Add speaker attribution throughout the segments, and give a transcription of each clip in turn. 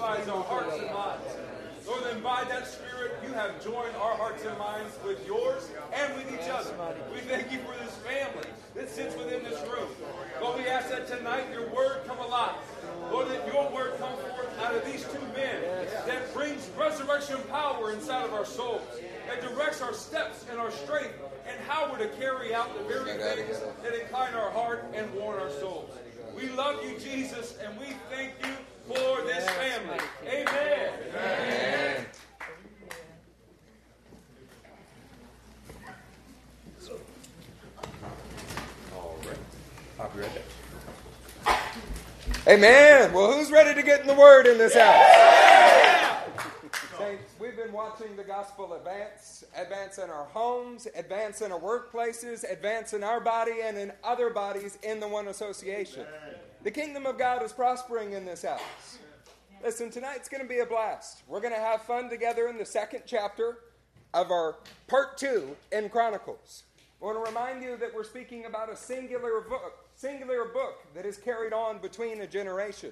Speaker 1: our hearts and minds. Lord, then by that Spirit, you have joined our hearts and minds with yours and with each other. We thank you for this family that sits within this room. Lord, we ask that tonight your word come alive. Lord, that your word come forth out of these two men that brings resurrection power inside of our souls, that directs our steps and our strength and how we're to carry out the very things that incline our heart and warn our souls. We love you, Jesus, and we thank you for this family. Amen. Amen.
Speaker 2: All right. I'll be right back. Amen. Well, who's ready to get in the Word in this house? Saints, we've been watching the gospel advance, advance in our homes, advance in our workplaces, advance in our body and in other bodies in the one association. The kingdom of God is prospering in this house. Listen, tonight's going to be a blast. We're going to have fun together in the second chapter of our part two in Chronicles. I want to remind you that we're speaking about a singular book, singular book that is carried on between a generation.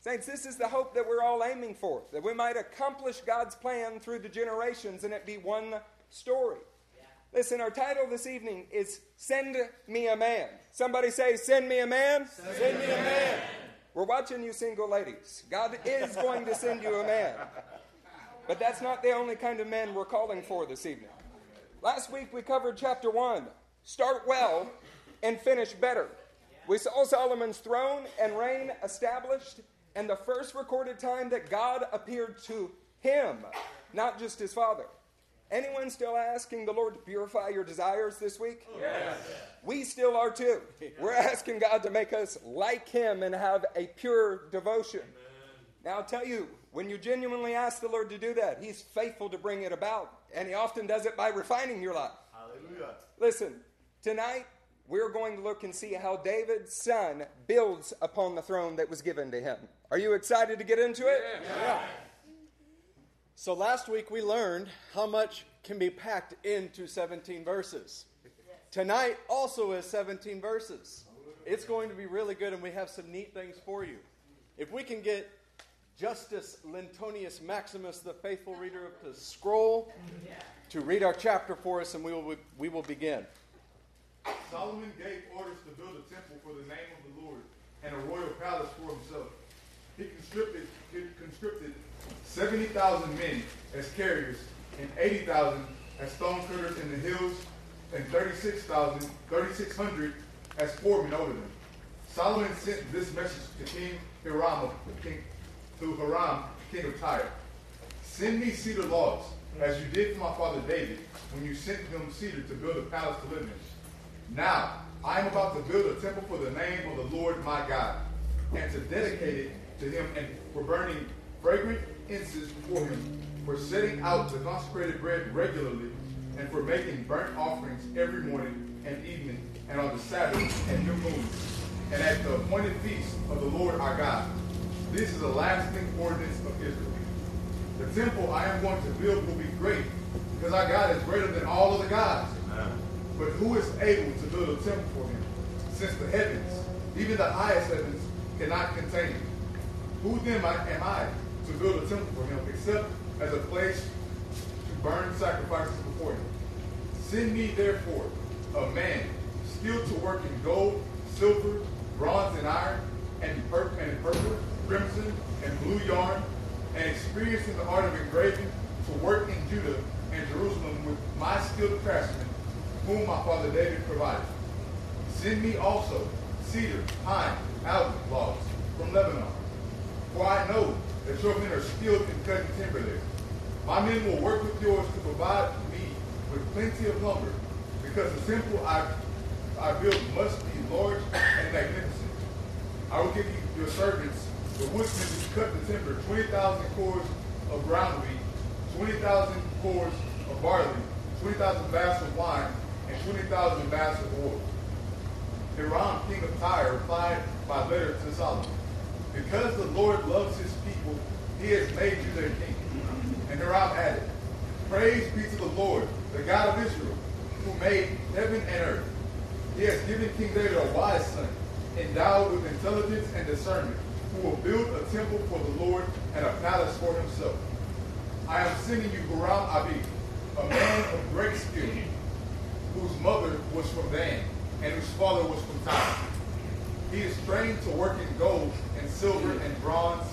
Speaker 2: Saints, this is the hope that we're all aiming for, that we might accomplish God's plan through the generations and it be one story. Listen, our title this evening is Send Me a Man. Somebody say, Send me a man. Send, send me a man. We're watching you, single ladies. God is going to send you a man. But that's not the only kind of man we're calling for this evening. Last week we covered chapter 1 Start well and finish better. We saw Solomon's throne and reign established and the first recorded time that God appeared to him, not just his father. Anyone still asking the Lord to purify your desires this week?
Speaker 1: Oh, yes.
Speaker 2: We still are too. We're asking God to make us like him and have a pure devotion. Now, I'll tell you, when you genuinely ask the Lord to do that, He's faithful to bring it about. And He often does it by refining your life.
Speaker 3: Hallelujah.
Speaker 2: Listen, tonight we're going to look and see how David's son builds upon the throne that was given to him. Are you excited to get into it?
Speaker 1: Yeah.
Speaker 4: So last week we learned how much can be packed into 17 verses. Tonight also is 17 verses. It's going to be really good, and we have some neat things for you. If we can get Justus Lentonius Maximus, the faithful reader of the scroll, to read our chapter for us, and we will, we will begin.
Speaker 3: Solomon gave orders to build a temple for the name of the Lord and a royal palace for himself. He conscripted, he conscripted 70,000 men as carriers and 80,000 as stonecutters in the hills and 36,000, 3,600 as foremen over them. Solomon sent this message to King Hiram, king, to Hiram, king of Tyre. Send me cedar logs, as you did for my father David, when you sent him cedar to build a palace to live in. Now, I am about to build a temple for the name of the Lord my God, and to dedicate it to him, and for burning fragrant incense before him, for setting out the consecrated bread regularly, and for making burnt offerings every morning and evening, and on the Sabbath and new moons, and at the appointed feast of the Lord our God. This is a lasting ordinance of Israel. The temple I am going to build will be great, because our God is greater than all of the gods. But who is able to build a temple for him, since the heavens, even the highest heavens, cannot contain him? Who then am I to build a temple for him, except as a place to burn sacrifices before him? Send me therefore a man skilled to work in gold, silver, bronze, and iron, and purple, crimson, and blue yarn, and experienced in the art of engraving, to work in Judah and Jerusalem with my skilled craftsmen, whom my father David provided. Send me also cedar, pine, alder logs from Lebanon, for I know that your men are skilled in cutting timber there. My men will work with yours to provide me with plenty of lumber, because the temple I, I build must be large and magnificent. I will give you your servants, the woodsmen, to cut the timber, 20,000 cors of ground wheat, 20,000 cors of barley, 20,000 baths of wine, and 20,000 baths of oil. Hiram, king of Tyre, replied by letter to Solomon, Because the Lord loves his he has made you their king. And Hiram added, Praise be to the Lord, the God of Israel, who made heaven and earth. He has given King David a wise son, endowed with intelligence and discernment, who will build a temple for the Lord and a palace for himself. I am sending you Huram Abi, a man of great skill, whose mother was from Dan, and whose father was from Tyre. He is trained to work in gold and silver and bronze,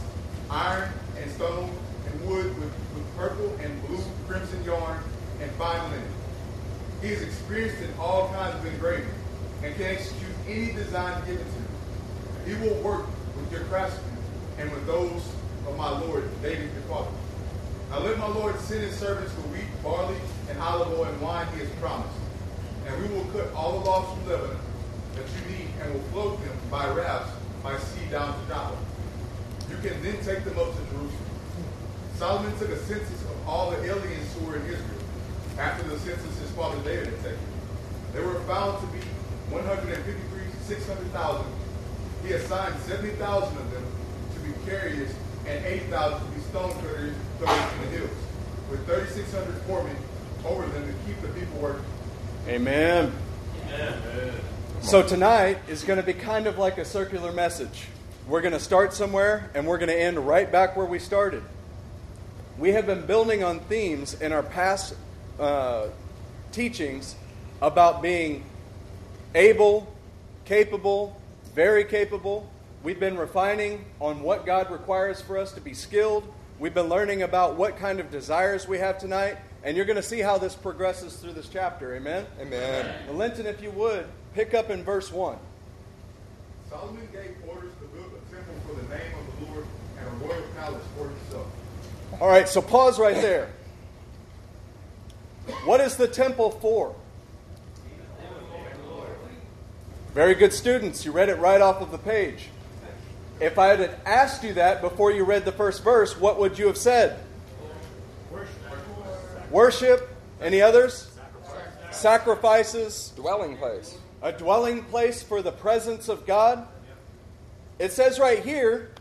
Speaker 3: iron and stone, and wood with, with purple and blue crimson yarn and fine linen. He is experienced in all kinds of engraving and can execute any design given to him. He will work with your craftsmen and with those of my Lord David your father. Now let my Lord send his servants the wheat, barley, and olive oil and wine he has promised. And we will cut all the logs from Lebanon that you need and will float them by rafts by sea down to Joppa. You can then take them up to Jerusalem. Solomon took a census of all the aliens who were in Israel after the census his father David had taken. They were found to be 153, 600,000. He assigned 70,000 of them to be carriers and 80,000 to be stone cutters in the hills, with 3,600 foremen over them to keep the people working.
Speaker 4: Amen. Amen. So tonight is going to be kind of like a circular message. We're going to start somewhere and we're going to end right back where we started. We have been building on themes in our past uh, teachings about being able, capable, very capable. We've been refining on what God requires for us to be skilled. We've been learning about what kind of desires we have tonight. And you're going to see how this progresses through this chapter. Amen?
Speaker 2: Amen.
Speaker 4: Well, Linton, if you would, pick up in verse 1.
Speaker 3: Solomon gave orders to build a temple for the name of the Lord and a royal palace for himself.
Speaker 4: All right, so pause right there. What is the temple for? Very good students. You read it right off of the page. If I had asked you that before you read the first verse, what would you have said? Worship. Any others? Sacrifices.
Speaker 2: Dwelling place.
Speaker 4: A dwelling place for the presence of God. It says right here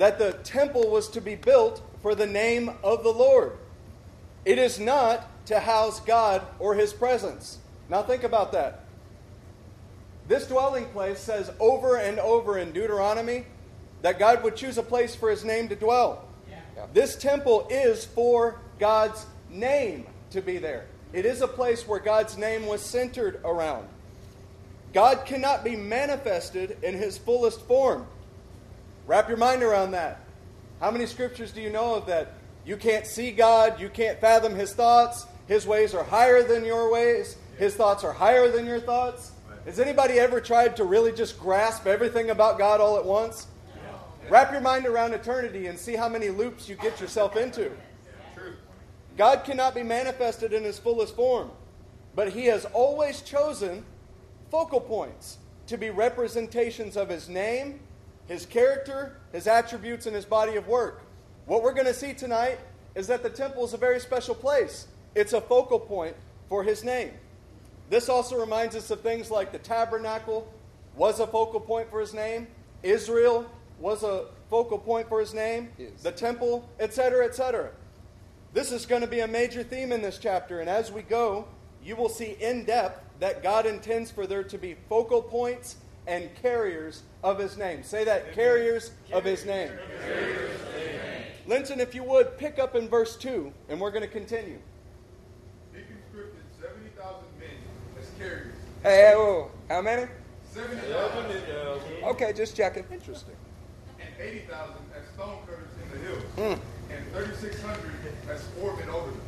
Speaker 4: that the temple was to be built for the name of the Lord. It is not to house God or his presence. Now think about that. This dwelling place says over and over in Deuteronomy that God would choose a place for his name to dwell. Yeah. This temple is for God's name to be there. It is a place where God's name was centered around. God cannot be manifested in his fullest form. Wrap your mind around that. How many scriptures do you know of that? You can't see God, you can't fathom his thoughts, his ways are higher than your ways, his thoughts are higher than your thoughts. Has anybody ever tried to really just grasp everything about God all at once? Wrap your mind around eternity and see how many loops you get yourself into. God cannot be manifested in his fullest form, but he has always chosen focal points to be representations of his name, his character, his attributes, and his body of work. What we're going to see tonight is that the temple is a very special place. It's a focal point for his name. This also reminds us of things like the tabernacle was a focal point for his name, Israel was a focal point for his name, yes. the temple, etc., etc. This is going to be a major theme in this chapter, and as we go, you will see in depth that God intends for there to be focal points and carriers of his name. Say that carriers, of his name. Linton, if you would, pick up in verse 2, and we're going to continue.
Speaker 3: He conscripted 70,000 men as carriers.
Speaker 2: Hey, oh, how many?
Speaker 3: 70,000.
Speaker 2: Okay, just checking.
Speaker 4: Interesting.
Speaker 3: And 80,000 as stone cutters in the hills. Mm. And 3,600 as foremen over them.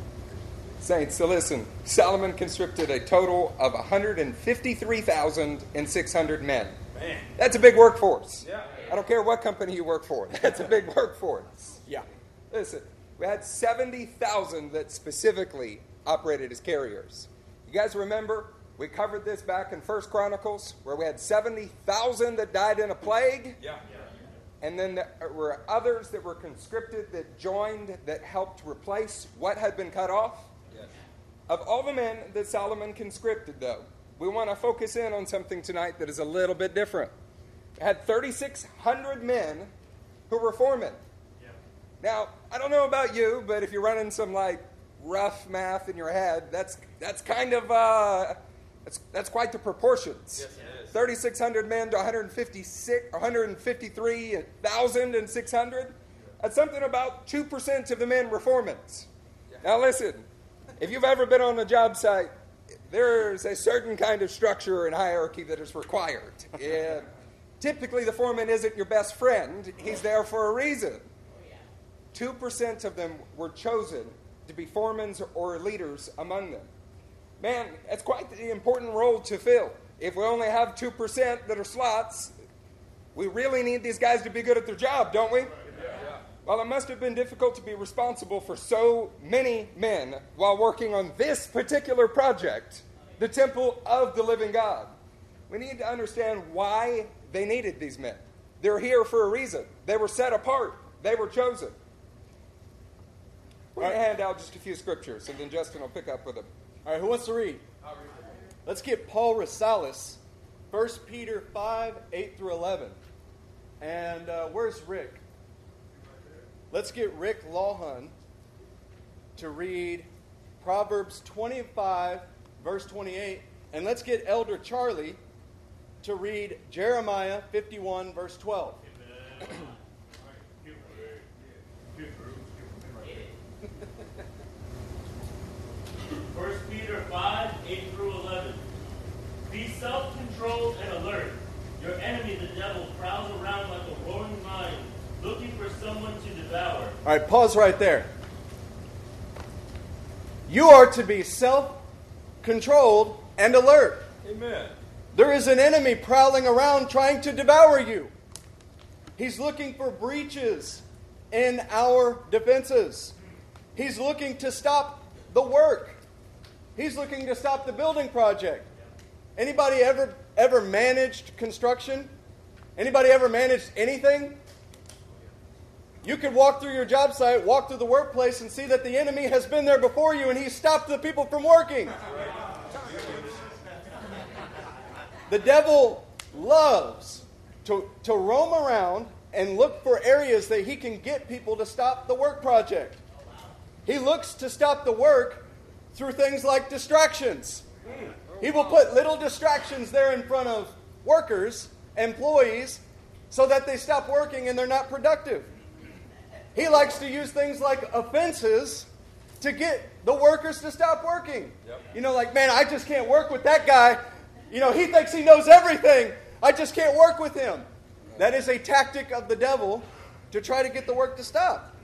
Speaker 2: Saints, so listen, Solomon conscripted a total of 153,600 men. Man. That's a big workforce.
Speaker 1: Yeah.
Speaker 2: I don't care what company you work for. That's a big workforce.
Speaker 4: Yeah.
Speaker 2: Listen, we had 70,000 that specifically operated as carriers. You guys remember we covered this back in First Chronicles where we had 70,000 that died in a plague?
Speaker 1: Yeah.
Speaker 2: And then there were others that were conscripted that joined that helped replace what had been cut off. Of all the men that Solomon conscripted, though, we want to focus in on something tonight that is a little bit different. It had 3,600 men who were foremen. Yeah. Now, I don't know about you, but if you're running some like rough math in your head, that's that's kind of uh, that's that's quite the proportions.
Speaker 1: Yes, it is.
Speaker 2: 3,600 men to 156, 153,600. That's something about 2% of the men were foremen. Now, listen, if you've ever been on a job site, there's a certain kind of structure and hierarchy that is required. Typically, the foreman isn't your best friend, he's there for a reason. 2% of them were chosen to be foremen or leaders among them. Man, that's quite the important role to fill. If we only have 2% that are slots, we really need these guys to be good at their job, don't we? Well, it must have been difficult to be responsible for so many men while working on this particular project, the temple of the living God. We need to understand why they needed these men. They're here for a reason. They were set apart, they were chosen. We're going to hand out just a few scriptures, and then Justin will pick up with them.
Speaker 4: All right, who wants to read? Let's get Paul Rosales, 1 Peter 5, 8 through 11. And uh, where's Rick? Let's get Rick Lawhun to read Proverbs 25, verse 28. And let's get Elder Charlie to read Jeremiah 51, verse 12.
Speaker 5: First Peter 5, 8 through 11. Be self-controlled and alert. Your enemy, the devil, prowls around like a roaring lion, looking for someone to devour.
Speaker 4: All right, pause right there. You are to be self controlled and alert.
Speaker 1: Amen.
Speaker 4: There is an enemy prowling around trying to devour you. He's looking for breaches in our defenses. He's looking to stop the work. He's looking to stop the building project. Anybody ever ever managed construction? Anybody ever managed anything? You could walk through your job site, walk through the workplace, and see that the enemy has been there before you and he stopped the people from working. The devil loves to, to roam around and look for areas that he can get people to stop the work project. He looks to stop the work through things like distractions. He will put little distractions there in front of workers, employees, so that they stop working and they're not productive. He likes to use things like offenses to get the workers to stop working.
Speaker 1: Yep.
Speaker 4: You know, like, man, I just can't work with that guy. You know, he thinks he knows everything. I just can't work with him. That is a tactic of the devil to try to get the work to stop.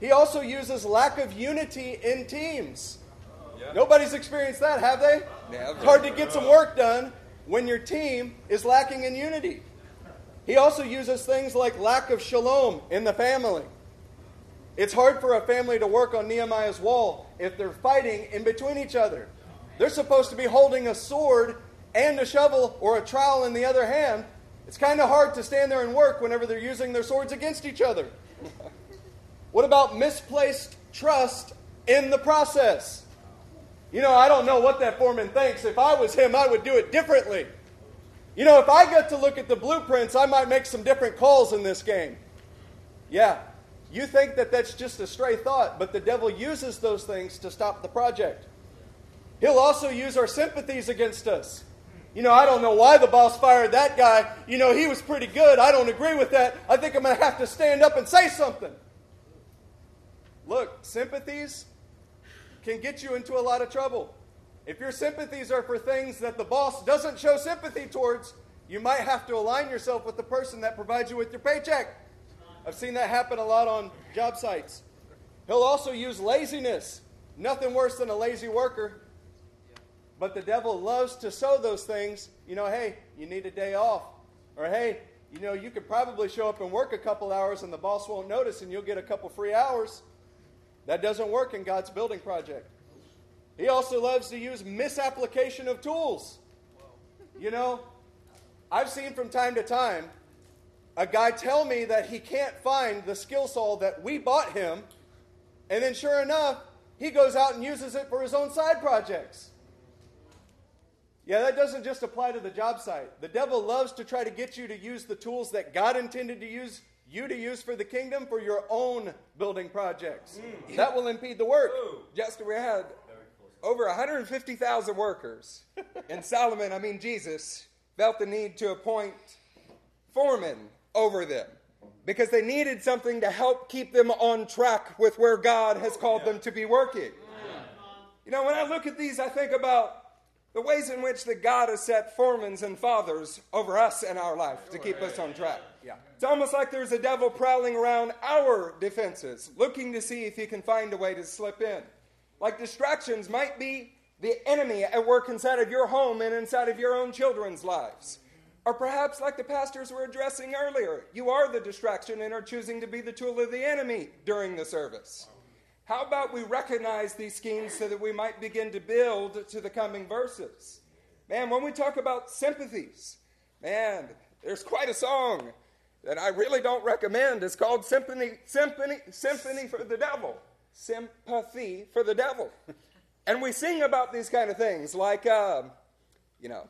Speaker 4: He also uses lack of unity in teams.
Speaker 1: Yeah.
Speaker 4: Nobody's experienced that, have they?
Speaker 2: Never.
Speaker 4: It's hard to get some work done when your team is lacking in unity. He also uses things like lack of shalom in the family. It's hard for a family to work on Nehemiah's wall if they're fighting in between each other. They're supposed to be holding a sword and a shovel or a trowel in the other hand. It's kind of hard to stand there and work whenever they're using their swords against each other. what about misplaced trust in the process? You know, I don't know what that foreman thinks. If I was him, I would do it differently. You know, if I get to look at the blueprints, I might make some different calls in this game. Yeah, you think that that's just a stray thought, but the devil uses those things to stop the project. He'll also use our sympathies against us. You know, I don't know why the boss fired that guy. You know, he was pretty good. I don't agree with that. I think I'm going to have to stand up and say something. Look, sympathies can get you into a lot of trouble. If your sympathies are for things that the boss doesn't show sympathy towards, you might have to align yourself with the person that provides you with your paycheck. I've seen that happen a lot on job sites. He'll also use laziness. Nothing worse than a lazy worker. But the devil loves to sow those things. You know, hey, you need a day off. Or hey, you know, you could probably show up and work a couple hours and the boss won't notice and you'll get a couple free hours. That doesn't work in God's building project. He also loves to use misapplication of tools. You know, I've seen from time to time a guy tell me that he can't find the skill saw that we bought him, and then sure enough, he goes out and uses it for his own side projects. Yeah, that doesn't just apply to the job site. The devil loves to try to get you to use the tools that God intended to use you to use for the kingdom for your own building projects. That will impede the work.
Speaker 2: Justin, we had over 150,000 workers. and Solomon, I mean Jesus, felt the need to appoint foremen over them because they needed something to help keep them on track with where God has called them to be working. You know, when I look at these, I think about the ways in which that God has set foremen and fathers over us in our life to keep us on track. Yeah. It's almost like there's a devil prowling around our defenses, looking to see if he can find a way to slip in. Like distractions might be the enemy at work inside of your home and inside of your own children's lives. Or perhaps, like the pastors were addressing earlier, you are the distraction and are choosing to be the tool of the enemy during the service. How about we recognize these schemes so that we might begin to build to the coming verses? Man, when we talk about sympathies, man, there's quite a song that I really don't recommend. It's called Symphony, Symphony, Symphony for the Devil. Sympathy for the Devil. And we sing about these kind of things like, um, you know,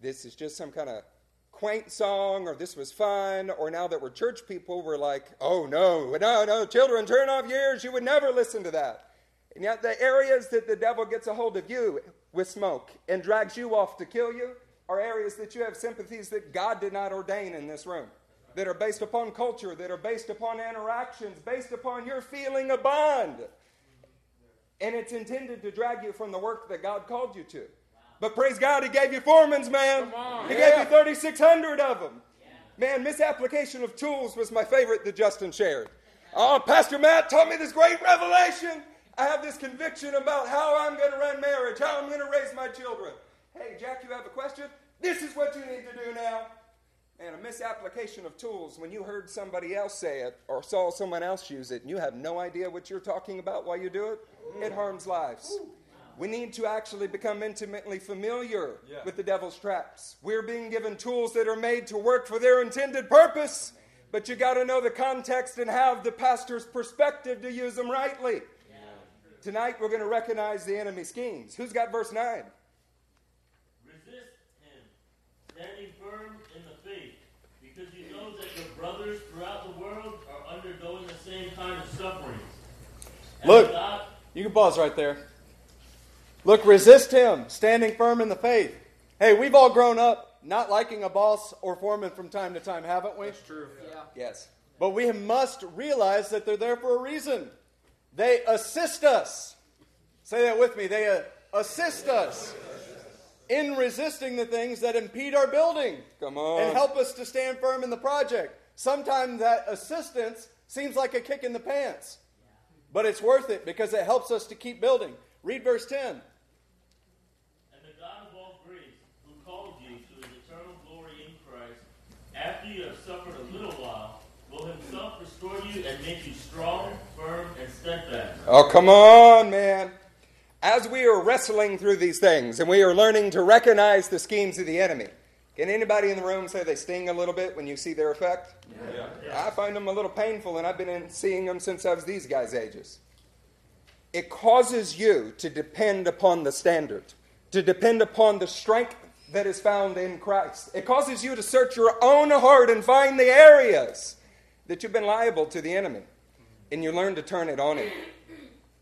Speaker 2: this is just some kind of quaint song, or this was fun, or now that we're church people, we're like, oh no, no, no, children, turn off ears. You would never listen to that. And yet, the areas that the devil gets a hold of you with smoke and drags you off to kill you are areas that you have sympathies that God did not ordain in this room, that are based upon culture, that are based upon interactions, based upon your feeling a bond. And it's intended to drag you from the work that God called you to. But praise God, He gave you foremans, man. He yeah. gave you 3,600 of them. Man, misapplication of tools was my favorite that Justin shared. Oh, Pastor Matt taught me this great revelation. I have this conviction about how I'm going to run marriage, how I'm going to raise my children. Hey, Jack, you have a question? This is what you need to do now. And a misapplication of tools when you heard somebody else say it or saw someone else use it and you have no idea what you're talking about while you do it, it harms lives. We need to actually become intimately familiar yeah. with the devil's traps. We're being given tools that are made to work for their intended purpose, but you got to know the context and have the pastor's perspective to use them rightly. Yeah. Tonight we're going to recognize the enemy schemes. Who's got verse 9?
Speaker 5: Resist him, standing firm in the faith, because you know that your brothers throughout the world are undergoing the same kind of sufferings.
Speaker 4: And Look, God, you can pause right there. Look, resist him, standing firm in the faith. Hey, we've all grown up not liking a boss or foreman from time to time, haven't we?
Speaker 1: That's true.
Speaker 2: Yeah. Yes.
Speaker 4: But we must realize that they're there for a reason. They assist us. Say that with me. They uh, assist us in resisting the things that impede our building.
Speaker 2: Come on.
Speaker 4: And help us to stand firm in the project. Sometimes that assistance seems like a kick in the pants. But it's worth it because it helps us to keep building. Read verse 10. And
Speaker 5: the God of all grace, who called you to his eternal glory in Christ, after you have suffered a little while, will himself restore you and make you strong, firm, and steadfast.
Speaker 2: Oh, come on, man. As we are wrestling through these things and we are learning to recognize the schemes of the enemy, can anybody in the room say they sting a little bit when you see their effect? Yeah. yeah. I find them a little painful, and I've been seeing them since I was these guys' ages it causes you to depend upon the standard, to depend upon the strength that is found in Christ. It causes you to search your own heart and find the areas that you've been liable to the enemy. And you learn to turn it on him.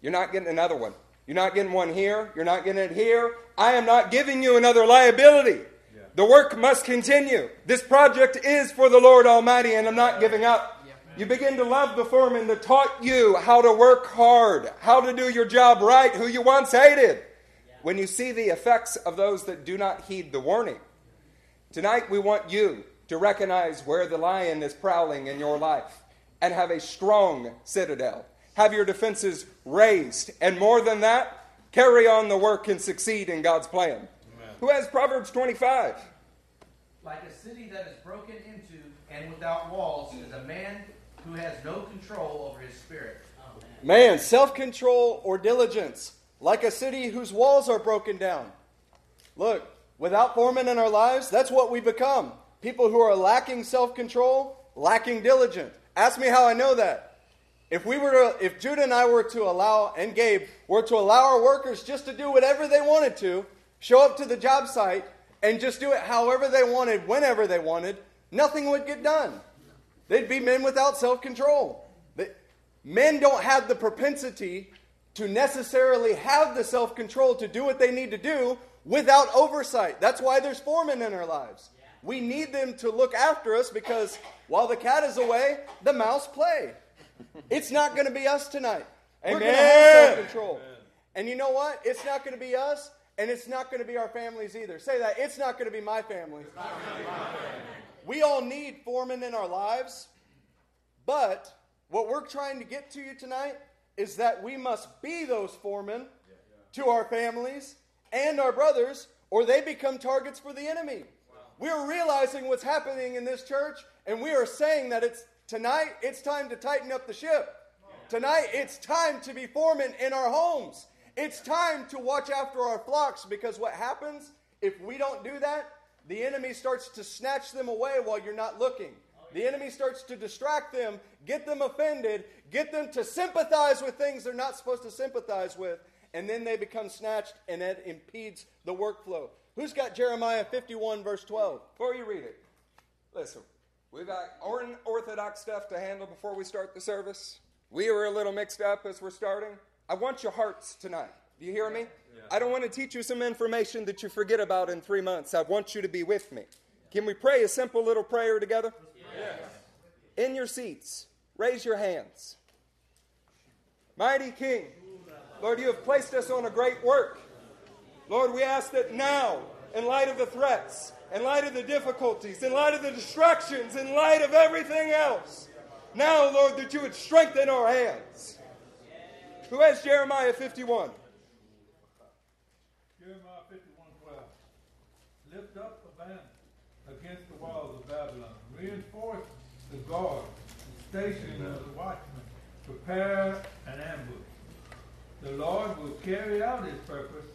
Speaker 2: You're not getting another one. You're not getting one here. You're not getting it here. I am not giving you another liability. Yeah. The work must continue. This project is for the Lord Almighty, and I'm not giving up. You begin to love the foreman that taught you how to work hard, how to do your job right, who you once hated. When you see the effects of those that do not heed the warning. Tonight, we want you to recognize where the lion is prowling in your life and have a strong citadel. Have your defenses raised. And more than that, carry on the work and succeed in God's plan. Amen. Who has Proverbs 25?
Speaker 6: Like a city that is broken into and without walls is a man who has no control over his spirit.
Speaker 4: Man, self control or diligence, like a city whose walls are broken down. Look, without foremen in our lives, that's what we become. People who are lacking self control, lacking diligence. Ask me how I know that. If we were to, if Judah and I were to allow, and Gabe were to allow our workers just to do whatever they wanted to, show up to the job site, and just do it however they wanted, whenever they wanted, nothing would get done. They'd be men without self control. Men don't have the propensity to necessarily have the self control to do what they need to do without oversight. That's why there's foremen in our lives. We need them to look after us because while the cat is away, the mouse play. It's not going to be us tonight. We're going to have
Speaker 2: Amen.
Speaker 4: self control. And you know what? It's not going to be us, and it's not going to be our families either. Say that. It's not going to be my family. We all need foremen in our lives, but what we're trying to get to you tonight is that we must be those foremen to our families and our brothers, or they become targets for the enemy. We're realizing what's happening in this church, and we are saying that it's tonight, it's time to tighten up the ship. Tonight, it's time to be foremen in our homes. It's time to watch after our flocks because what happens if we don't do that? The enemy starts to snatch them away while you're not looking. The enemy starts to distract them, get them offended, get them to sympathize with things they're not supposed to sympathize with, and then they become snatched, and that impedes the workflow. Who's got Jeremiah 51, verse 12?
Speaker 2: Before you read it, listen, we've got unorthodox stuff to handle before we start the service. We were a little mixed up as we're starting. I want your hearts tonight. Do you hear me? I don't want to teach you some information that you forget about in three months. I want you to be with me. Can we pray a simple little prayer together? In your seats, raise your hands. Mighty King, Lord, you have placed us on a great work. Lord, we ask that now, in light of the threats, in light of the difficulties, in light of the distractions, in light of everything else, now, Lord, that you would strengthen our hands. Who has Jeremiah 51?
Speaker 7: Jeremiah 51 12. Lift up a banner against the walls of Babylon. Reinforce the guard, the station of the watchman. Prepare an ambush. The Lord will carry out his purpose,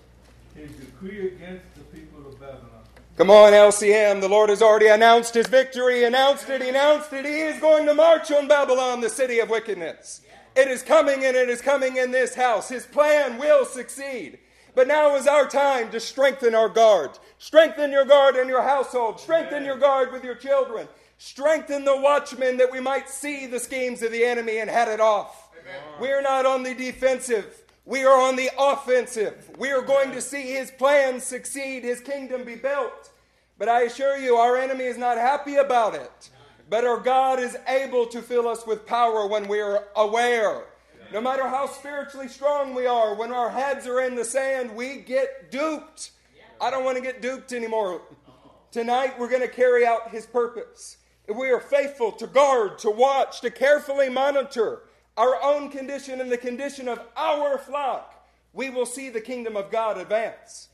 Speaker 7: his decree against the people of Babylon.
Speaker 2: Come on, LCM. The Lord has already announced his victory. He announced it. He announced it. He is going to march on Babylon, the city of wickedness. It is coming and it is coming in this house. His plan will succeed. But now is our time to strengthen our guard. Strengthen your guard in your household. Strengthen your guard with your children. Strengthen the watchmen that we might see the schemes of the enemy and head it off. We are not on the defensive. We are on the offensive. We are going to see his plans succeed, his kingdom be built. But I assure you, our enemy is not happy about it. But our God is able to fill us with power when we are aware. No matter how spiritually strong we are, when our heads are in the sand, we get duped. I don't want to get duped anymore. Tonight, we're going to carry out his purpose. If we are faithful to guard, to watch, to carefully monitor our own condition and the condition of our flock, we will see the kingdom of God advance.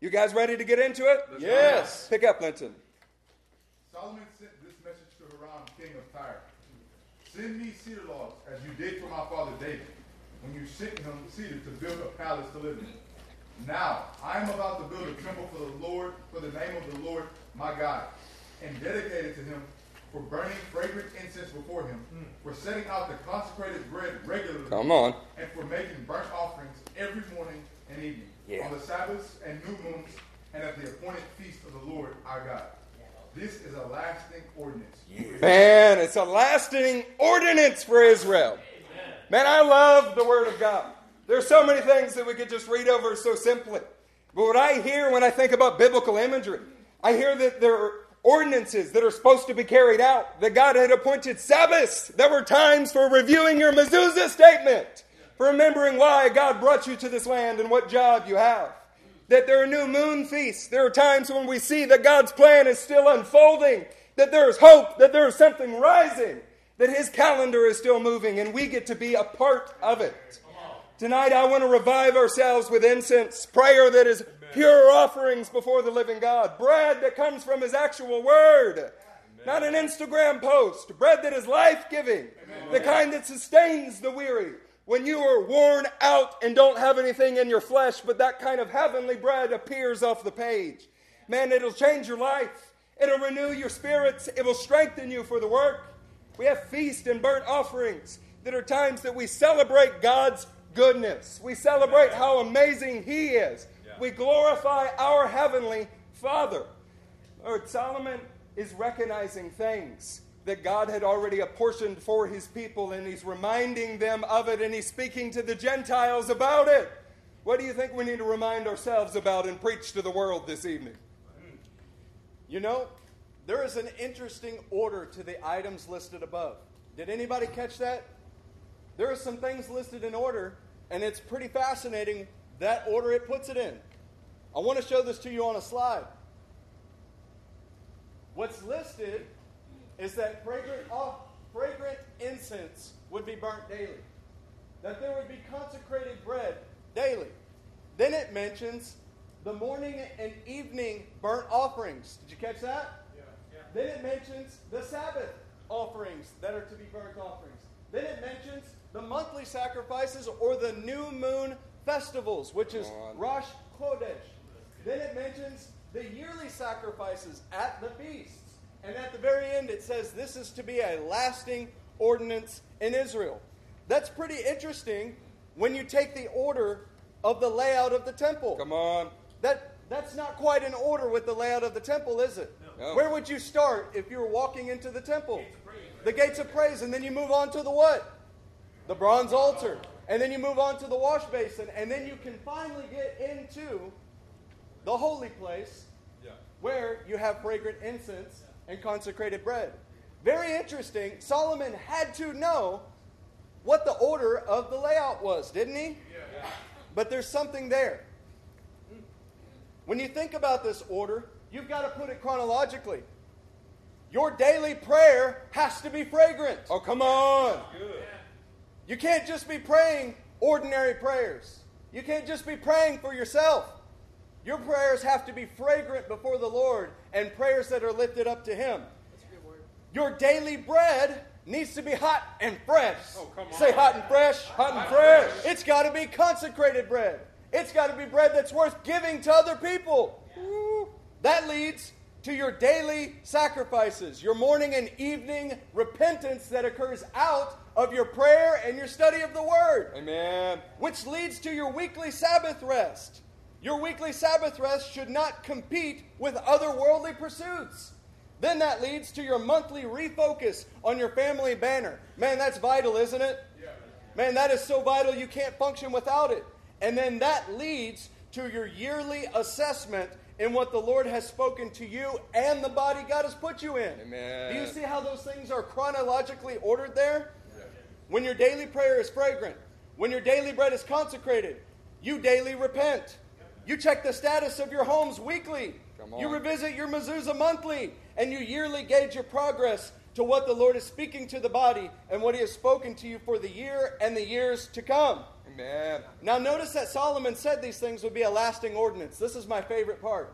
Speaker 2: You guys ready to get into it? yes. Pick up, Linton.
Speaker 3: Solomon sent this message to Hiram, king of Tyre. Send me cedar logs, as you did for my father David, when you sent him cedar to build a palace to live in. Now, I am about to build a temple for the Lord, for the name of the Lord my God, and dedicated to him for burning fragrant incense before him, hmm. for setting out the consecrated bread regularly,
Speaker 2: Come on.
Speaker 3: and for making burnt offerings every morning and evening,
Speaker 2: Yeah.
Speaker 3: on the Sabbaths and new moons, and at the appointed feast of the Lord our God. This is a lasting ordinance.
Speaker 2: Man, it's a lasting ordinance for Israel. Man, I love the Word of God. There's so many things that we could just read over so simply. But what I hear when I think about biblical imagery, I hear that there are ordinances that are supposed to be carried out, that God had appointed Sabbaths. There were times for reviewing your mezuzah statement, for remembering why God brought you to this land and what job you have. That there are new moon feasts. There are times when we see that God's plan is still unfolding, that there is hope, that there is something rising, that His calendar is still moving, and we get to be a part of it. Tonight, I want to revive ourselves with incense, prayer that is pure offerings before the living God, bread that comes from His actual word, not an Instagram post, bread that is life giving, the kind that sustains the weary. When you are worn out and don't have anything in your flesh, but that kind of heavenly bread appears off the page, man, it'll change your life. It'll renew your spirits. It will strengthen you for the work. We have feast and burnt offerings that are times that we celebrate God's goodness. We celebrate how amazing He is. We glorify our Heavenly Father. Lord, Solomon is recognizing things that God had already apportioned for His people, and He's reminding them of it, and He's speaking to the Gentiles about it. What do you think we need to remind ourselves about and preach to the world this evening?
Speaker 4: You know, there is an interesting order to the items listed above. Did anybody catch that? There are some things listed in order, and it's pretty fascinating that order it puts it in. I want to show this to you on a slide. What's listed is that fragrant, off, fragrant incense would be burnt daily, that there would be consecrated bread daily. Then it mentions the morning and evening burnt offerings. Did you catch that? Yeah. yeah. Then it mentions the Sabbath offerings that are to be burnt offerings. Then it mentions the monthly sacrifices or the new moon festivals, which is Rosh Chodesh. Then it mentions the yearly sacrifices at the feasts. And at the very end, it says this is to be a lasting ordinance in Israel. That's pretty interesting when you take the order of the layout of the temple.
Speaker 2: Come on.
Speaker 4: That, that's not quite in order with the layout of the temple, is it? No. Where would you start if you were walking into the temple? Gates the gates of praise, and then you move on to the what? The bronze altar. And then you move on to the wash basin, and then you can finally get into the holy place yeah. where you have fragrant incense and consecrated bread. Very interesting. Solomon had to know what the order of the layout was, didn't he? Yeah. But there's something there. When you think about this order, you've got to put it chronologically. Your daily prayer has to be fragrant.
Speaker 2: Oh, come on.
Speaker 4: You can't just be praying ordinary prayers. You can't just be praying for yourself. Your prayers have to be fragrant before the Lord and prayers that are lifted up to Him. Your daily bread needs to be hot and fresh. Oh, Say hot and fresh.
Speaker 2: Hot and fresh.
Speaker 4: It's got to be consecrated bread. It's got to be bread that's worth giving to other people. That leads to your daily sacrifices, your morning and evening repentance that occurs out of your prayer and your study of the Word.
Speaker 2: Amen.
Speaker 4: Which leads to your weekly Sabbath rest. Your weekly Sabbath rest should not compete with other worldly pursuits. Then that leads to your monthly refocus on your family banner. Man, that's vital, isn't it? Man, that is so vital you can't function without it. And then that leads to your yearly assessment in what the Lord has spoken to you and the body God has put you in.
Speaker 2: Amen.
Speaker 4: Do you see how those things are chronologically ordered there? When your daily prayer is fragrant, when your daily bread is consecrated, you daily repent. You check the status of your homes weekly. You revisit your mezuzah monthly, and you yearly gauge your progress to what the Lord is speaking to the body and what He has spoken to you for the year and the years to come.
Speaker 2: Amen.
Speaker 4: Now, notice that Solomon said these things would be a lasting ordinance. This is my favorite part.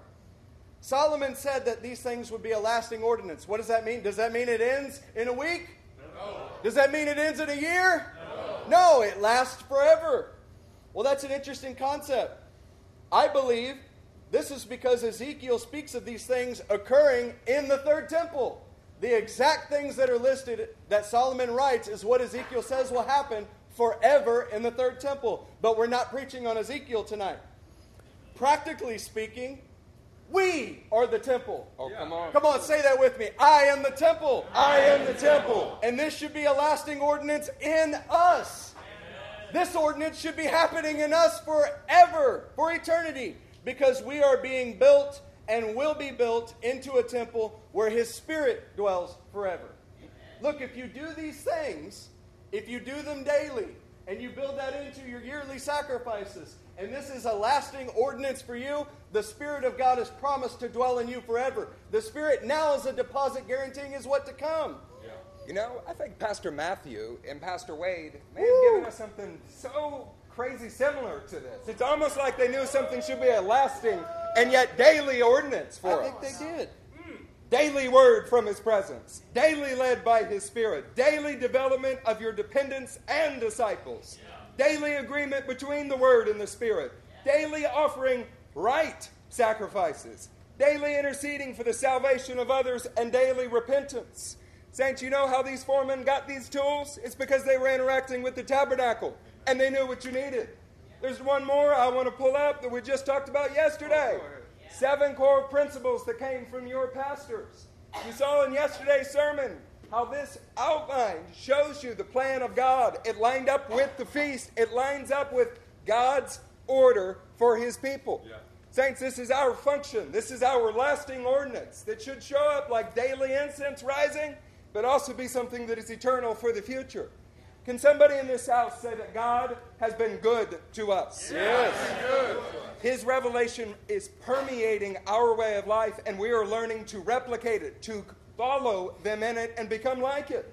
Speaker 4: Solomon said that these things would be a lasting ordinance. What does that mean? Does that mean it ends in a week? No. Does that mean it ends in a year? No. No, it lasts forever. Well, that's an interesting concept. I believe this is because Ezekiel speaks of these things occurring in the third temple. The exact things that are listed that Solomon writes is what Ezekiel says will happen forever in the third temple. But we're not preaching on Ezekiel tonight. Practically speaking, we are the temple.
Speaker 2: Oh, yeah. come on.
Speaker 4: Come on, say that with me. I am the temple.
Speaker 2: I am the temple.
Speaker 4: And this should be a lasting ordinance in us. This ordinance should be happening in us forever, for eternity, because we are being built and will be built into a temple where His Spirit dwells forever. Look, if you do these things, if you do them daily, and you build that into your yearly sacrifices, and this is a lasting ordinance for you, the Spirit of God has promised to dwell in you forever. The Spirit now is a deposit guaranteeing is what to come.
Speaker 2: You know, I think Pastor Matthew and Pastor Wade may have given us something so crazy similar to this. It's almost like they knew something should be a lasting and yet daily ordinance for
Speaker 4: I
Speaker 2: us.
Speaker 4: think they did.
Speaker 2: Daily word from His presence, daily led by His Spirit, daily development of your dependents and disciples, daily agreement between the Word and the Spirit, daily offering right sacrifices, daily interceding for the salvation of others, and daily repentance. Saints, you know how these foremen got these tools? It's because they were interacting with the tabernacle and they knew what you needed. There's one more I want to pull up that we just talked about yesterday. Seven core principles that came from your pastors. You saw in yesterday's sermon how this outline shows you the plan of God. It lined up with the feast, it lines up with God's order for his people.
Speaker 1: Yeah.
Speaker 2: Saints, this is our function. This is our lasting ordinance that should show up like daily incense rising, but also be something that is eternal for the future. Can somebody in this house say that God has been good to us?
Speaker 1: Yes. Good.
Speaker 2: His revelation is permeating our way of life, and we are learning to replicate it, to follow them in it, and become like it.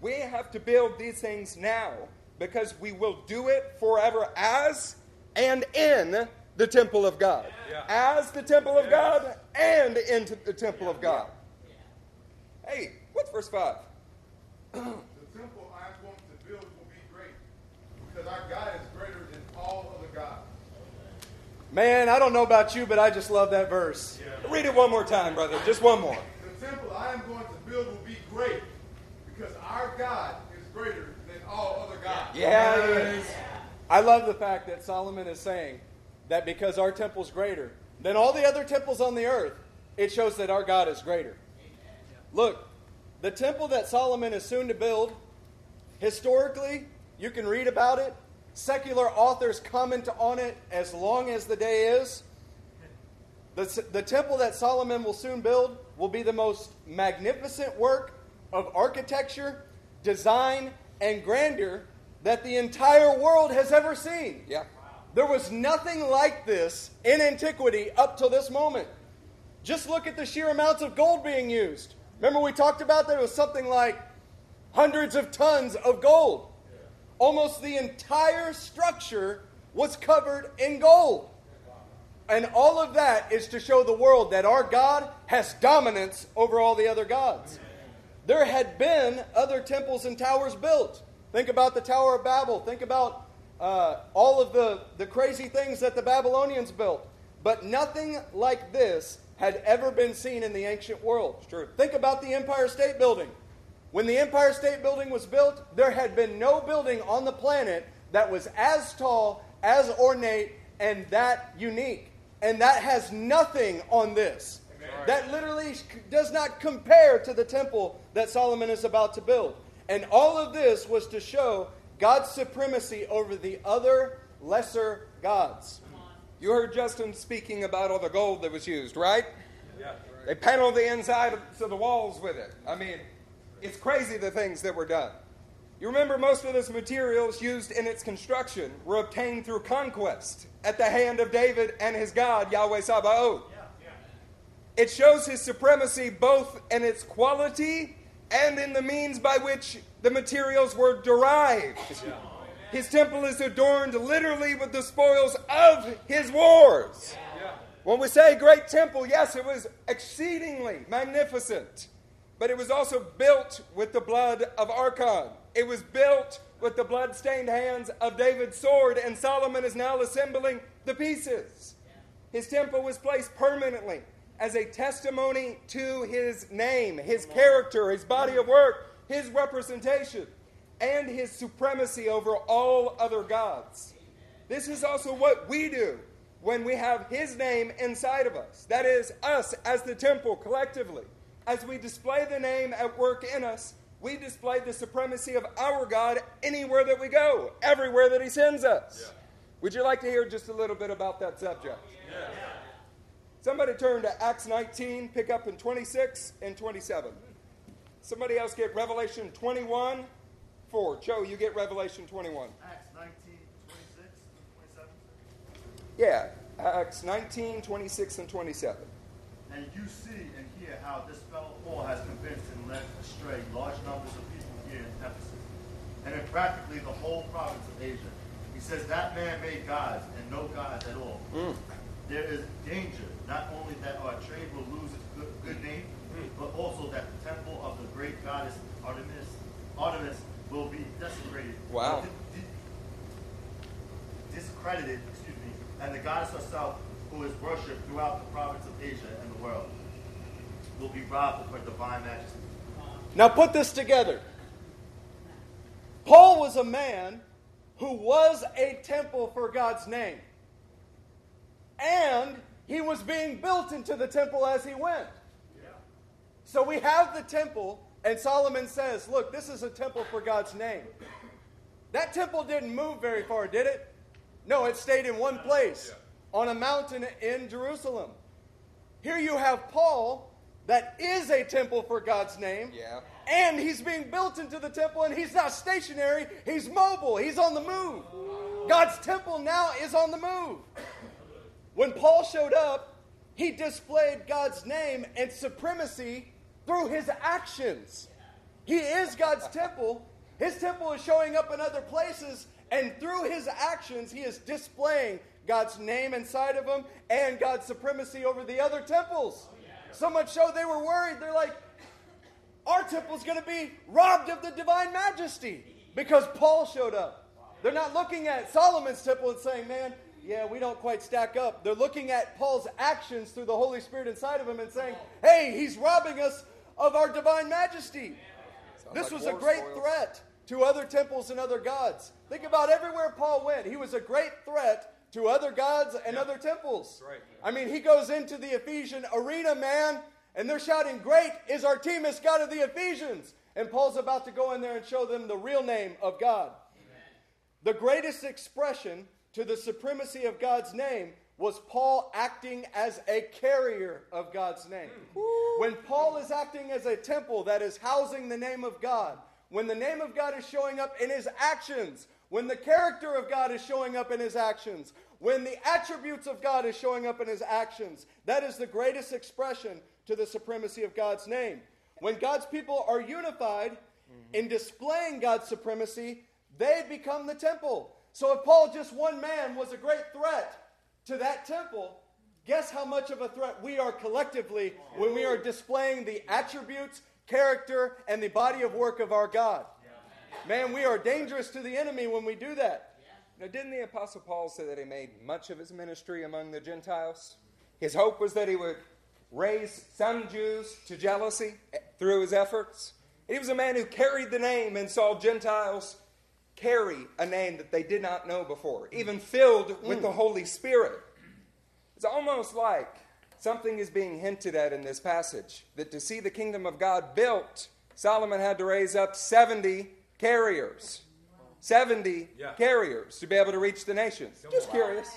Speaker 2: We have to build these things now because we will do it forever as and in the temple of God.
Speaker 1: Yeah.
Speaker 2: As the temple of God and into the temple of God. Hey, what's verse 5?
Speaker 3: The temple I am going to build will be great, because our God is greater than all other gods.
Speaker 4: Man, I don't know about you, but I just love that verse.
Speaker 2: Read it one more time, brother. Just one more.
Speaker 3: The temple I am going to build will be great, because our God is greater than all other gods.
Speaker 2: Yeah, it is.
Speaker 4: I love the fact that Solomon is saying that because our temple is greater than all the other temples on the earth, it shows that our God is greater. Look, the temple that Solomon is soon to build, historically, you can read about it. Secular authors comment on it as long as the day is. The, the temple that Solomon will soon build will be the most magnificent work of architecture, design, and grandeur that the entire world has ever seen.
Speaker 2: Yeah.
Speaker 4: There was nothing like this in antiquity up till this moment. Just look at the sheer amounts of gold being used. Remember, we talked about that it was something like hundreds of tons of gold. Almost the entire structure was covered in gold. And all of that is to show the world that our God has dominance over all the other gods. There had been other temples and towers built. Think about the Tower of Babel. Think about uh, all of the, the crazy things that the Babylonians built. But nothing like this had ever been seen in the ancient world.
Speaker 2: true.
Speaker 4: Think about the Empire State Building. When the Empire State Building was built, there had been no building on the planet that was as tall, as ornate, and that unique. And that has nothing on this. That literally does not compare to the temple that Solomon is about to build. And all of this was to show God's supremacy over the other lesser gods.
Speaker 2: You heard Justin speaking about all the gold that was used, right?
Speaker 1: Yeah.
Speaker 2: They paneled the inside of to the walls with it. I mean, it's crazy the things that were done. You remember most of those materials used in its construction were obtained through conquest at the hand of David and his God, Yahweh Sabaoth. It shows his supremacy both in its quality and in the means by which the materials were derived. His temple is adorned literally with the spoils of his wars. When we say great temple, yes, it was exceedingly magnificent, but it was also built with the blood of Archon. It was built with the blood-stained hands of David's sword, and Solomon is now assembling the pieces. His temple was placed permanently as a testimony to his name, his character, his body of work, his representation, and his supremacy over all other gods. This is also what we do when we have His name inside of us. That is, us as the temple collectively. As we display the name at work in us, we display the supremacy of our God anywhere that we go, everywhere that He sends us. Would you like to hear just a little bit about that subject? Somebody turn to Acts 19, pick up in 26 and 27. Somebody else get Revelation 21, 4. Joe, you get Revelation 21.
Speaker 8: Acts 19, 26, and 27.
Speaker 2: Yeah, Acts 19, 26, and 27.
Speaker 8: And you see and hear how this fellow Paul has convinced and led astray large numbers of people here in Ephesus, and in practically the whole province of Asia. He says that man made gods and no gods at all. Mm. There is danger, not only that our trade will lose its good, good name, mm. but also that the temple of the great goddess Artemis, Artemis will be desecrated.
Speaker 2: Wow.
Speaker 8: di- di- discredited, excuse me, and the goddess herself, who is worshipped throughout the province of Asia and the world, will be robbed of her divine majesty.
Speaker 4: Now put this together. Paul was a man who was a temple for God's name. And he was being built into the temple as he went. So we have the temple, and Solomon says, Look, this is a temple for God's name. That temple didn't move very far, did it? No, it stayed in one place on a mountain in Jerusalem. Here you have Paul, that is a temple for God's name.
Speaker 2: Yeah.
Speaker 4: And he's being built into the temple, and he's not stationary, he's mobile, he's on the move. God's temple now is on the move. When Paul showed up, he displayed God's name and supremacy through his actions. He is God's temple. His temple is showing up in other places, and through his actions, he is displaying God's name inside of them, and God's supremacy over the other temples. So much so they were worried. They're like, our temple's going to be robbed of the divine majesty because Paul showed up. They're not looking at Solomon's temple and saying, man, yeah, we don't quite stack up. They're looking at Paul's actions through the Holy Spirit inside of him and saying, hey, he's robbing us of our divine majesty. This
Speaker 2: like
Speaker 4: was a great
Speaker 2: spoils.
Speaker 4: threat to other temples and other gods. Think about everywhere Paul went. He was a great threat to other gods and other temples.
Speaker 1: right.
Speaker 4: I mean, he goes into the Ephesian arena, man, and they're shouting, Great is Artemis, God of the Ephesians. And Paul's about to go in there and show them the real name of God. The greatest expression to the supremacy of God's name was Paul acting as a carrier of God's name. Hmm. When Paul is acting as a temple that is housing the name of God, when the name of God is showing up in his actions, when the character of God is showing up in his actions, when the attributes of God is showing up in his actions, that is the greatest expression to the supremacy of God's name. When God's people are unified in displaying God's supremacy, they become the temple. So if Paul, just one man, was a great threat to that temple, guess how much of a threat we are collectively when we are displaying the attributes, character, and the body of work of our God. Man, we are dangerous to the enemy when we do that.
Speaker 2: Now, didn't the Apostle Paul say that he made much of his ministry among the Gentiles? His hope was that he would raise some Jews to jealousy through his efforts. He was a man who carried the name and saw Gentiles carry a name that they did not know before, even filled with mm. the Holy Spirit. It's almost like something is being hinted at in this passage that to see the kingdom of God built, Solomon had to raise up 70 carriers. 70
Speaker 1: Yeah.
Speaker 2: carriers to be able to reach the nations. Just curious.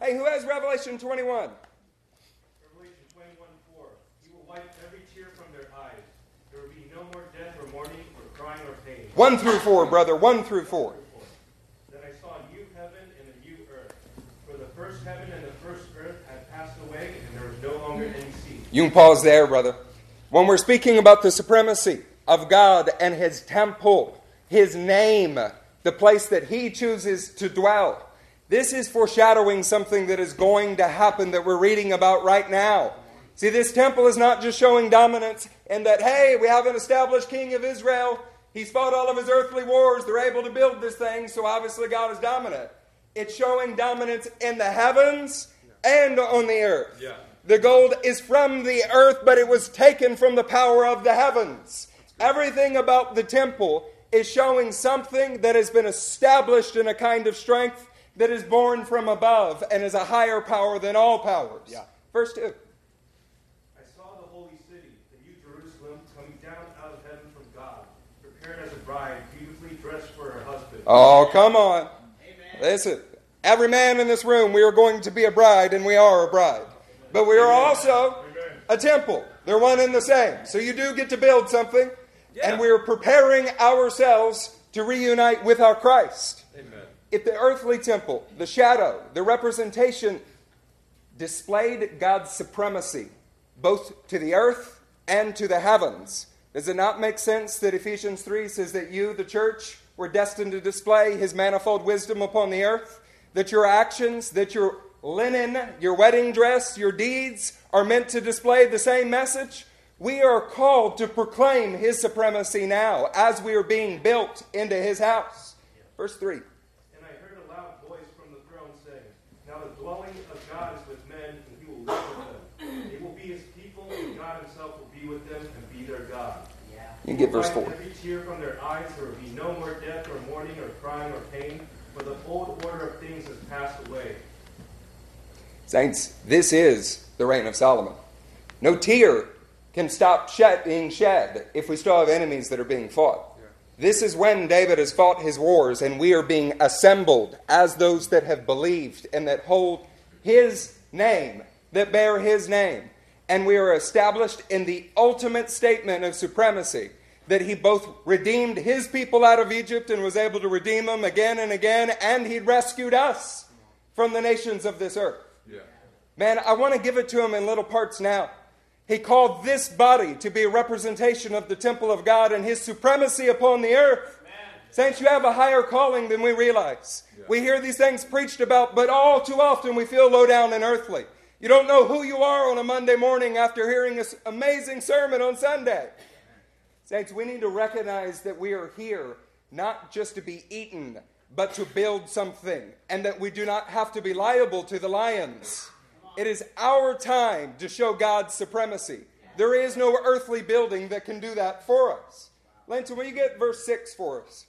Speaker 2: Hey, who has Revelation 21?
Speaker 5: Revelation 21 4. He will wipe every tear from their eyes. There will be no more death or mourning or crying or pain.
Speaker 2: 1 through 4, brother. 1 through 4.
Speaker 5: Then I saw a new heaven and a new earth. For the first heaven and the first earth had passed away, and there was no longer any sea.
Speaker 2: You can pause there, brother. When we're speaking about the supremacy of God and His temple, His name, the place that He chooses to dwell, this is foreshadowing something that is going to happen that we're reading about right now. See, this temple is not just showing dominance and that, hey, we have an established king of Israel. He's fought all of his earthly wars. They're able to build this thing, so obviously God is dominant. It's showing dominance in the heavens and on the earth.
Speaker 1: Yeah.
Speaker 2: The gold is from the earth, but it was taken from the power of the heavens. Everything about the temple is showing something that has been established in a kind of strength that is born from above and is a higher power than all powers.
Speaker 4: Yeah.
Speaker 2: Verse 2.
Speaker 5: I saw the holy city, the new Jerusalem, coming down out of heaven from God, prepared as a bride, beautifully dressed for her husband.
Speaker 2: Oh, come on. Listen, every man in this room, we are going to be a bride, and we are a bride. But we are also a temple. They're one and the same. So you do get to build something, and we are preparing ourselves to reunite with our Christ.
Speaker 1: Amen.
Speaker 2: If the earthly temple, the shadow, the representation displayed God's supremacy both to the earth and to the heavens, does it not make sense that Ephesians 3 says that you, the church, were destined to display his manifold wisdom upon the earth? That your actions, that your linen, your wedding dress, your deeds are meant to display the same message? We are called to proclaim his supremacy now as we are being built into his house. Verse 3.
Speaker 5: And I heard a loud voice from the throne saying, Now the dwelling of God is with men, and he will live with them. They will be his people, and God himself will be with them and be their God.
Speaker 2: You can get verse 4.
Speaker 5: Every tear from their eyes, there will be no more death or mourning or crying or pain, for the old order of things has passed away.
Speaker 2: Saints, this is the reign of Solomon. No tear can stop shed, being shed if we still have enemies that are being fought. This is when David has fought his wars, and we are being assembled as those that have believed and that hold his name, that bear his name. And we are established in the ultimate statement of supremacy that he both redeemed his people out of Egypt and was able to redeem them again and again, and he rescued us from the nations of this earth.
Speaker 1: Yeah.
Speaker 2: Man, I want to give it to him in little parts now. He called this body to be a representation of the temple of God and his supremacy upon the earth. Saints, you have a higher calling than we realize. We hear these things preached about, but all too often we feel low down and earthly. You don't know who you are on a Monday morning after hearing this amazing sermon on Sunday. Saints, we need to recognize that we are here not just to be eaten, but to build something, and that we do not have to be liable to the lions. It is our time to show God's supremacy. There is no earthly building that can do that for us. Lance, will you get verse 6 for us?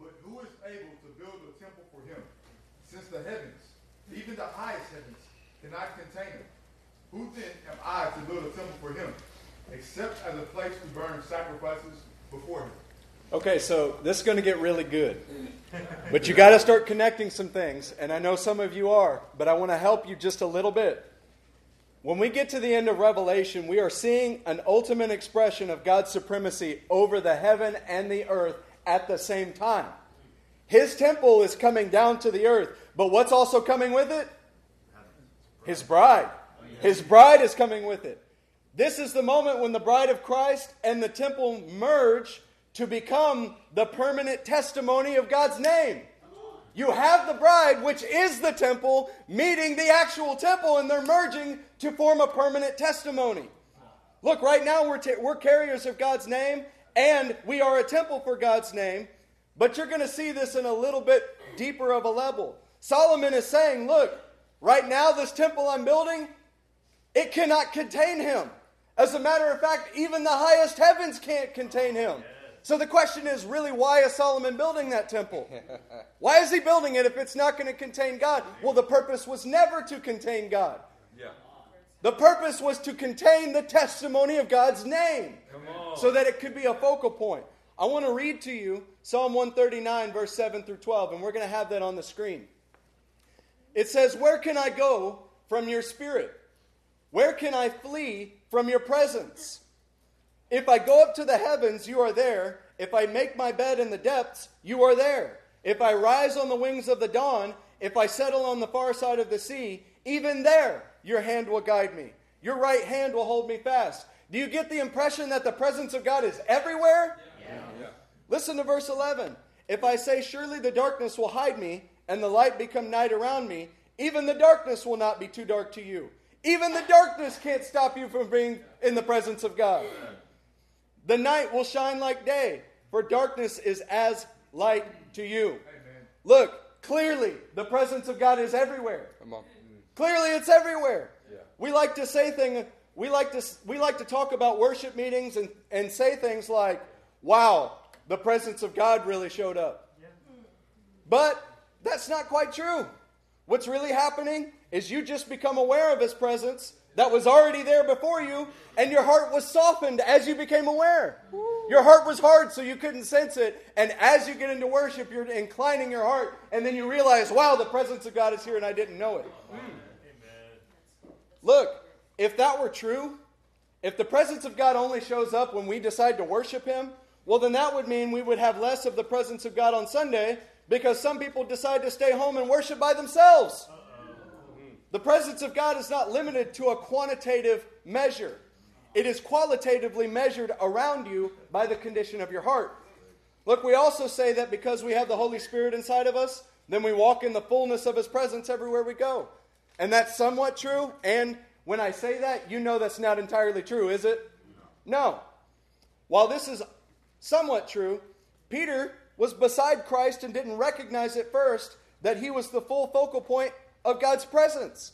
Speaker 3: But who is able to build a temple for him, since the heavens, even the highest heavens, cannot contain him? Who then am I to build a temple for him, except as a place to burn sacrifices before him?
Speaker 4: Okay, so this is going to get really good. But you got to start connecting some things, and I know some of you are, but I want to help you just a little bit. When we get to the end of Revelation, we are seeing an ultimate expression of God's supremacy over the heaven and the earth at the same time. His temple is coming down to the earth, but what's also coming with it? His bride. His bride is coming with it. This is the moment when the bride of Christ and the temple merge to become the permanent testimony of God's name. You have the bride, which is the temple, meeting the actual temple, and they're merging to form a permanent testimony. Look, right now we're, ta- we're carriers of God's name, and we are a temple for God's name, but you're going to see this in a little bit deeper of a level. Solomon is saying, Look, right now, this temple I'm building, it cannot contain him. As a matter of fact, even the highest heavens can't contain him. So the question is really, why is Solomon building that temple? Why is he building it if it's not going to contain God? Well, the purpose was never to contain God.
Speaker 1: Yeah.
Speaker 4: The purpose was to contain the testimony of God's name so that it could be a focal point. I want to read to you Psalm 139, verse 7 through 12, and we're going to have that on the screen. It says, Where can I go from your spirit? Where can I flee from your presence? If I go up to the heavens, you are there. If I make my bed in the depths, you are there. If I rise on the wings of the dawn, if I settle on the far side of the sea, even there your hand will guide me. Your right hand will hold me fast. Do you get the impression that the presence of God is everywhere? Listen to verse 11. If I say, Surely the darkness will hide me, and the light become night around me, even the darkness will not be too dark to you. Even the darkness can't stop you from being in the presence of God. The night will shine like day, for darkness is as light to you. Look, clearly, the presence of God is everywhere.
Speaker 2: Come on.
Speaker 4: Clearly, it's everywhere. We like to say things. We like to we like to talk about worship meetings and, and say things like, "Wow, the presence of God really showed up." But that's not quite true. What's really happening is you just become aware of His presence that was already there before you, and your heart was softened as you became aware. Your heart was hard, so you couldn't sense it. And as you get into worship, you're inclining your heart, and then you realize, wow, the presence of God is here, and I didn't know it. Look, if that were true, if the presence of God only shows up when we decide to worship Him, well, then that would mean we would have less of the presence of God on Sunday because some people decide to stay home and worship by themselves. The presence of God is not limited to a quantitative measure, it is qualitatively measured around you by the condition of your heart. Look, we also say that because we have the Holy Spirit inside of us, then we walk in the fullness of His presence everywhere we go. And that's somewhat true. And when I say that, you know that's not entirely true, is it? No. While this is somewhat true, Peter was beside Christ and didn't recognize at first that he was the full focal point of God's presence.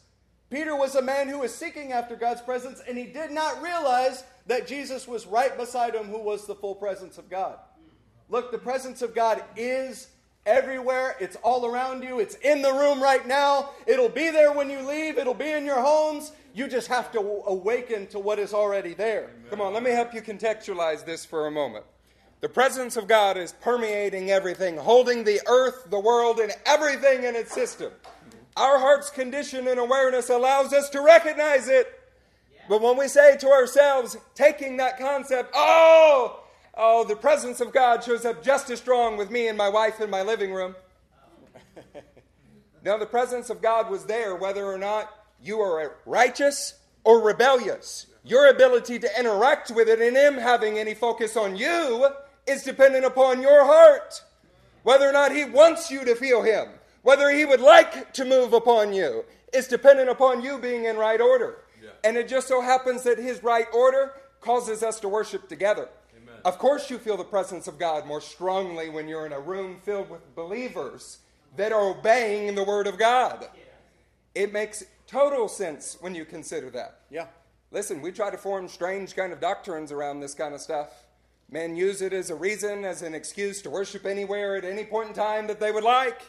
Speaker 4: Peter was a man who was seeking after God's presence, and he did not realize that Jesus was right beside him, who was the full presence of God. Look, the presence of God is everywhere. It's all around you. It's in the room right now. It'll be there when you leave. It'll be in your homes. You just have to awaken to what is already there.
Speaker 2: Come on, let me help you contextualize this for a moment. The presence of God is permeating everything, holding the earth, the world, and everything in its system. Our heart's condition and awareness allows us to recognize it. But when we say to ourselves, taking that concept, oh, oh, the presence of God shows up just as strong with me and my wife in my living room. now, the presence of God was there whether or not you are righteous or rebellious. Your ability to interact with it and Him having any focus on you is dependent upon your heart. Whether or not He wants you to feel Him, whether He would like to move upon you, is dependent upon you being in right order. Yeah. And it just so happens that His right order causes us to worship together. Amen. Of course, you feel the presence of God more strongly when you're in a room filled with believers that are obeying the Word of God. It makes total sense when you consider that.
Speaker 4: Yeah.
Speaker 2: Listen, we try to form strange kind of doctrines around this kind of stuff. Men use it as a reason, as an excuse to worship anywhere at any point in time that they would like.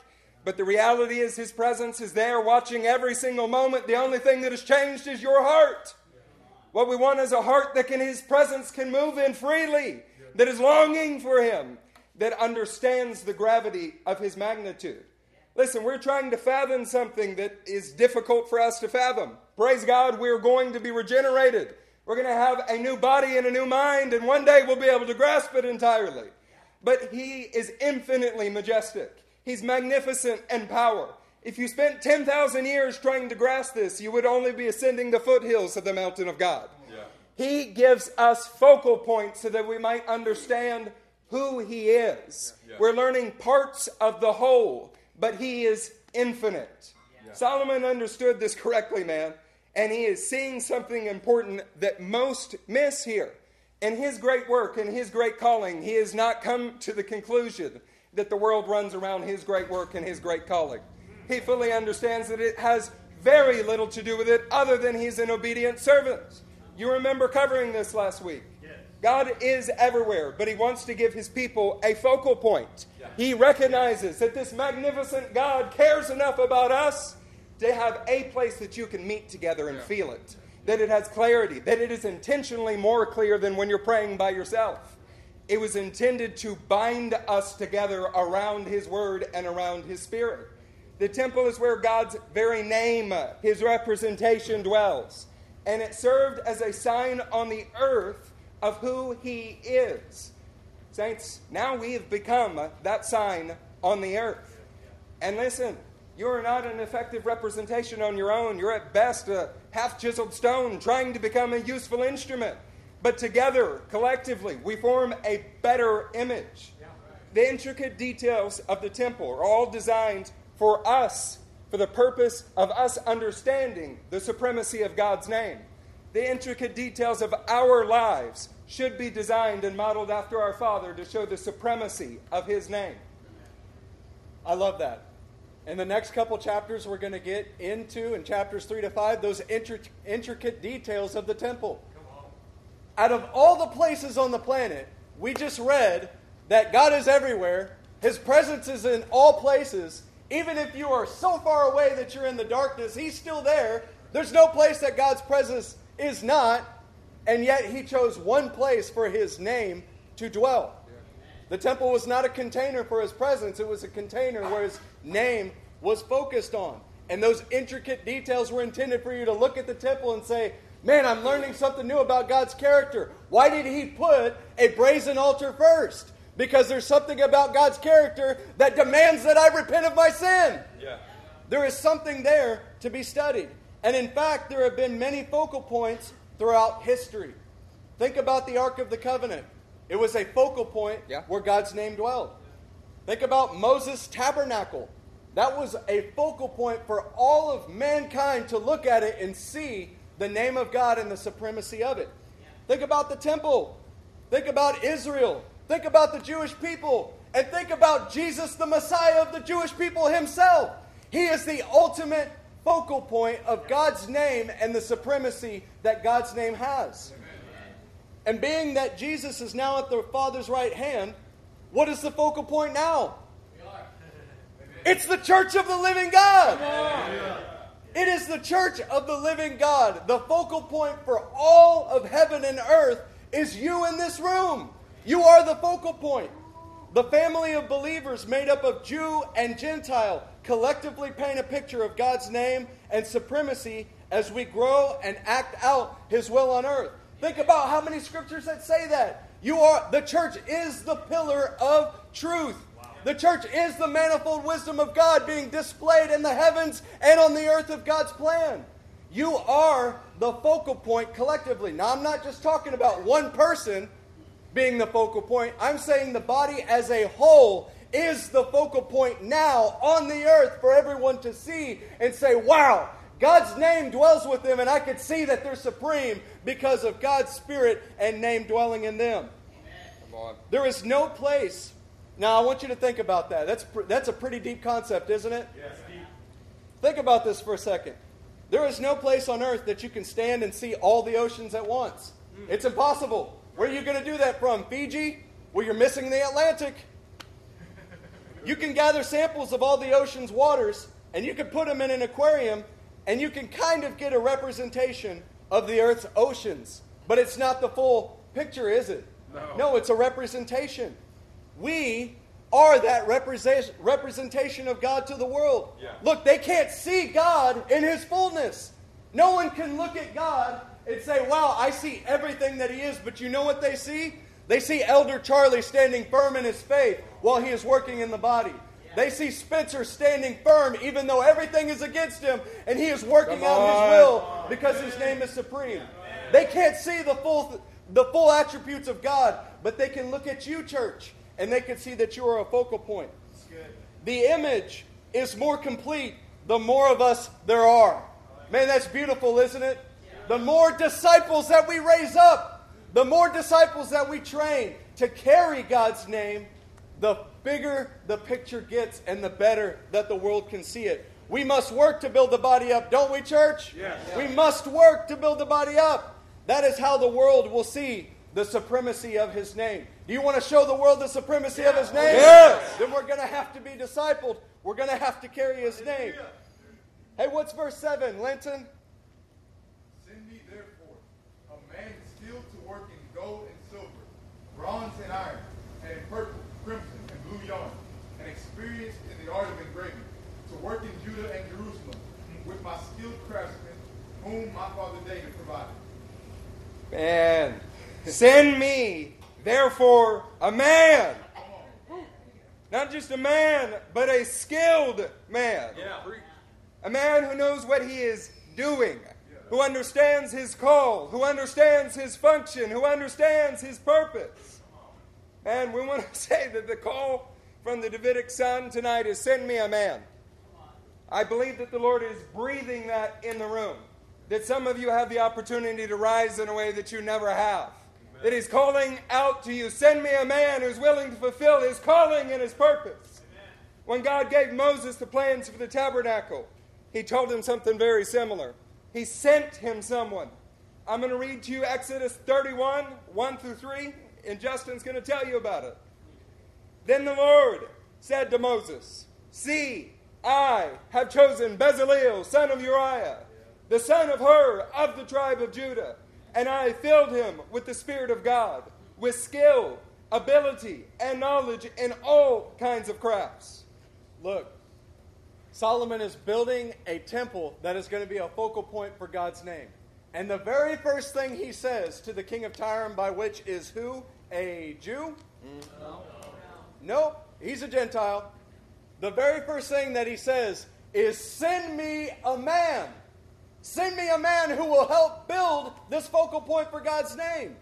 Speaker 2: But the reality is, His presence is there watching every single moment. The only thing that has changed is your heart. What we want is a heart that can, His presence can move in freely, that is longing for Him, that understands the gravity of His magnitude. Listen, we're trying to fathom something that is difficult for us to fathom. Praise God, we're going to be regenerated. We're going to have a new body and a new mind, and one day we'll be able to grasp it entirely. But He is infinitely majestic, He's magnificent in power. If you spent 10,000 years trying to grasp this, you would only be ascending the foothills of the mountain of God. Yeah. He gives us focal points so that we might understand who He is. Yeah. We're learning parts of the whole but he is infinite. Yeah. Solomon understood this correctly, man, and he is seeing something important that most miss here. In his great work and his great calling, he has not come to the conclusion that the world runs around his great work and his great calling. He fully understands that it has very little to do with it other than he's an obedient servant. You remember covering this last week. God is everywhere, but He wants to give His people a focal point. Yeah. He recognizes that this magnificent God cares enough about us to have a place that you can meet together and yeah. feel it. That it has clarity, that it is intentionally more clear than when you're praying by yourself. It was intended to bind us together around His Word and around His Spirit. The temple is where God's very name, His representation dwells. And it served as a sign on the earth of who He is. Saints, now we have become that sign on the earth. And listen, you are not an effective representation on your own. You're at best a half chiseled stone trying to become a useful instrument. But together, collectively, we form a better image. The intricate details of the temple are all designed for us, for the purpose of us understanding the supremacy of God's name the intricate details of our lives should be designed and modeled after our Father to show the supremacy of His name.
Speaker 4: I love that. In the next couple chapters, we're going to get into, in chapters 3 to 5, those intricate details of the temple. Out of all the places on the planet, we just read that God is everywhere, His presence is in all places. Even if you are so far away that you're in the darkness, He's still there. There's no place that God's presence is not, and yet he chose one place for his name to dwell. The temple was not a container for his presence, it was a container where his name was focused on. And those intricate details were intended for you to look at the temple and say, Man, I'm learning something new about God's character. Why did he put a brazen altar first? Because there's something about God's character that demands that I repent of my sin. Yeah. There is something there to be studied. And in fact, there have been many focal points throughout history. Think about the Ark of the Covenant. It was a focal point yeah. where God's name dwelled. Think about Moses' tabernacle. That was a focal point for all of mankind to look at it and see the name of God and the supremacy of it. Think about the temple. Think about Israel. Think about the Jewish people. And think about Jesus, the Messiah of the Jewish people himself. He is the ultimate focal point of God's name and the supremacy that God's name has. And being that Jesus is now at the Father's right hand, what is the focal point now? It's the church of the living God. It is the church of the living God. The focal point for all of heaven and earth is you in this room. You are the focal point. The family of believers made up of Jew and Gentile collectively paint a picture of God's name and supremacy as we grow and act out his will on earth. Think about how many scriptures that say that. You are the church is the pillar of truth. The church is the manifold wisdom of God being displayed in the heavens and on the earth of God's plan. You are the focal point collectively. Now, I'm not just talking about one person being the focal point, I'm saying the body as a whole is the focal point now on the earth for everyone to see and say, wow, God's name dwells with them, and I could see that they're supreme because of God's Spirit and name dwelling in them. There is no place. Now, I want you to think about that. That's, that's a pretty deep concept, isn't it?
Speaker 1: Yes, deep.
Speaker 4: Think about this for a second. There is no place on earth that you can stand and see all the oceans at once. Hmm. It's impossible. Where are you going to do that from? Fiji? Well, you're missing the Atlantic? You can gather samples of all the ocean's waters and you can put them in an aquarium and you can kind of get a representation of the Earth's oceans. But it's not the full picture, is it?
Speaker 1: No.
Speaker 4: No, it's a representation. We are that represent- representation of God to the world.
Speaker 1: Yeah.
Speaker 4: Look, they can't see God in His fullness. No one can look at God and say, wow, I see everything that He is. But you know what they see? They see Elder Charlie standing firm in his faith while he is working in the body. They see Spencer standing firm even though everything is against him and he is working
Speaker 2: Come
Speaker 4: out his will because his name is supreme. They can't see the full, the full attributes of God, but they can look at you, church, and they can see that you are a focal point. The image is more complete the more of us there are. Man, that's beautiful, isn't it? The more disciples that we raise up, the more disciples that we train to carry God's name, the bigger the picture gets and the better that the world can see it. We must work to build the body up, don't we, church?
Speaker 1: Yes.
Speaker 4: We must work to build the body up. That is how the world will see the supremacy of his name. Do you want to show the world the supremacy of his name?
Speaker 2: Yes.
Speaker 4: Then we're going to have to be discipled. We're going to have to carry his name. Hey, what's verse 7, Linton?
Speaker 3: Send me therefore a man skilled to work in gold and silver, bronze and iron, and in purple, crimson, and blue yarn, and experienced in the art of engraving, to work in Judah and Jerusalem, with my skilled craftsmen, whom my father David provided.
Speaker 2: Man, send me, therefore, a man. Not just a man, but a skilled man.
Speaker 1: Yeah.
Speaker 2: A man who knows what he is doing, who understands his call, who understands his function, who understands his purpose. And we want to say that the call from the Davidic son tonight is send me a man. I believe that the Lord is breathing that in the room. That some of you have the opportunity to rise in a way that you never have. That He's calling out to you send me a man who's willing to fulfill his calling and his purpose. When God gave Moses the plans for the tabernacle, He told him something very similar. He sent him someone. I'm going to read to you Exodus 31, 1 through 3, and Justin's going to tell you about it. Then the Lord said to Moses, See, I have chosen Bezaleel, son of Uriah, the son of Hur of the tribe of Judah, and I filled him with the Spirit of God, with skill, ability, and knowledge in all kinds of crafts.
Speaker 4: Look, Solomon is building a temple that is going to be a focal point for God's name. And the very first thing he says to the king of Tyre, by which is who? A Jew? No. Nope, he's a Gentile. The very first thing that he says is, Send me a man. Send me a man who will help build this focal point for God's name.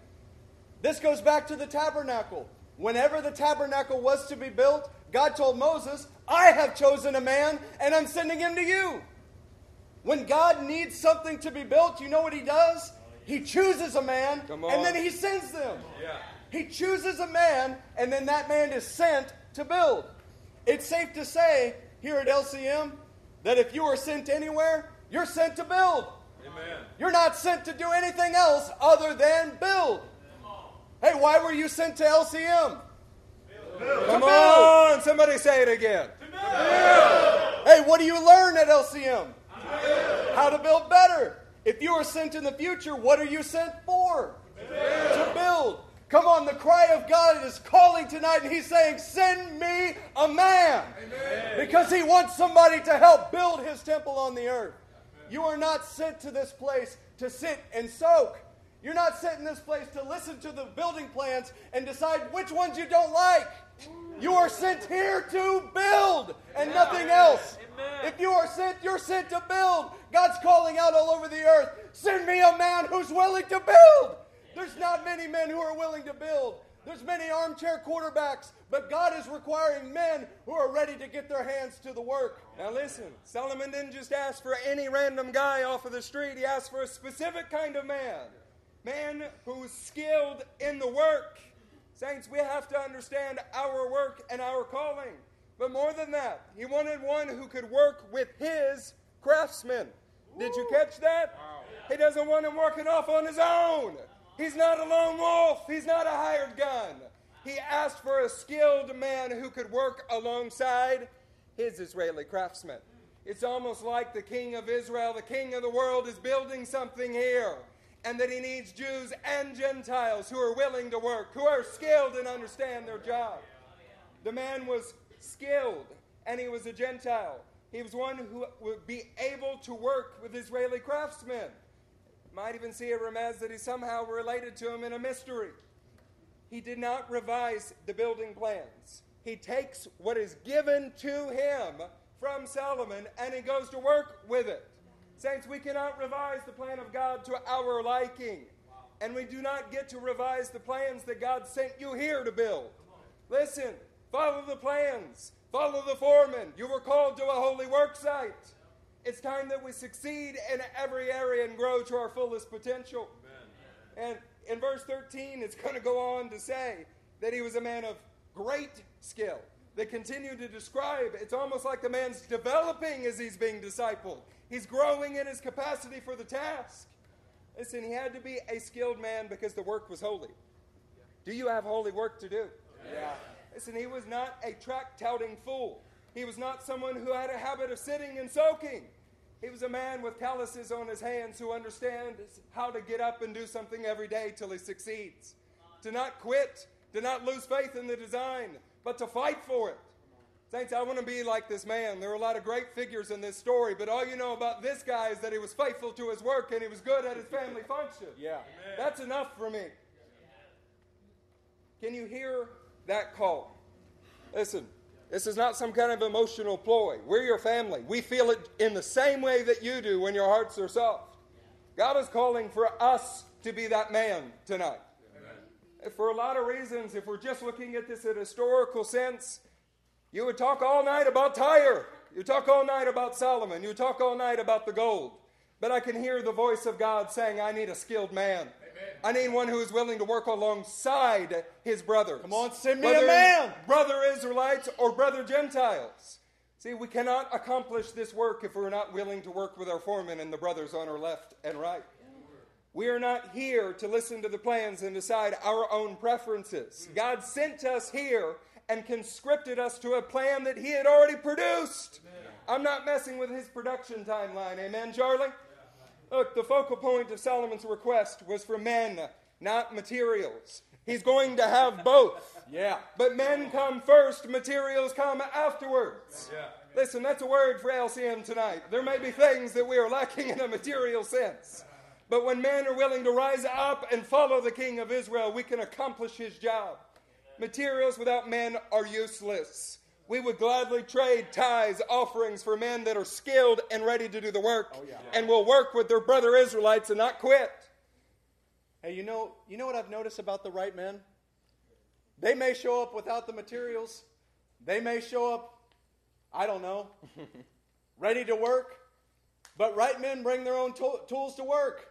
Speaker 4: This goes back to the tabernacle. Whenever the tabernacle was to be built, God told Moses, I have chosen a man and I'm sending him to you. When God needs something to be built, you know what he does? He chooses a man and then he sends them.
Speaker 1: Yeah.
Speaker 4: He chooses a man and then that man is sent to build. It's safe to say here at LCM that if you are sent anywhere, you're sent to build.
Speaker 1: Amen.
Speaker 4: You're not sent to do anything else other than build. Hey, why were you sent to LCM? Build.
Speaker 2: Come on, somebody say it again. Build.
Speaker 4: Hey, what do you learn at LCM? How to build better. If you are sent in the future, what are you sent for? To build. Come on, the cry of God is calling tonight, and He's saying, Send me a man. Amen. Because He wants somebody to help build His temple on the earth. You are not sent to this place to sit and soak. You're not sent in this place to listen to the building plans and decide which ones you don't like. You are sent here to build and nothing else. If you are sent, you're sent to build. God's calling out all over the earth send me a man who's willing to build. There's not many men who are willing to build. There's many armchair quarterbacks, but God is requiring men who are ready to get their hands to the work.
Speaker 2: Now listen, Solomon didn't just ask for any random guy off of the street. He asked for a specific kind of man. Man who's skilled in the work. Saints, we have to understand our work and our calling. But more than that, he wanted one who could work with his craftsmen. Did you catch that? He doesn't want him working off on his own. He's not a lone wolf. He's not a hired gun. He asked for a skilled man who could work alongside his Israeli craftsmen. It's almost like the king of Israel, the king of the world, is building something here. And that he needs Jews and Gentiles who are willing to work, who are skilled and understand their job. The man was skilled, and he was a Gentile. He was one who would be able to work with Israeli craftsmen. Might even see a remez that he's somehow related to him in a mystery. He did not revise the building plans. He takes what is given to him from Solomon and he goes to work with it. Saints, we cannot revise the plan of God to our liking. And we do not get to revise the plans that God sent you here to build. Listen, follow the plans, follow the foreman. You were called to a holy work site. It's time that we succeed in every area and grow to our fullest potential. Amen. And in verse 13, it's going to go on to say that he was a man of great skill. They continue to describe it's almost like the man's developing as he's being discipled. He's growing in his capacity for the task. Listen, he had to be a skilled man because the work was holy. Do you have holy work to do? Yeah. Listen, he was not a track touting fool. He was not someone who had a habit of sitting and soaking. He was a man with calluses on his hands who understands how to get up and do something every day till he succeeds. To not quit, to not lose faith in the design, but to fight for it. Saints, I want to be like this man. There are a lot of great figures in this story, but all you know about this guy is that he was faithful to his work and he was good at his family function.
Speaker 4: Yeah.
Speaker 2: That's enough for me. Can you hear that call? Listen, this is not some kind of emotional ploy. We're your family. We feel it in the same way that you do when your hearts are soft. God is calling for us to be that man tonight. Amen. For a lot of reasons, if we're just looking at this in a historical sense, you would talk all night about Tyre. You talk all night about Solomon. You talk all night about the gold. But I can hear the voice of God saying, I need a skilled man. I need one who is willing to work alongside his brothers.
Speaker 4: Come on, send me a man.
Speaker 2: Brother Israelites or brother Gentiles. See, we cannot accomplish this work if we're not willing to work with our foremen and the brothers on our left and right. We are not here to listen to the plans and decide our own preferences. Mm. God sent us here and conscripted us to a plan that He had already produced. I'm not messing with His production timeline. Amen, Charlie? Look, the focal point of Solomon's request was for men, not materials. He's going to have both.
Speaker 4: Yeah.
Speaker 2: But men come first, materials come afterwards. Yeah. Listen, that's a word for LCM tonight. There may be things that we are lacking in a material sense. But when men are willing to rise up and follow the King of Israel, we can accomplish his job. Materials without men are useless. We would gladly trade tithes, offerings for men that are skilled and ready to do the work, oh, yeah. and will work with their brother Israelites and not quit.
Speaker 4: Hey, you know, you know what I've noticed about the right men? They may show up without the materials. They may show up, I don't know, ready to work. But right men bring their own to- tools to work.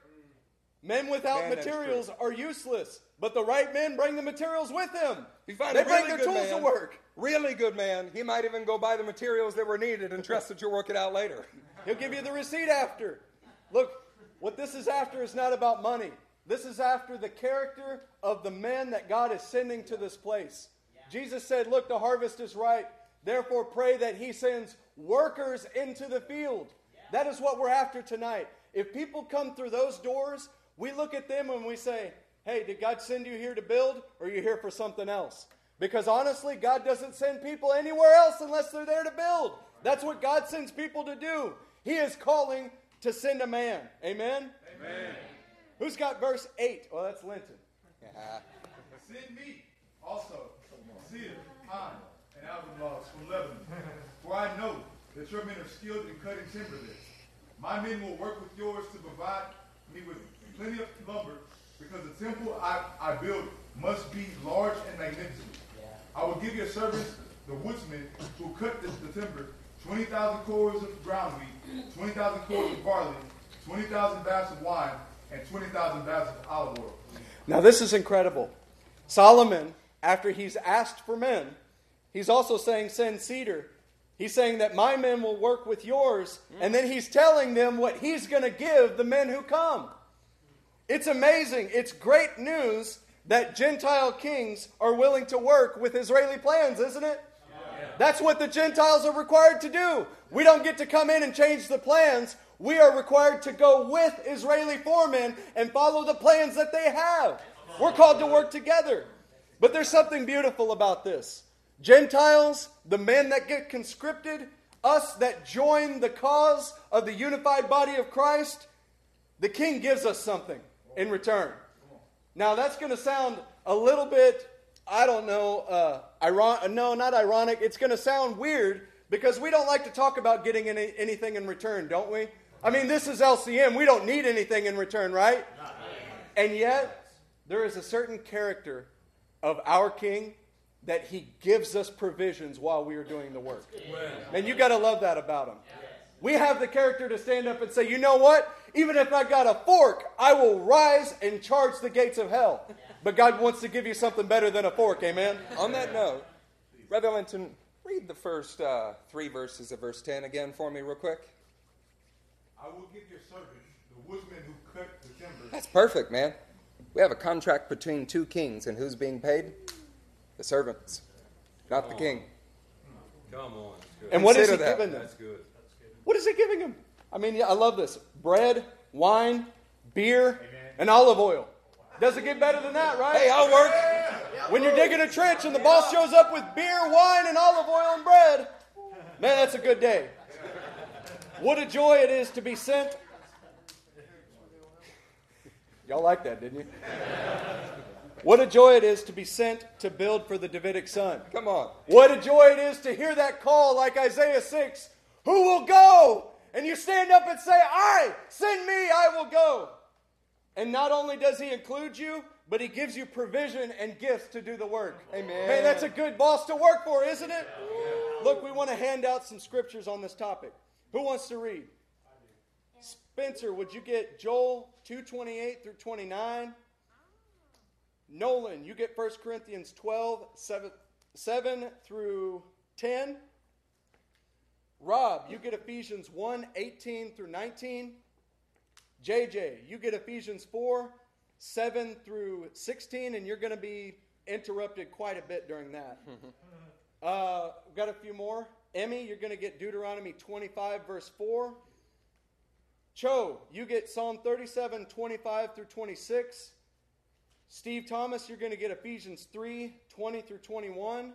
Speaker 4: Men without Man, materials are useless, but the right men bring the materials with them.
Speaker 2: You find
Speaker 4: they
Speaker 2: really
Speaker 4: bring their tools
Speaker 2: man,
Speaker 4: to work.
Speaker 2: Really good man. He might even go buy the materials that were needed and trust that you'll work it out later.
Speaker 4: He'll give you the receipt after. Look, what this is after is not about money. This is after the character of the men that God is sending to this place. Jesus said, Look, the harvest is ripe. Therefore, pray that He sends workers into the field. That is what we're after tonight. If people come through those doors, we look at them and we say, hey, did God send you here to build or are you here for something else? Because honestly, God doesn't send people anywhere else unless they're there to build. That's what God sends people to do. He is calling to send a man. Amen?
Speaker 3: Amen.
Speaker 4: Who's got verse 8? Well, that's Linton.
Speaker 3: Send me also cedar, pine, and albatross from Lebanon. For I know that your men are skilled in cutting timber there. My men will work with yours to provide me with plenty of lumber, because the temple I, I build must be large and magnificent. I will give your servants, the woodsmen, who cut the, the timber, 20,000 cors of ground wheat, 20,000 cors of barley, 20,000 baths of wine, and 20,000 baths of olive oil.
Speaker 4: Now, this is incredible. Solomon, after he's asked for men, he's also saying, Send cedar. He's saying that my men will work with yours, and then he's telling them what he's going to give the men who come. It's amazing. It's great news that Gentile kings are willing to work with Israeli plans, isn't it? That's what the Gentiles are required to do. We don't get to come in and change the plans. We are required to go with Israeli foremen and follow the plans that they have. We're called to work together. But there's something beautiful about this. Gentiles, the men that get conscripted, us that join the cause of the unified body of Christ, the king gives us something in return. Now, that's going to sound a little bit, I don't know, uh, iron- no, not ironic. It's going to sound weird because we don't like to talk about getting any, anything in return, don't we? I mean, this is LCM. We don't need anything in return, right? And yet, there is a certain character of our king that he gives us provisions while we are doing the work. And you got to love that about him. We have the character to stand up and say, you know what? Even if I got a fork, I will rise and charge the gates of hell. But God wants to give you something better than a fork, amen?
Speaker 2: On that note, Brother Linton, read the first uh, three verses of verse 10 again for me, real quick.
Speaker 3: I will give your servant, the woodmen who cut the timber,
Speaker 2: That's perfect, man. We have a contract between two kings, and who's being paid? The servants, not the king.
Speaker 1: Come on. That's good.
Speaker 4: And what is he
Speaker 2: that.
Speaker 4: giving them?
Speaker 1: That's good.
Speaker 4: What is he giving them? I mean, yeah, I love this bread, wine, beer, and olive oil. Does it get better than that, right?
Speaker 2: Hey, I'll work.
Speaker 4: When you're digging a trench and the boss shows up with beer, wine, and olive oil and bread, man, that's a good day. What a joy it is to be sent. Y'all like that, didn't you? What a joy it is to be sent to build for the Davidic son.
Speaker 2: Come on.
Speaker 4: What a joy it is to hear that call like Isaiah 6 Who will go? And you stand up and say, I, send me, I will go. And not only does he include you, but he gives you provision and gifts to do the work.
Speaker 2: Amen.
Speaker 4: Man, that's a good boss to work for, isn't it? Look, we want to hand out some scriptures on this topic. Who wants to read? Spencer, would you get Joel 228 through 29? Nolan, you get 1 Corinthians 12, 7, 7 through 10. Rob, you get Ephesians 1, 18 through 19. JJ, you get Ephesians 4, 7 through 16, and you're going to be interrupted quite a bit during that. uh, got a few more. Emmy, you're going to get Deuteronomy 25, verse 4. Cho, you get Psalm 37, 25 through 26. Steve Thomas, you're going to get Ephesians 3, 20 through 21.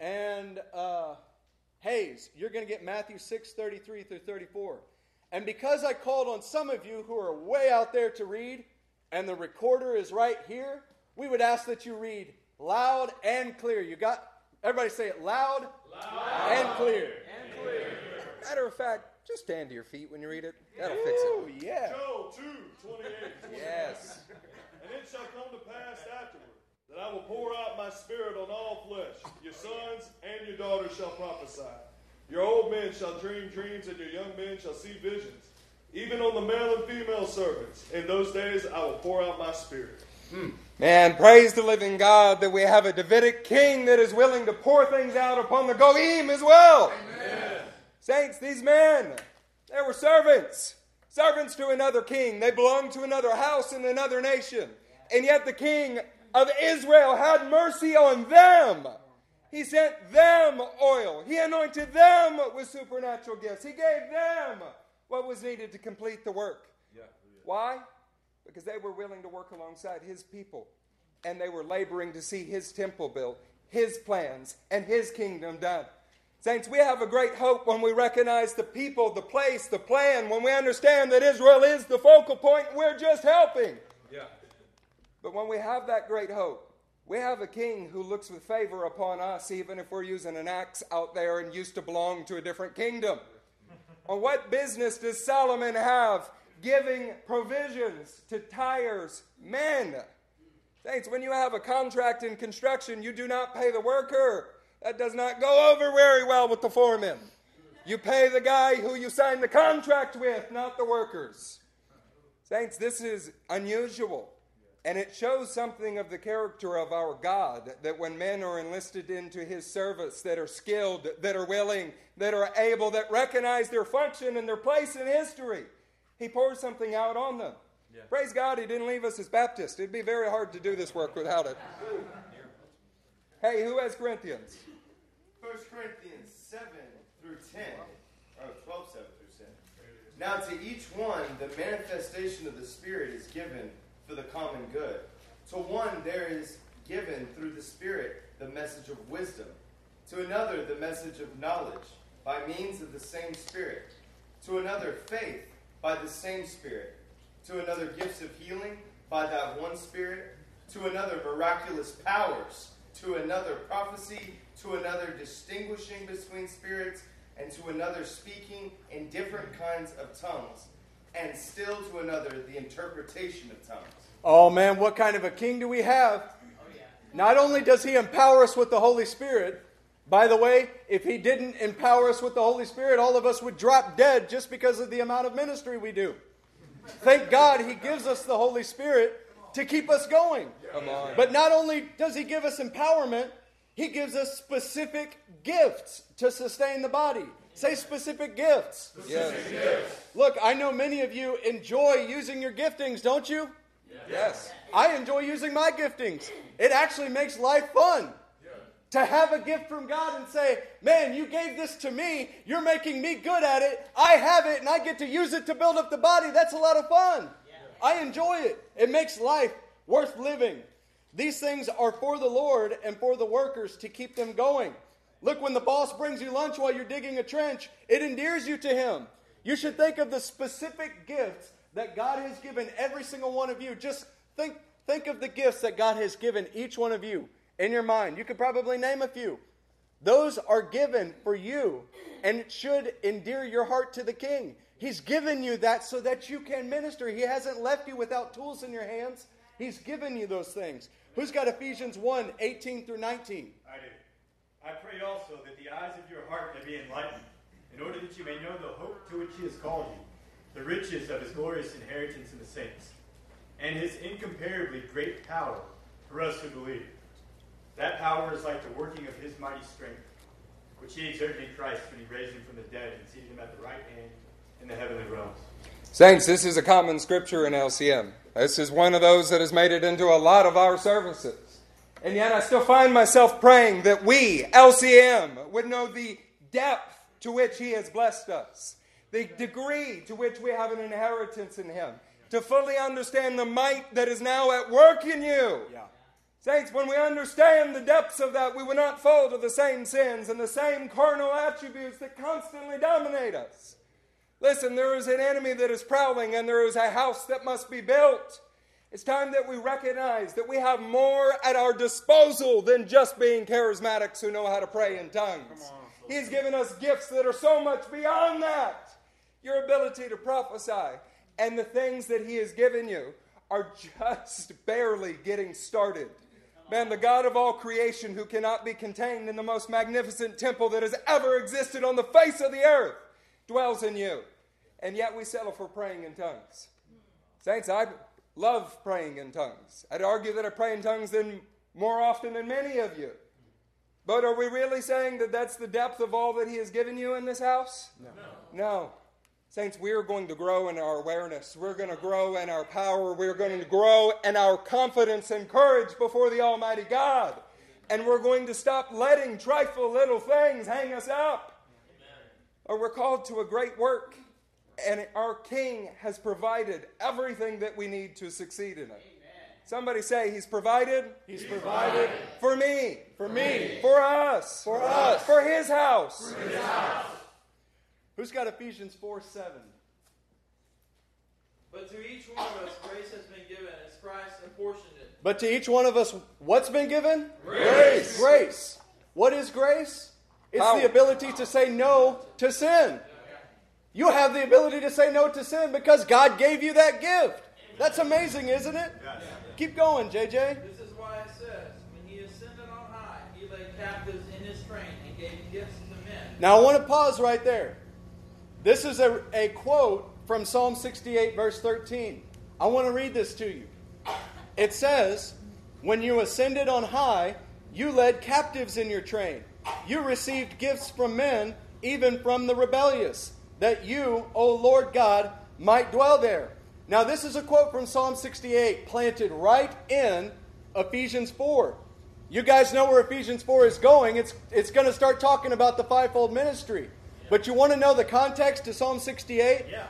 Speaker 4: And uh, Hayes, you're going to get Matthew 6, 33 through 34. And because I called on some of you who are way out there to read, and the recorder is right here, we would ask that you read loud and clear. You got, everybody say it loud, and clear.
Speaker 2: Matter of fact, just stand to your feet when you read it. That'll fix it.
Speaker 4: Ooh, yeah.
Speaker 9: Joel 2, 28.
Speaker 2: Yes.
Speaker 9: And it shall come to pass afterward that I will pour out my spirit on all flesh. Your sons and your daughters shall prophesy. Your old men shall dream dreams, and your young men shall see visions. Even on the male and female servants. In those days I will pour out my spirit. Hmm.
Speaker 2: Man, praise the living God that we have a Davidic king that is willing to pour things out upon the Goyim as well. Saints, these men, they were servants. Servants to another king. They belonged to another house in another nation. And yet the king of Israel had mercy on them. He sent them oil. He anointed them with supernatural gifts. He gave them what was needed to complete the work. Why? because they were willing to work alongside his people and they were laboring to see his temple built, his plans, and his kingdom done. Saints, we have a great hope when we recognize the people, the place, the plan, when we understand that Israel is the focal point, we're just helping. But when we have that great hope, we have a king who looks with favor upon us, even if we're using an axe out there and used to belong to a different kingdom. On what business does Solomon have giving provisions to Tyre's men? Saints, when you have a contract in construction, you do not pay the worker. That does not go over very well with the foreman. You pay the guy who you signed the contract with, not the workers. Saints, this is unusual. And it shows something of the character of our God that when men are enlisted into his service, that are skilled, that are willing, that are able, that recognize their function and their place in history, he pours something out on them. Yeah. Praise God, he didn't leave us as Baptists. It'd be very hard to do this work without it. hey, who has Corinthians?
Speaker 10: 1 Corinthians 7 through 10. Oh, 12, 7 through 10. Now to each one, the manifestation of the Spirit is given for the common good. To one, there is given through the Spirit the message of wisdom. To another, the message of knowledge by means of the same Spirit. To another, faith by the same Spirit. To another, gifts of healing by that one Spirit. To another, miraculous powers. To another, prophecy. To another, distinguishing between spirits. And to another, speaking in different kinds of tongues and still to another the interpretation of tongues.
Speaker 4: Oh man, what kind of a king do we have? Oh, yeah. Not only does he empower us with the Holy Spirit, by the way, if he didn't empower us with the Holy Spirit, all of us would drop dead just because of the amount of ministry we do. Thank God he gives us the Holy Spirit to keep us going. But not only does he give us empowerment, he gives us specific gifts to sustain the body. Say specific gifts.
Speaker 2: Yes.
Speaker 4: Look, I know many of you enjoy using your giftings, don't you?
Speaker 2: Yes.
Speaker 4: I enjoy using my giftings. It actually makes life fun. To have a gift from God and say, man, you gave this to me, you're making me good at it, I have it, and I get to use it to build up the body. That's a lot of fun. I enjoy it. It makes life worth living. These things are for the Lord and for the workers to keep them going. Look, when the boss brings you lunch while you're digging a trench, it endears you to him. You should think of the specific gifts that God has given every single one of you. Just think, think of the gifts that God has given each one of you in your mind. You could probably name a few. Those are given for you, and it should endear your heart to the king. He's given you that so that you can minister. He hasn't left you without tools in your hands. He's given you those things. Who's got Ephesians 1 18 through 19?
Speaker 11: I do. I pray also that the eyes of your heart may be enlightened, in order that you may know the hope to which he has called you, the riches of his glorious inheritance in the saints, and his incomparably great power for us who believe. That power is like the working of his mighty strength, which he exerted in Christ when he raised him from the dead and seated him at the right hand in the heavenly realms.
Speaker 2: Saints, this is a common scripture in LCM. This is one of those that has made it into a lot of our services. And yet I still find myself praying that we, LCM, would know the depth to which He has blessed us, the degree to which we have an inheritance in Him, to fully understand the might that is now at work in you. Yeah. Saints, when we understand the depths of that, we will not fall to the same sins and the same carnal attributes that constantly dominate us. Listen, there is an enemy that is prowling, and there is a house that must be built. It's time that we recognize that we have more at our disposal than just being charismatics who know how to pray in tongues. He's given us gifts that are so much beyond that. Your ability to prophesy and the things that He has given you are just barely getting started. Man, the God of all creation, who cannot be contained in the most magnificent temple that has ever existed on the face of the earth, dwells in you. And yet we settle for praying in tongues. Saints, I love praying in tongues. I'd argue that I pray in tongues than, more often than many of you. But are we really saying that that's the depth of all that He has given you in this house? No. No. Saints, we are going to grow in our awareness. We're going to grow in our power. We're going to grow in our confidence and courage before the Almighty God. And we're going to stop letting trifle little things hang us up. Or we're called to a great work. And our King has provided everything that we need to succeed in it. Somebody say, He's provided.
Speaker 4: He's provided
Speaker 2: for me,
Speaker 4: for me,
Speaker 2: for us,
Speaker 4: for us,
Speaker 2: for His house.
Speaker 4: For his house. Who's got Ephesians 4 7?
Speaker 12: But to each one of us, grace has been given as Christ apportioned it.
Speaker 4: But to each one of us, what's been given?
Speaker 2: Grace.
Speaker 4: Grace. What is grace? It's
Speaker 2: Power.
Speaker 4: the ability to say no to sin. You have the ability to say no to sin because God gave you that gift. That's amazing, isn't it? Keep going, JJ.
Speaker 12: This is why it says, when he ascended on high, he laid captives in his train and gave gifts to men.
Speaker 4: Now I want to pause right there. This is a, a quote from Psalm 68, verse 13. I want to read this to you. It says, When you ascended on high, you led captives in your train. You received gifts from men, even from the rebellious, that you, O Lord God, might dwell there. Now, this is a quote from Psalm 68, planted right in Ephesians 4. You guys know where Ephesians 4 is going. It's, it's going to start talking about the fivefold ministry. But you want to know the context to Psalm 68?
Speaker 11: Yeah.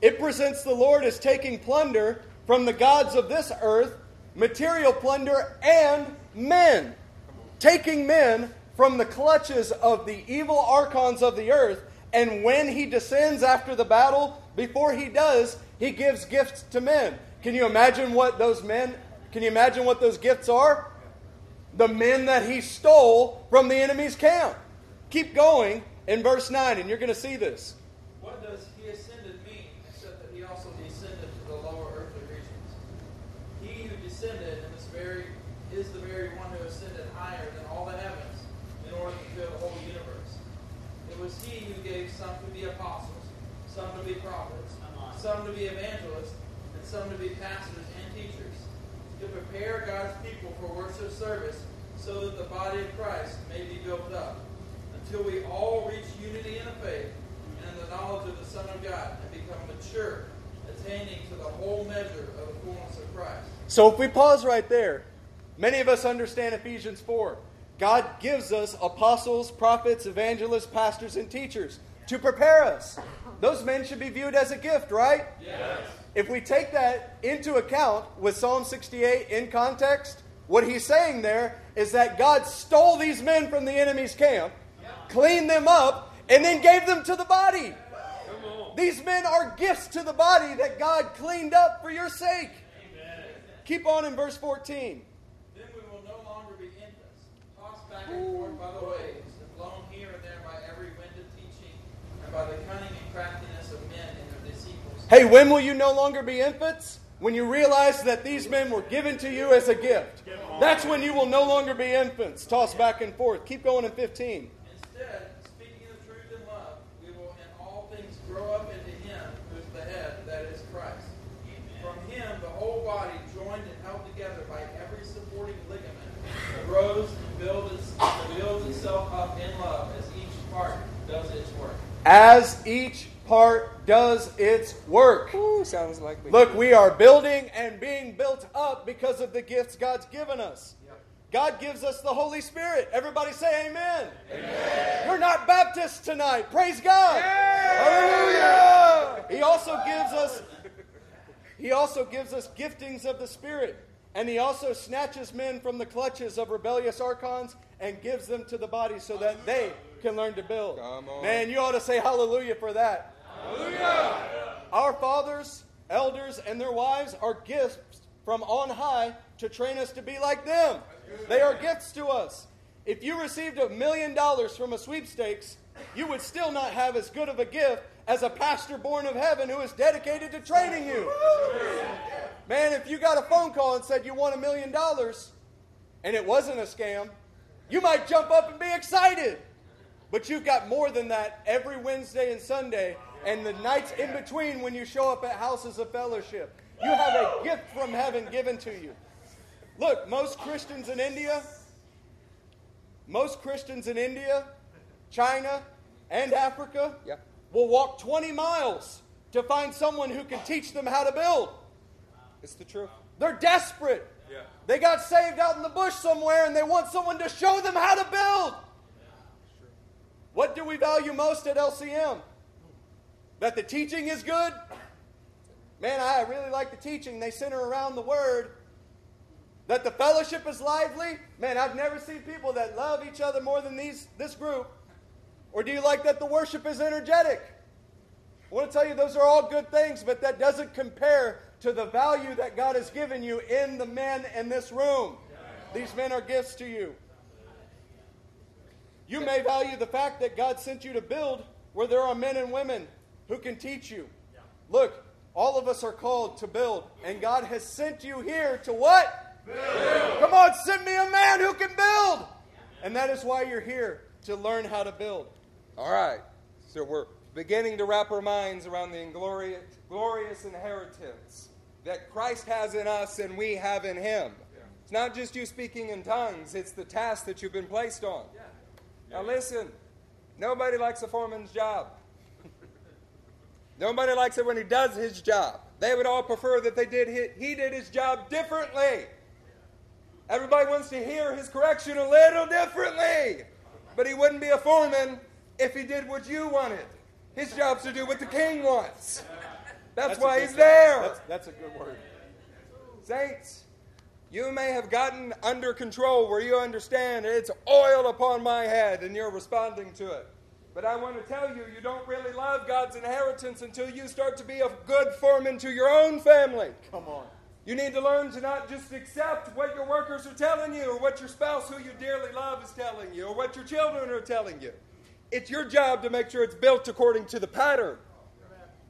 Speaker 4: It presents the Lord as taking plunder from the gods of this earth, material plunder, and men. Taking men from the clutches of the evil archons of the earth, and when he descends after the battle, before he does, he gives gifts to men. Can you imagine what those men, can you imagine what those gifts are? The men that he stole from the enemy's camp. Keep going in verse 9, and you're going to see this.
Speaker 12: What does he ascended mean, except that he also descended to the lower earthly regions? He who descended in this very is the very one who ascended higher than all the heavens in order to fill the whole universe. It was he who gave some to be apostles, some to be prophets, some to be evangelists, and some to be pastors and teachers, to prepare God's people for works of service, so that the body of Christ may be built up, until we all reach unity in the faith and in the knowledge of the Son of God, and become mature, attaining to the whole measure of the fullness of Christ.
Speaker 4: So if we pause right there, many of us understand Ephesians 4. God gives us apostles, prophets, evangelists, pastors, and teachers to prepare us. Those men should be viewed as a gift, right?
Speaker 12: Yes.
Speaker 4: If we take that into account with Psalm 68 in context, what he's saying there is that God stole these men from the enemy's camp, cleaned them up, and then gave them to the body. These men are gifts to the body that God cleaned up for your sake. Keep on in verse 14.
Speaker 12: Then we will no longer be infants, tossed back and forth by the waves, and blown here and there by every wind of teaching, and by the cunning and craftiness of men and their deceitful
Speaker 4: Hey, when will you no longer be infants? When you realize that these men were given to you as a gift. That's when you will no longer be infants, tossed back and forth. Keep going in 15.
Speaker 12: Instead, speaking the truth in love, we will in all things grow up into Him who is the head, that is Christ. From Him, the whole body, joined and held together by every supporting ligament, grows and builds, builds itself up in love as each part does its work.
Speaker 4: As each part does its work.
Speaker 2: Ooh, sounds like we
Speaker 4: Look, we are building and being built up because of the gifts God's given us. God gives us the Holy Spirit. Everybody say amen. amen. You're not Baptists tonight. Praise God. Hallelujah. He also gives us He also gives us giftings of the Spirit. And he also snatches men from the clutches of rebellious archons and gives them to the body so that they can learn to build. Man, you ought to say hallelujah for that. Our fathers, elders, and their wives are gifts from on high to train us to be like them. They are gifts to us. If you received a million dollars from a sweepstakes, you would still not have as good of a gift as a pastor born of heaven who is dedicated to training you. Man, if you got a phone call and said you won a million dollars and it wasn't a scam, you might jump up and be excited. But you've got more than that every Wednesday and Sunday and the nights in between when you show up at houses of fellowship. You have a gift from heaven given to you. Look, most Christians in India, most Christians in India, China, and Africa
Speaker 2: Yeah.
Speaker 4: will walk 20 miles to find someone who can teach them how to build.
Speaker 2: It's the truth.
Speaker 4: They're desperate.
Speaker 1: Yeah.
Speaker 4: They got saved out in the bush somewhere and they want someone to show them how to build. What do we value most at LCM? That the teaching is good? Man, I really like the teaching. They center around the word. That the fellowship is lively? Man, I've never seen people that love each other more than these this group. Or do you like that the worship is energetic? I want to tell you those are all good things, but that doesn't compare to the value that God has given you in the men in this room. These men are gifts to you. You may value the fact that God sent you to build where there are men and women who can teach you. Look, all of us are called to build, and God has sent you here to what? Build. Come on, send me a man who can build. And that is why you're here to learn how to build.
Speaker 2: All right. So we're beginning to wrap our minds around the glorious, glorious inheritance that Christ has in us and we have in him. It's not just you speaking in tongues, it's the task that you've been placed on. Now, listen, nobody likes a foreman's job. nobody likes it when he does his job. They would all prefer that they did his, he did his job differently. Everybody wants to hear his correction a little differently. But he wouldn't be a foreman if he did what you wanted. His job's to do what the king wants. That's, that's why he's there.
Speaker 4: That's, that's a good word.
Speaker 2: Saints, you may have gotten under control where you understand it's oil upon my head and you're responding to it. But I want to tell you, you don't really love God's inheritance until you start to be a good foreman to your own family.
Speaker 4: Come on.
Speaker 2: You need to learn to not just accept what your workers are telling you, or what your spouse, who you dearly love, is telling you, or what your children are telling you. It's your job to make sure it's built according to the pattern.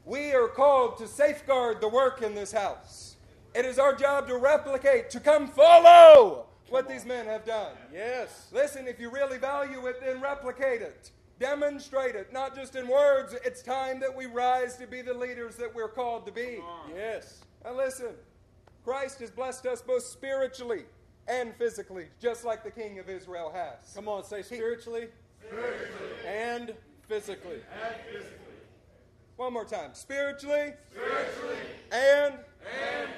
Speaker 2: We are called to safeguard the work in this house. It is our job to replicate, to come follow what these men have done.
Speaker 4: Yes.
Speaker 2: Listen, if you really value it, then replicate it. Demonstrate it, not just in words. It's time that we rise to be the leaders that we're called to be.
Speaker 4: Yes.
Speaker 2: And listen, Christ has blessed us both spiritually and physically, just like the King of Israel has.
Speaker 4: Come on, say spiritually,
Speaker 9: spiritually.
Speaker 4: and physically.
Speaker 9: And physically.
Speaker 2: One more time. Spiritually,
Speaker 9: spiritually,
Speaker 2: and,
Speaker 9: and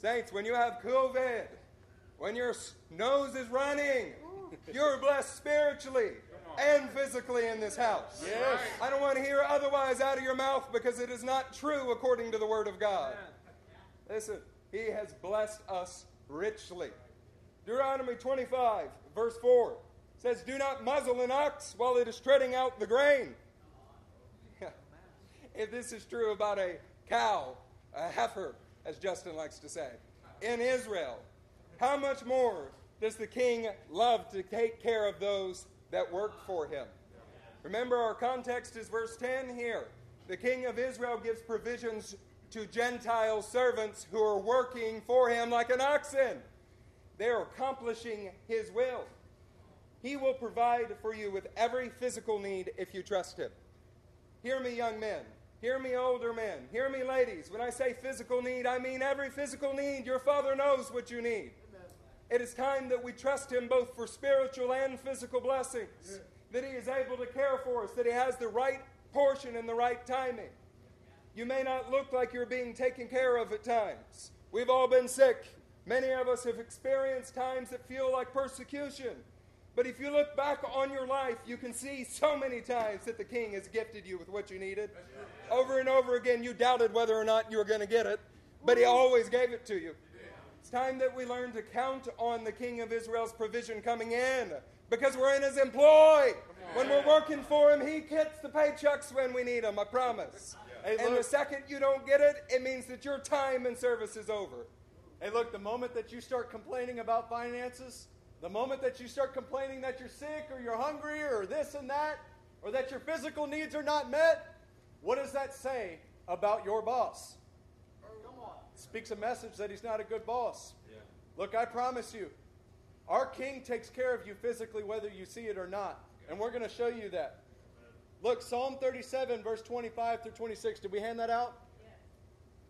Speaker 2: Saints, when you have COVID, when your nose is running, you're blessed spiritually and physically in this house.
Speaker 4: Yes.
Speaker 2: I don't want to hear otherwise out of your mouth because it is not true according to the Word of God. Listen, He has blessed us richly. Deuteronomy 25, verse 4 says, Do not muzzle an ox while it is treading out the grain. if this is true about a cow, a heifer, as Justin likes to say, in Israel, how much more does the king love to take care of those that work for him? Remember, our context is verse 10 here. The king of Israel gives provisions to Gentile servants who are working for him like an oxen. They're accomplishing his will. He will provide for you with every physical need if you trust him. Hear me, young men. Hear me, older men. Hear me, ladies. When I say physical need, I mean every physical need. Your Father knows what you need. It is time that we trust Him both for spiritual and physical blessings, that He is able to care for us, that He has the right portion and the right timing. You may not look like you're being taken care of at times. We've all been sick. Many of us have experienced times that feel like persecution. But if you look back on your life, you can see so many times that the King has gifted you with what you needed. Over and over again, you doubted whether or not you were going to get it, but He always gave it to you. It's time that we learn to count on the King of Israel's provision coming in because we're in His employ. When we're working for Him, He gets the paychecks when we need them, I promise.
Speaker 4: Hey,
Speaker 2: and the second you don't get it, it means that your time and service is over.
Speaker 4: Hey, look, the moment that you start complaining about finances, the moment that you start complaining that you're sick or you're hungry or this and that, or that your physical needs are not met, what does that say about your boss? It speaks a message that he's not a good boss. Look, I promise you, our king takes care of you physically whether you see it or not. And we're going to show you that. Look, Psalm 37, verse 25 through 26. Did we hand that out?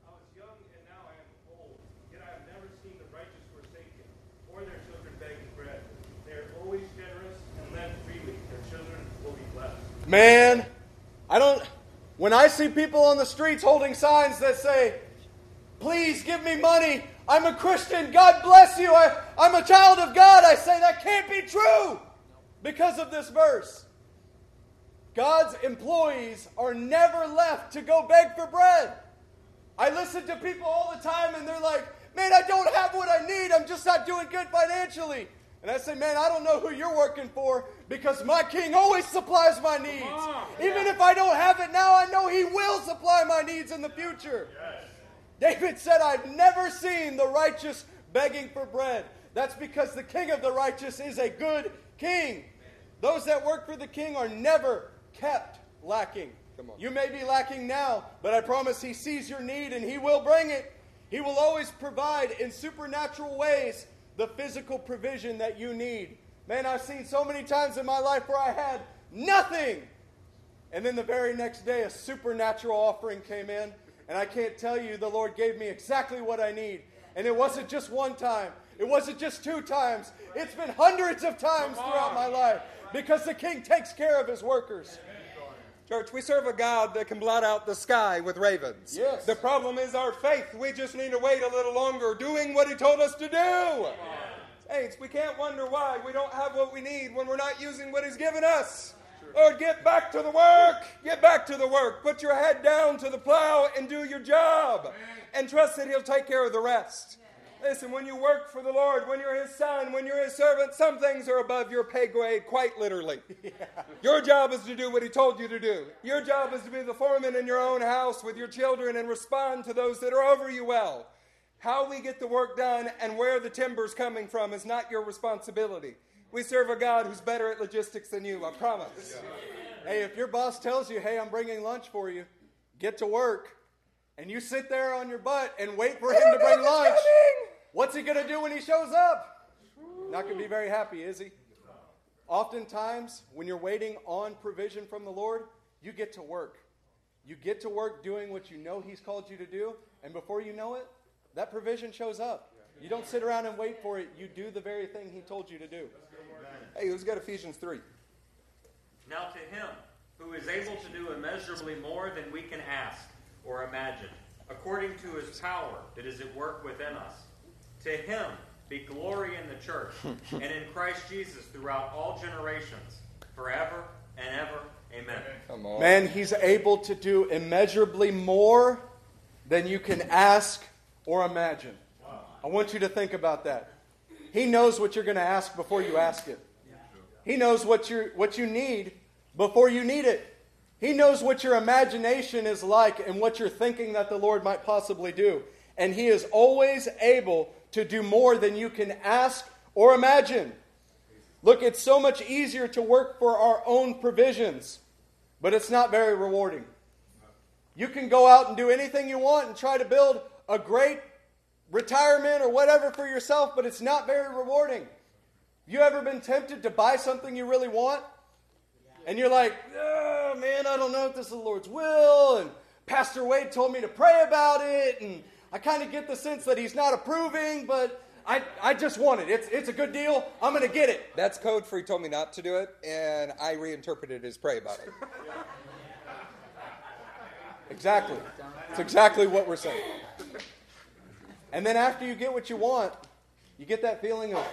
Speaker 11: I was young and now I am old, yet I have never seen the righteous forsaken, or their children begging bread. They are always generous and lend freely. Their children will be blessed.
Speaker 4: Man, I don't. When I see people on the streets holding signs that say, Please give me money. I'm a Christian. God bless you. I, I'm a child of God. I say that can't be true because of this verse. God's employees are never left to go beg for bread. I listen to people all the time and they're like, man, I don't have what I need. I'm just not doing good financially. And I say, man, I don't know who you're working for because my king always supplies my needs. Even if I don't have it now, I know he will supply my needs in the future. David said, I've never seen the righteous begging for bread. That's because the king of the righteous is a good king. Those that work for the king are never kept lacking. You may be lacking now, but I promise he sees your need and he will bring it. He will always provide in supernatural ways the physical provision that you need. Man, I've seen so many times in my life where I had nothing. And then the very next day, a supernatural offering came in. And I can't tell you, the Lord gave me exactly what I need. And it wasn't just one time, it wasn't just two times. It's been hundreds of times throughout my life because the King takes care of his workers.
Speaker 2: Church, we serve a God that can blot out the sky with ravens.
Speaker 4: Yes.
Speaker 2: The problem is our faith. We just need to wait a little longer doing what He told us to do. Saints, we can't wonder why we don't have what we need when we're not using what He's given us. Lord, get back to the work. Get back to the work. Put your head down to the plow and do your job. And trust that He'll take care of the rest. Listen, when you work for the Lord, when you're His son, when you're His servant, some things are above your pay grade, quite literally. Your job is to do what He told you to do. Your job is to be the foreman in your own house with your children and respond to those that are over you well. How we get the work done and where the timber's coming from is not your responsibility. We serve a God who's better at logistics than you, I promise.
Speaker 4: Hey, if your boss tells you, hey, I'm bringing lunch for you, get to work, and you sit there on your butt and wait for him to bring lunch, what's he going to do when he shows up? Not going to be very happy, is he? Oftentimes, when you're waiting on provision from the Lord, you get to work. You get to work doing what you know He's called you to do, and before you know it, that provision shows up. You don't sit around and wait for it, you do the very thing He told you to do.
Speaker 2: Hey, who's got Ephesians 3?
Speaker 13: Now to him who is able to do immeasurably more than we can ask or imagine, according to his power that is at work within us. To him be glory in the church and in Christ Jesus throughout all generations, forever and ever. Amen.
Speaker 2: Come on.
Speaker 4: Man, He's able to do immeasurably more than you can ask or imagine. I want you to think about that. He knows what you're going to ask before you ask it. He knows what, you what you need before you need it. He knows what your imagination is like and what you're thinking that the Lord might possibly do. And He is always able to do more than you can ask or imagine. Look, it's so much easier to work for our own provisions, but it's not very rewarding. You can go out and do anything you want and try to build a great retirement or whatever for yourself, but it's not very rewarding. You ever been tempted to buy something you really want? And you're like, oh, man, I don't know if this is the Lord's will. And Pastor Wade told me to pray about it. And I kind of get the sense that he's not approving, but I, I just want it. It's, it's a good deal. I'm going to get it.
Speaker 2: That's code for he told me not to do it, and I reinterpreted his pray about it.
Speaker 4: Exactly. It's exactly what we're saying. And then after you get what you want, you get that feeling of,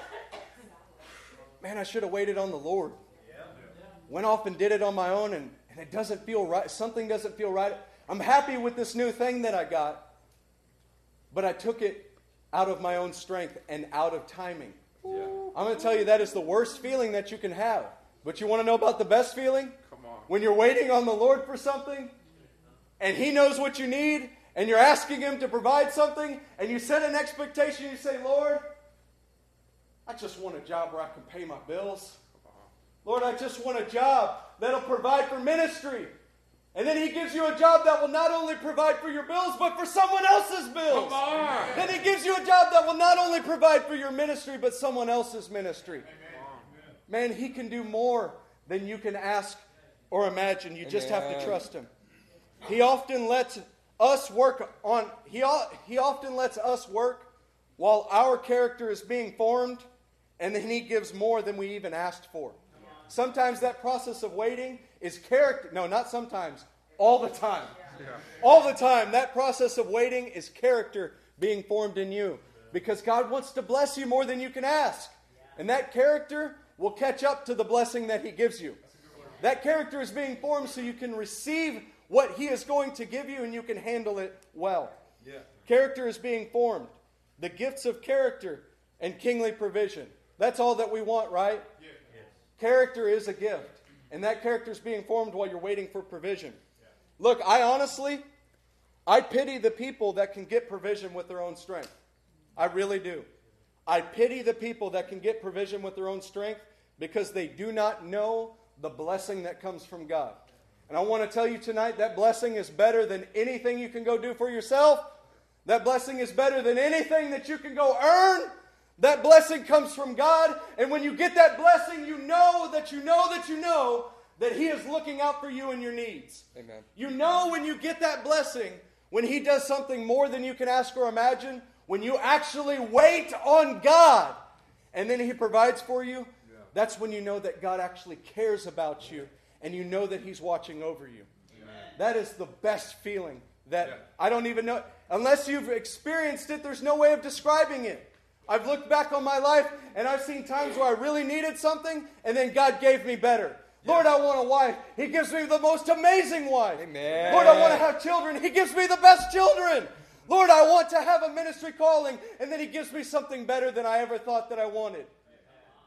Speaker 4: man, I should have waited on the Lord. Went off and did it on my own, and, and it doesn't feel right. Something doesn't feel right. I'm happy with this new thing that I got, but I took it out of my own strength and out of timing. I'm going to tell you that is the worst feeling that you can have. But you want to know about the best feeling?
Speaker 1: Come on.
Speaker 4: When you're waiting on the Lord for something, and He knows what you need, and you're asking Him to provide something, and you set an expectation, you say, Lord, I just want a job where I can pay my bills. Uh-huh. Lord, I just want a job that'll provide for ministry. And then he gives you a job that will not only provide for your bills, but for someone else's bills.
Speaker 1: Come on.
Speaker 4: Then he gives you a job that will not only provide for your ministry, but someone else's ministry. Man, he can do more than you can ask or imagine. You just have to trust him. He often lets us work on he, he often lets us work while our character is being formed, and then he gives more than we even asked for. Sometimes that process of waiting is character. No, not sometimes. All the time. All the time. That process of waiting is character being formed in you. Because God wants to bless you more than you can ask. And that character will catch up to the blessing that He gives you. That character is being formed so you can receive what He is going to give you and you can handle it well.
Speaker 1: Yeah.
Speaker 4: Character is being formed. The gifts of character and kingly provision. That's all that we want, right?
Speaker 1: Yeah.
Speaker 4: Character is a gift, and that character is being formed while you're waiting for provision. Look, I honestly, I pity the people that can get provision with their own strength. I really do. I pity the people that can get provision with their own strength because they do not know the blessing that comes from God. And I want to tell you tonight that blessing is better than anything you can go do for yourself. That blessing is better than anything that you can go earn. That blessing comes from God. And when you get that blessing, you know that you know that you know that He is looking out for you and your needs.
Speaker 2: Amen.
Speaker 4: You know when you get that blessing, when He does something more than you can ask or imagine, when you actually wait on God and then He provides for you, that's when you know that God actually cares about you and you know that He's watching over you. That is the best feeling that I don't even know. Unless you've experienced it, there's no way of describing it. I've looked back on my life and I've seen times where I really needed something and then God gave me better. Lord, I want a wife. He gives me the most amazing wife.
Speaker 2: Amen.
Speaker 4: Lord, I want to have children. He gives me the best children. Lord, I want to have a ministry calling, and then He gives me something better than I ever thought that I wanted.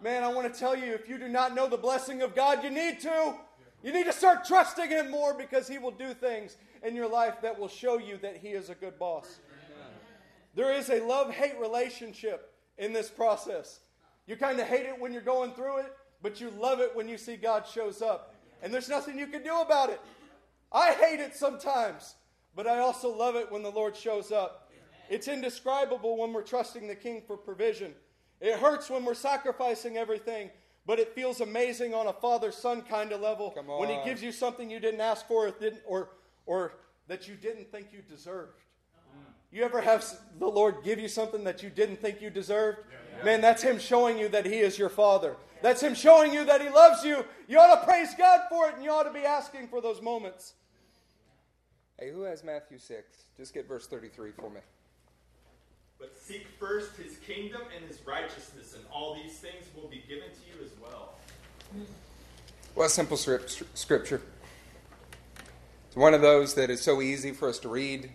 Speaker 4: Man, I want to tell you if you do not know the blessing of God, you need to. You need to start trusting Him more because He will do things in your life that will show you that He is a good boss. There is a love hate relationship in this process. You kind of hate it when you're going through it, but you love it when you see God shows up. And there's nothing you can do about it. I hate it sometimes, but I also love it when the Lord shows up. It's indescribable when we're trusting the King for provision. It hurts when we're sacrificing everything, but it feels amazing on a father son kind of level when He gives you something you didn't ask for or, didn't, or, or that you didn't think you deserved. You ever have the Lord give you something that you didn't think you deserved? Man, that's Him showing you that He is your Father. That's Him showing you that He loves you. You ought to praise God for it, and you ought to be asking for those moments.
Speaker 2: Hey, who has Matthew 6? Just get verse 33 for me.
Speaker 14: But seek first his kingdom and his righteousness, and all these things will be given to you as well.
Speaker 2: What a simple scrip- scripture. It's one of those that is so easy for us to read,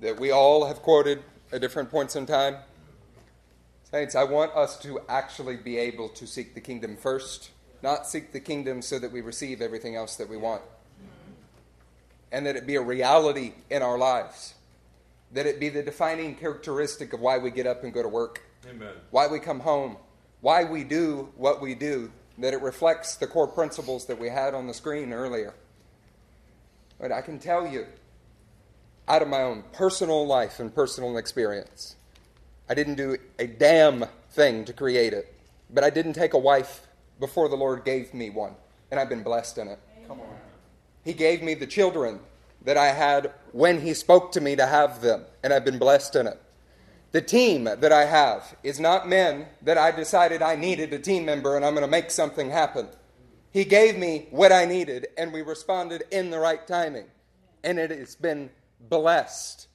Speaker 2: that we all have quoted at different points in time. Saints, I want us to actually be able to seek the kingdom first, not seek the kingdom so that we receive everything else that we want. And that it be a reality in our lives. That it be the defining characteristic of why we get up and go to work
Speaker 1: Amen.
Speaker 2: why we come home, why we do what we do, that it reflects the core principles that we had on the screen earlier. But I can tell you, out of my own personal life and personal experience, I didn't do a damn thing to create it, but I didn't take a wife before the Lord gave me one, and I've been blessed in it.
Speaker 4: Come on.
Speaker 2: He gave me the children that I had when He spoke to me to have them, and I've been blessed in it. The team that I have is not men that I decided I needed a team member and I'm going to make something happen. He gave me what I needed, and we responded in the right timing, and it has been blessed.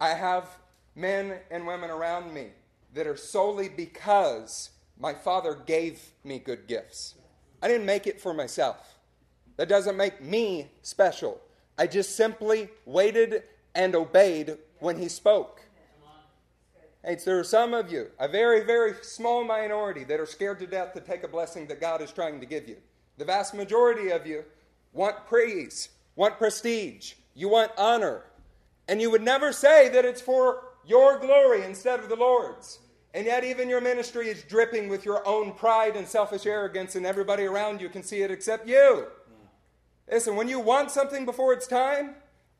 Speaker 2: I have men and women around me that are solely because my father gave me good gifts. I didn't make it for myself. That doesn't make me special. I just simply waited and obeyed when he spoke. Hey, there are some of you, a very, very small minority, that are scared to death to take a blessing that God is trying to give you. The vast majority of you want praise, want prestige, you want honor. And you would never say that it's for your glory instead of the Lord's. And yet, even your ministry is dripping with your own pride and selfish arrogance, and everybody around you can see it except you. Listen, when you want something before it's time,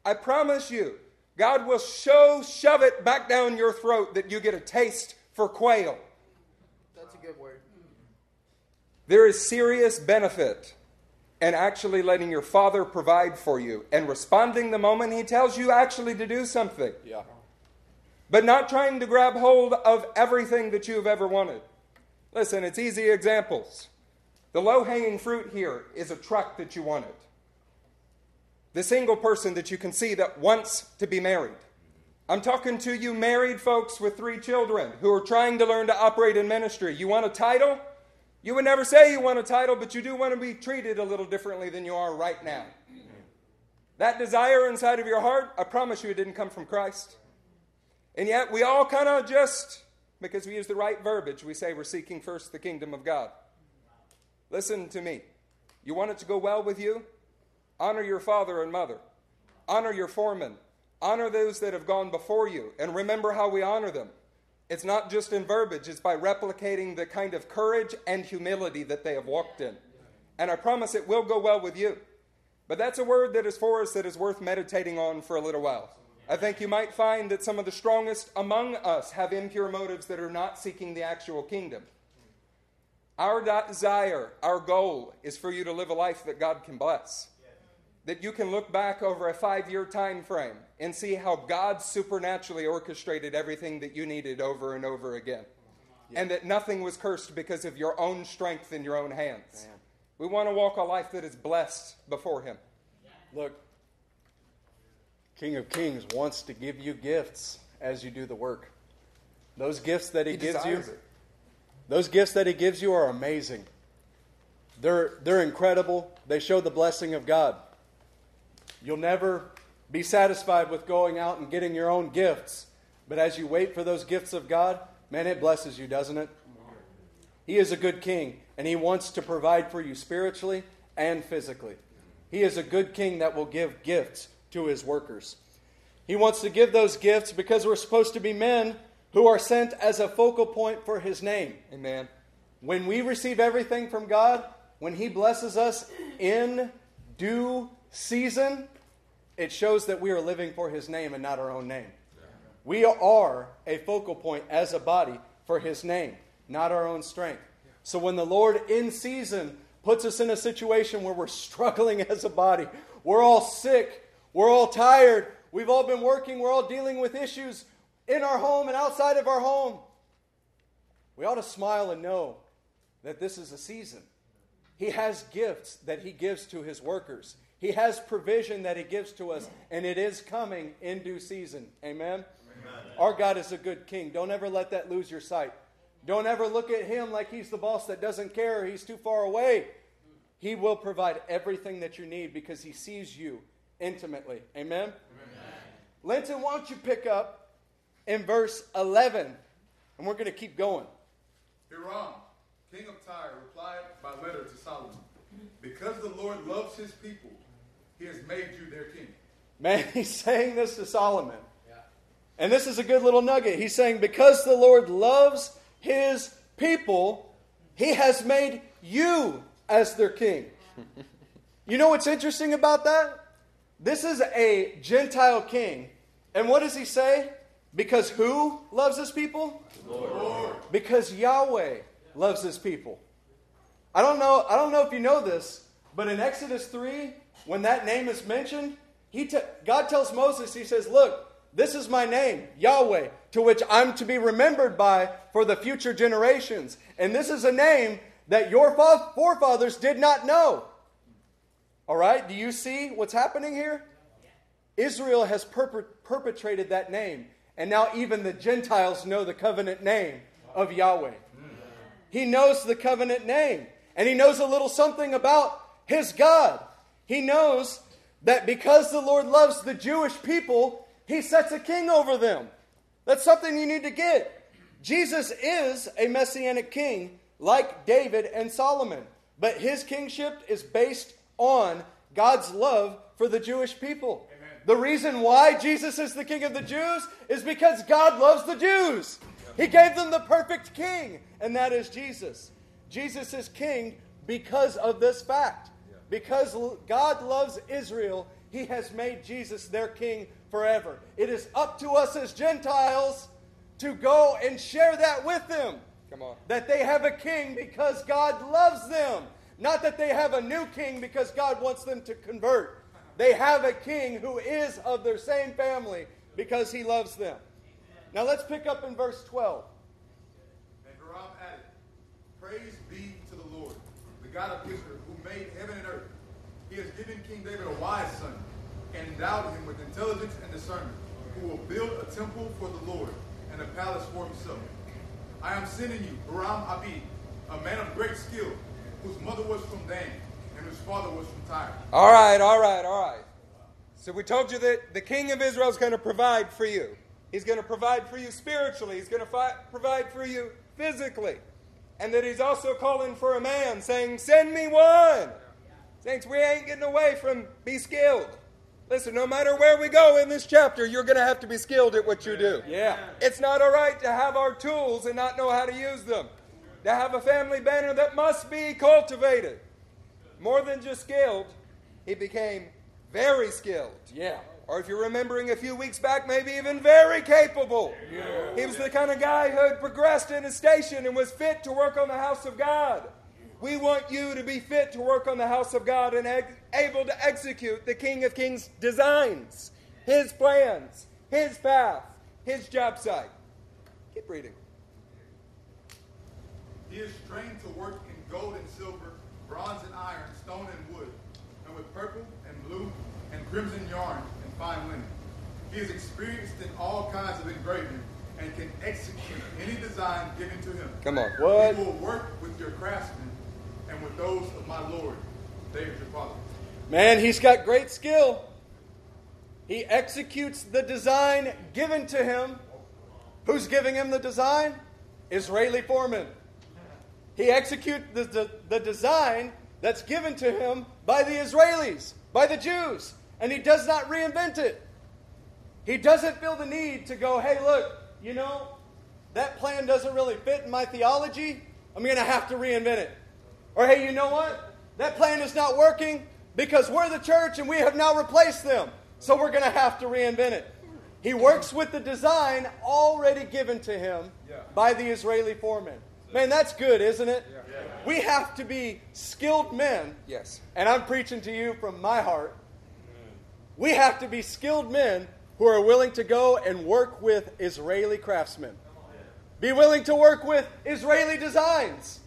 Speaker 2: I promise you, God will show, shove it back down your throat that you get a taste for quail.
Speaker 12: That's a good word.
Speaker 2: There is serious benefit in actually letting your father provide for you and responding the moment he tells you actually to do something.
Speaker 4: Yeah.
Speaker 2: But not trying to grab hold of everything that you've ever wanted. Listen, it's easy examples. The low hanging fruit here is a truck that you wanted. The single person that you can see that wants to be married. I'm talking to you married folks with three children who are trying to learn to operate in ministry. You want a title? You would never say you want a title, but you do want to be treated a little differently than you are right now. That desire inside of your heart, I promise you, it didn't come from Christ. And yet, we all kind of just, because we use the right verbiage, we say we're seeking first the kingdom of God. Listen to me. You want it to go well with you? Honor your father and mother. Honor your foreman. Honor those that have gone before you. And remember how we honor them. It's not just in verbiage, it's by replicating the kind of courage and humility that they have walked in. And I promise it will go well with you. But that's a word that is for us that is worth meditating on for a little while. I think you might find that some of the strongest among us have impure motives that are not seeking the actual kingdom. Our desire, our goal is for you to live a life that God can bless. That you can look back over a five year time frame and see how God supernaturally orchestrated everything that you needed over and over again. And that nothing was cursed because of your own strength in your own hands. We want to walk a life that is blessed before Him.
Speaker 4: Look, King of Kings wants to give you gifts as you do the work. Those gifts that He,
Speaker 2: He
Speaker 4: gives you,
Speaker 2: it.
Speaker 4: those gifts that He gives you are amazing. They're, they're incredible. They show the blessing of God. You'll never be satisfied with going out and getting your own gifts. But as you wait for those gifts of God, man, it blesses you, doesn't it? He is a good king, and he wants to provide for you spiritually and physically. He is a good king that will give gifts to his workers. He wants to give those gifts because we're supposed to be men who are sent as a focal point for his name.
Speaker 2: Amen.
Speaker 4: When we receive everything from God, when he blesses us in due season, it shows that we are living for his name and not our own name. We are a focal point as a body for his name, not our own strength. So when the Lord in season puts us in a situation where we're struggling as a body, we're all sick, we're all tired, we've all been working, we're all dealing with issues in our home and outside of our home, we ought to smile and know that this is a season. He has gifts that he gives to his workers. He has provision that he gives to us, and it is coming in due season. Amen? Our God is a good king. Don't ever let that lose your sight. Don't ever look at him like he's the boss that doesn't care, he's too far away. He will provide everything that you need because he sees you intimately. Amen? Linton, why don't you pick up in verse 11? And we're going to keep going.
Speaker 3: Hiram, king of Tyre, replied by letter to Solomon, Because the Lord loves his people, he has made you their king.
Speaker 4: Man, he's saying this to Solomon. And this is a good little nugget. He's saying, Because the Lord loves his people, he has made you as their king. you know what's interesting about that? This is a Gentile king. And what does he say? Because who loves his people?
Speaker 3: Lord.
Speaker 4: Because Yahweh loves his people. I don't know, I don't know if you know this, but in Exodus 3, when that name is mentioned, he God tells Moses, he says, Look, this is my name, Yahweh, to which I'm to be remembered by for the future generations. And this is a name that your fa- forefathers did not know. All right, do you see what's happening here? Israel has perpe- perpetrated that name, and now even the Gentiles know the covenant name of Yahweh. He knows the covenant name, and he knows a little something about his God. He knows that because the Lord loves the Jewish people, he sets a king over them. That's something you need to get. Jesus is a messianic king like David and Solomon, but his kingship is based on God's love for the Jewish people. The reason why Jesus is the king of the Jews is because God loves the Jews. He gave them the perfect king, and that is Jesus. Jesus is king because of this fact. Because God loves Israel, he has made Jesus their king forever. It is up to us as Gentiles to go and share that with them.
Speaker 2: Come on.
Speaker 4: That they have a king because God loves them. Not that they have a new king because God wants them to convert. They have a king who is of their same family because he loves them. Now let's pick up in verse 12.
Speaker 3: And Hiram added, Praise be to the Lord, the God of Israel, who made heaven and earth. He has given King David a wise son, and endowed him with intelligence and discernment, who will build a temple for the Lord and a palace for himself. I am sending you Hiram Abi, a man of great skill, whose mother was from Dan, and whose father was from Tyre.
Speaker 2: All right, all right, all right. So we told you that the king of Israel is going to provide for you. He's going to provide for you spiritually. He's going to fi- provide for you physically. And that he's also calling for a man, saying, Send me one. Saints, we ain't getting away from be skilled. Listen, no matter where we go in this chapter, you're going to have to be skilled at what you do.
Speaker 4: Yeah.
Speaker 2: It's not all right to have our tools and not know how to use them. To have a family banner that must be cultivated. More than just skilled, he became very skilled.
Speaker 4: Yeah.
Speaker 2: Or if you're remembering a few weeks back, maybe even very capable.
Speaker 4: Yeah.
Speaker 2: He was the kind of guy who had progressed in his station and was fit to work on the house of God. We want you to be fit to work on the house of God and ex- able to execute the King of Kings' designs, his plans, his path, his job site. Keep reading.
Speaker 3: He is trained to work in gold and silver, bronze and iron, stone and wood, and with purple and blue and crimson yarn fine linen. He is experienced in all kinds of engraving and can execute any design given to him.
Speaker 2: Come on.
Speaker 4: What?
Speaker 3: He will work with your craftsmen and with those of my Lord, David your father.
Speaker 4: Man, he's got great skill. He executes the design given to him. Who's giving him the design? Israeli foreman. He executes the, the, the design that's given to him by the Israelis, by the Jews, and he does not reinvent it. He doesn't feel the need to go, hey, look, you know, that plan doesn't really fit in my theology. I'm going to have to reinvent it. Or, hey, you know what? That plan is not working because we're the church and we have now replaced them. So we're going to have to reinvent it. He works with the design already given to him by the Israeli foreman. Man, that's good, isn't it? We have to be skilled men.
Speaker 2: Yes.
Speaker 4: And I'm preaching to you from my heart. We have to be skilled men who are willing to go and work with Israeli craftsmen. Be willing to work with Israeli designs.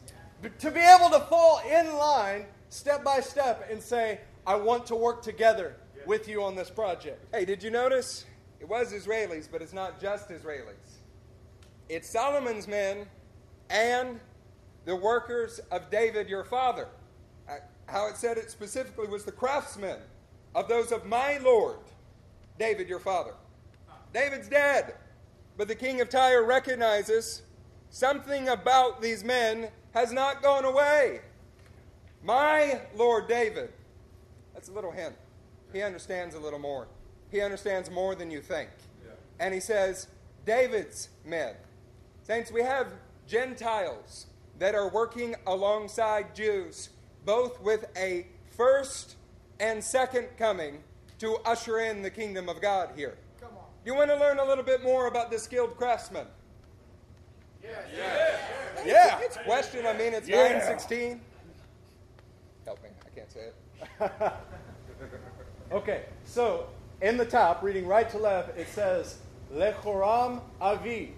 Speaker 4: To be able to fall in line step by step and say, I want to work together with you on this project.
Speaker 2: Hey, did you notice? It was Israelis, but it's not just Israelis. It's Solomon's men and the workers of David your father. Uh, How it said it specifically was the craftsmen of those of my Lord, David your father. David's dead, but the king of Tyre recognizes something about these men has not gone away. My Lord David. That's a little hint. He understands a little more. He understands more than you think. And he says, David's men. Saints, we have Gentiles that are working alongside Jews, both with a first and second coming to usher in the kingdom of God here. You want to learn a little bit more about the skilled craftsman?
Speaker 4: Yeah.
Speaker 2: It's a question. I mean, it's
Speaker 4: Yeah.
Speaker 2: 916. Help me. I can't say it.
Speaker 4: Okay, so in the top, reading right to left, it says, Lechoram Avi,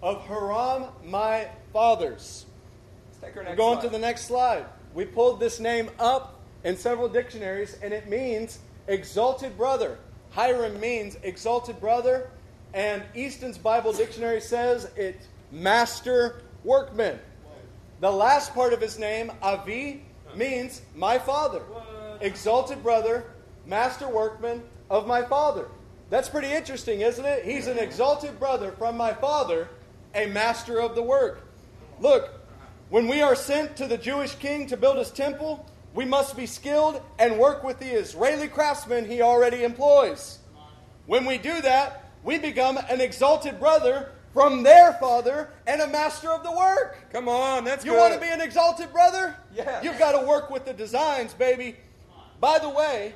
Speaker 4: of Huram my fathers.
Speaker 2: Let's take our
Speaker 4: We're going
Speaker 2: slide.
Speaker 4: to the next slide. We pulled this name up in several dictionaries, and it means exalted brother. Hiram means exalted brother, and Easton's Bible Dictionary says it's master workman. The last part of his name, Avi, means my father. Exalted brother, master workman of my father. That's pretty interesting, isn't it? He's an exalted brother from my father, a master of the work. Look, when we are sent to the Jewish king to build his temple, we must be skilled and work with the Israeli craftsmen he already employs. When we do that, we become an exalted brother from their father and a master of the work.
Speaker 2: Come on, that's
Speaker 4: You
Speaker 2: good.
Speaker 4: want to be an exalted brother?
Speaker 2: Yeah.
Speaker 4: You've got to work with the designs, baby. By the way,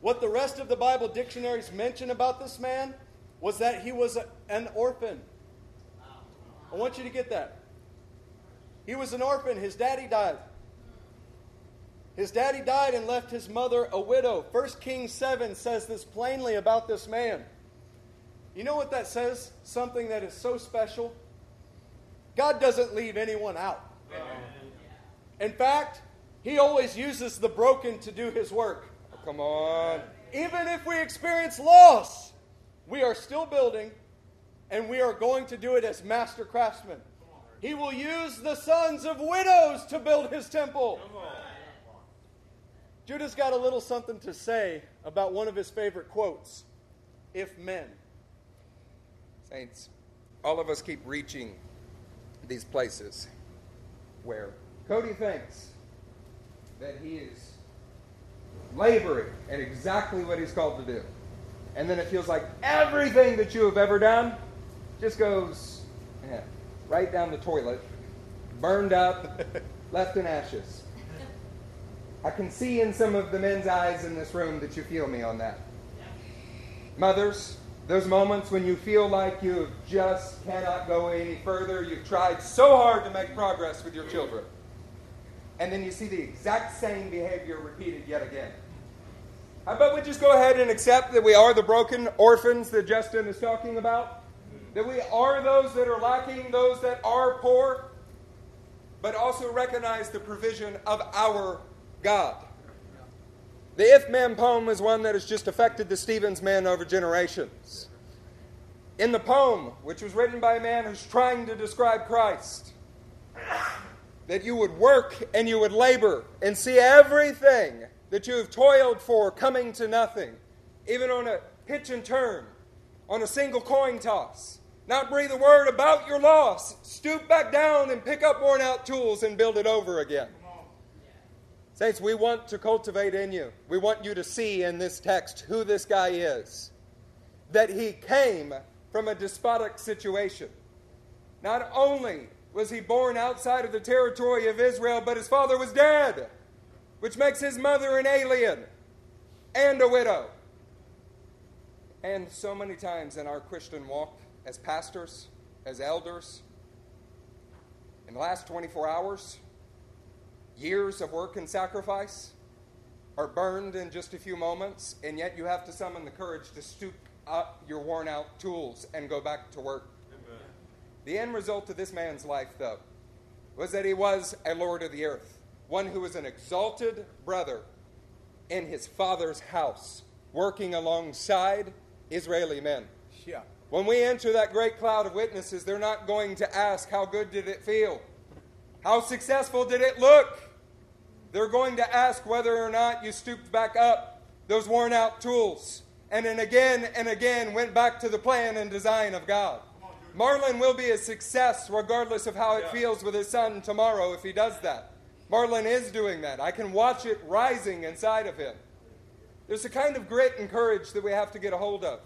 Speaker 4: what the rest of the Bible dictionaries mention about this man was that he was a- an orphan. I want you to get that. He was an orphan. His daddy died. His daddy died and left his mother a widow. 1 Kings 7 says this plainly about this man. You know what that says? Something that is so special. God doesn't leave anyone out. In fact, He always uses the broken to do His work.
Speaker 2: Oh, come on.
Speaker 4: Even if we experience loss, we are still building and we are going to do it as master craftsmen. He will use the sons of widows to build his temple. Judah's got a little something to say about one of his favorite quotes if men.
Speaker 2: Saints, all of us keep reaching these places where Cody thinks that he is laboring at exactly what he's called to do. And then it feels like everything that you have ever done just goes yeah, right down the toilet, burned up, left in ashes. I can see in some of the men's eyes in this room that you feel me on that. Mothers, those moments when you feel like you just cannot go any further, you've tried so hard to make progress with your children. And then you see the exact same behavior repeated yet again. Uh, How about we just go ahead and accept that we are the broken orphans that Justin is talking about? That we are those that are lacking, those that are poor, but also recognize the provision of our God. The If Man poem is one that has just affected the Stevens men over generations. In the poem, which was written by a man who's trying to describe Christ, that you would work and you would labor and see everything that you have toiled for coming to nothing, even on a pitch and turn, on a single coin toss. Not breathe a word about your loss. Stoop back down and pick up worn out tools and build it over again. Saints, we want to cultivate in you. We want you to see in this text who this guy is. That he came from a despotic situation. Not only was he born outside of the territory of Israel, but his father was dead, which makes his mother an alien and a widow. And so many times in our Christian walk, as pastors, as elders, in the last 24 hours, years of work and sacrifice are burned in just a few moments, and yet you have to summon the courage to stoop up your worn out tools and go back to work. Amen. The end result of this man's life, though, was that he was a Lord of the earth, one who was an exalted brother in his father's house, working alongside Israeli men.
Speaker 4: Yeah.
Speaker 2: When we enter that great cloud of witnesses, they're not going to ask, How good did it feel? How successful did it look? They're going to ask whether or not you stooped back up those worn out tools and then again and again went back to the plan and design of God. Marlon will be a success regardless of how it feels with his son tomorrow if he does that. Marlon is doing that. I can watch it rising inside of him. There's a kind of grit and courage that we have to get a hold of.